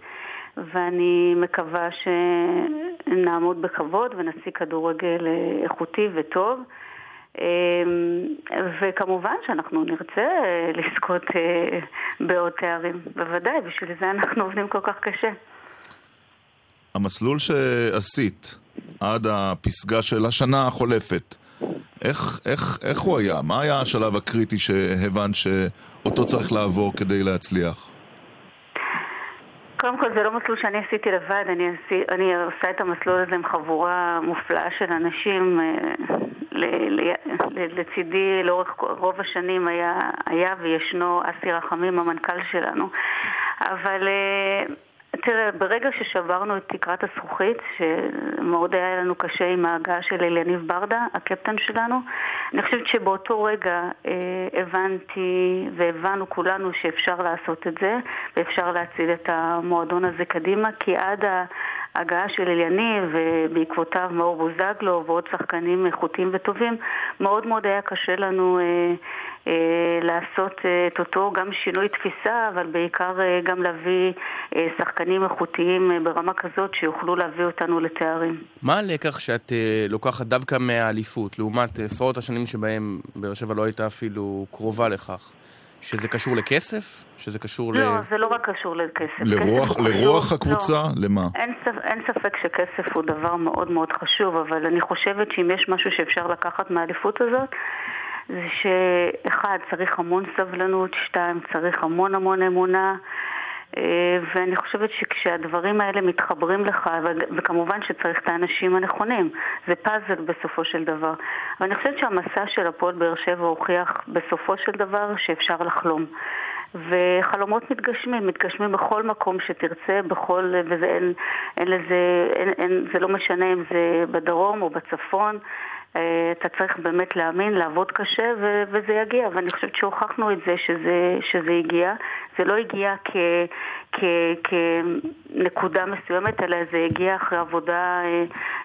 ואני מקווה שנעמוד בכבוד ונשיג כדורגל איכותי וטוב. אמ, וכמובן שאנחנו נרצה לזכות אה, בעוד תארים, בוודאי, בשביל זה אנחנו עובדים כל כך קשה. המסלול שעשית עד הפסגה של השנה החולפת, איך, איך, איך הוא היה? מה היה השלב הקריטי שהבנת שאותו צריך לעבור כדי להצליח? קודם כל זה לא מסלול שאני עשיתי לבד, אני, עשי, אני עושה את המסלול הזה עם חבורה מופלאה של אנשים. אה, ל, ל, ל, לצידי לאורך רוב השנים היה, היה וישנו אסי רחמים, המנכ"ל שלנו. אבל אה, תראה, ברגע ששברנו את תקרת הזכוכית, שמאוד היה לנו קשה עם ההגעה של אליניב ברדה, הקפטן שלנו, אני חושבת שבאותו רגע אה, הבנתי והבנו כולנו שאפשר לעשות את זה, ואפשר להציל את המועדון הזה קדימה, כי עד ההגעה של אליניב ובעקבותיו מאור בוזגלו ועוד שחקנים איכותיים וטובים, מאוד מאוד היה קשה לנו אה, לעשות אה, את אותו גם שינוי תפיסה, אבל בעיקר אה, גם להביא שחקנים איכותיים ברמה כזאת שיוכלו להביא אותנו לתארים. מה הלקח שאת לוקחת דווקא מהאליפות, לעומת עשרות השנים שבהם באר שבע לא הייתה אפילו קרובה לכך? שזה קשור לכסף? שזה קשור לא, ל... לא, זה לא רק קשור לכסף. לרוח, כסף לרוח חשוב. הקבוצה? לא. למה? אין, ספ, אין ספק שכסף הוא דבר מאוד מאוד חשוב, אבל אני חושבת שאם יש משהו שאפשר לקחת מהאליפות הזאת, זה שאחד, צריך המון סבלנות, שתיים, צריך המון המון אמונה. אה, ואני חושבת שכשהדברים האלה מתחברים לך, וכמובן שצריך את האנשים הנכונים, זה פאזל בסופו של דבר. אבל אני חושבת שהמסע של הפועל באר שבע הוכיח בסופו של דבר שאפשר לחלום. וחלומות מתגשמים, מתגשמים בכל מקום שתרצה, בכל, וזה אין, אין לזה, אין, אין, זה לא משנה אם זה בדרום או בצפון. אה, אתה צריך באמת להאמין, לעבוד קשה, ו- וזה יגיע. ואני חושבת שהוכחנו את זה שזה, שזה הגיע. זה לא הגיע כ- כ- כנקודה מסוימת, אלא זה הגיע אחרי עבודה אה,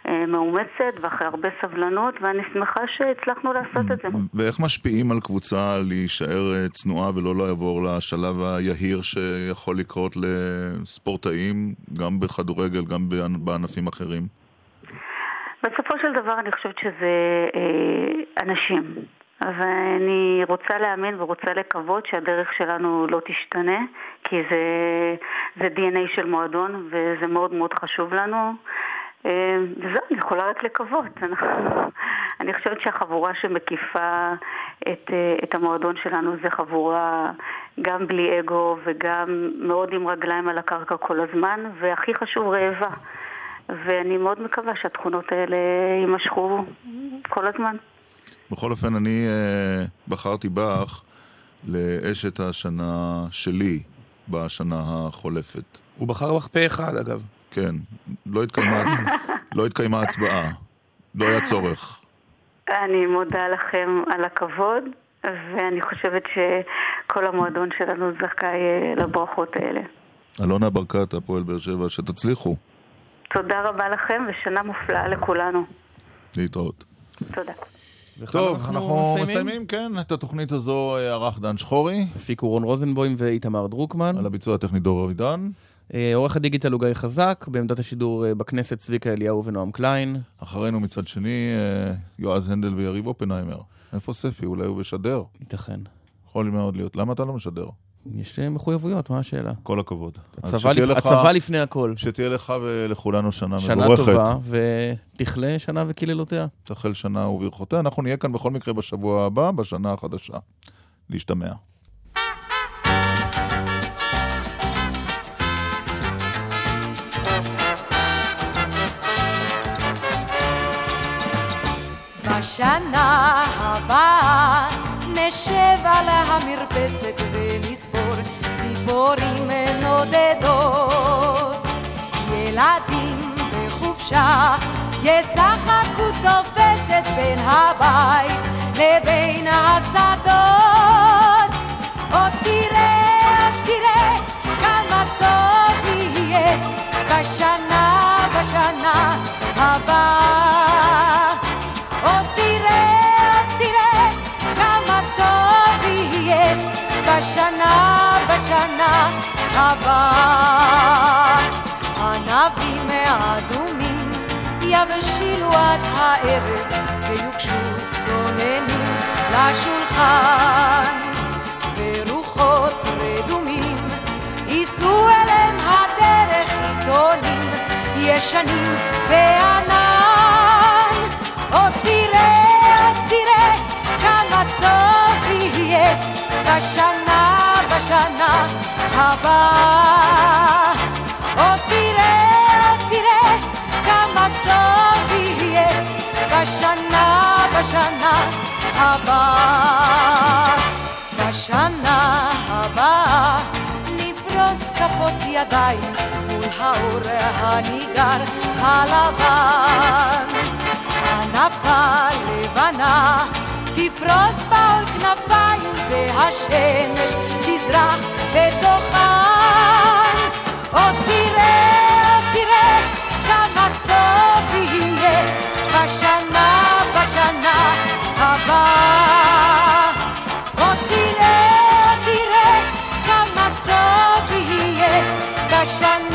אה, מאומצת ואחרי הרבה סבלנות, ואני שמחה שהצלחנו לעשות את זה. ואיך משפיעים על קבוצה להישאר צנועה ולא לעבור לשלב היהיר שיכול לקרות לספורטאים, גם בכדורגל, גם בענפים אחרים? בסופו של דבר אני חושבת שזה אה, אנשים. ואני רוצה להאמין ורוצה לקוות שהדרך שלנו לא תשתנה, כי זה, זה DNA של מועדון וזה מאוד מאוד חשוב לנו. אה, וזהו, אני יכולה רק לקוות. אני חושבת שהחבורה שמקיפה את, אה, את המועדון שלנו זה חבורה גם בלי אגו וגם מאוד עם רגליים על הקרקע כל הזמן, והכי חשוב רעבה. ואני מאוד מקווה שהתכונות האלה יימשכו כל הזמן. בכל אופן, אני uh, בחרתי בך לאשת השנה שלי בשנה החולפת. הוא בחר בך פה אחד, אגב. כן, לא התקיימה, הצ... לא התקיימה הצבעה, לא היה צורך. אני מודה לכם על הכבוד, ואני חושבת שכל המועדון שלנו זכאי אה, לברכות האלה. אלונה ברקת, הפועל באר שבע, שתצליחו. תודה רבה לכם ושנה מופלאה לכולנו. להתראות. תודה. טוב, אנחנו, אנחנו מסיימים, כן, את התוכנית הזו אה, ערך דן שחורי. הפיקו רון רוזנבוים ואיתמר דרוקמן. על הביצוע הטכני דור אבידן. אה, עורך הדיגיטל הוא גיא חזק, בעמדת השידור אה, בכנסת צביקה אליהו ונועם קליין. אחרינו מצד שני, יועז הנדל ויריב אופנהיימר. איפה ספי? אולי הוא משדר. ייתכן. יכול מאוד להיות. למה אתה לא משדר? יש לי מחויבויות, מה השאלה? כל הכבוד. הצבא, לפ... לך, הצבא לפני הכל. שתהיה לך ולכולנו שנה, שנה מבורכת. שנה טובה, ותכלה שנה וקללותיה. תחל שנה וברכותיה. אנחנו נהיה כאן בכל מקרה בשבוע הבא, בשנה החדשה. להשתמע. בשנה הבאה נשב על המרפסת ונספור ציפורים נודדות. ילדים בחופשה ישחקו תופסת בין הבית לבין השדות. עוד תראה, עוד תראה, כמה טוב יהיה בשנה, בשנה הבאה. בשנה, בשנה הבאה. ענבים האדומים יבשילו עד הערב ויוגשו צוננים לשולחן ורוחות רדומים ייסעו אליהם הדרך עיתונים ישנים וענן עוד תראה, עוד תראה כמה טוב יהיה בשנה, בשנה הבאה עוד תראה, עוד תראה כמה טוב יהיה בשנה, בשנה הבאה. בשנה הבאה נפרוס כפות ידיים מול האור הניגר הלבן. ענפה לבנה תפרוס בעול כנפיים והשמש תזרח בתוכן. עוד תראה, עוד תראה כמה טוב יהיה בשנה, בשנה הבאה. עוד תראה, עוד תראה כמה טוב יהיה בשנה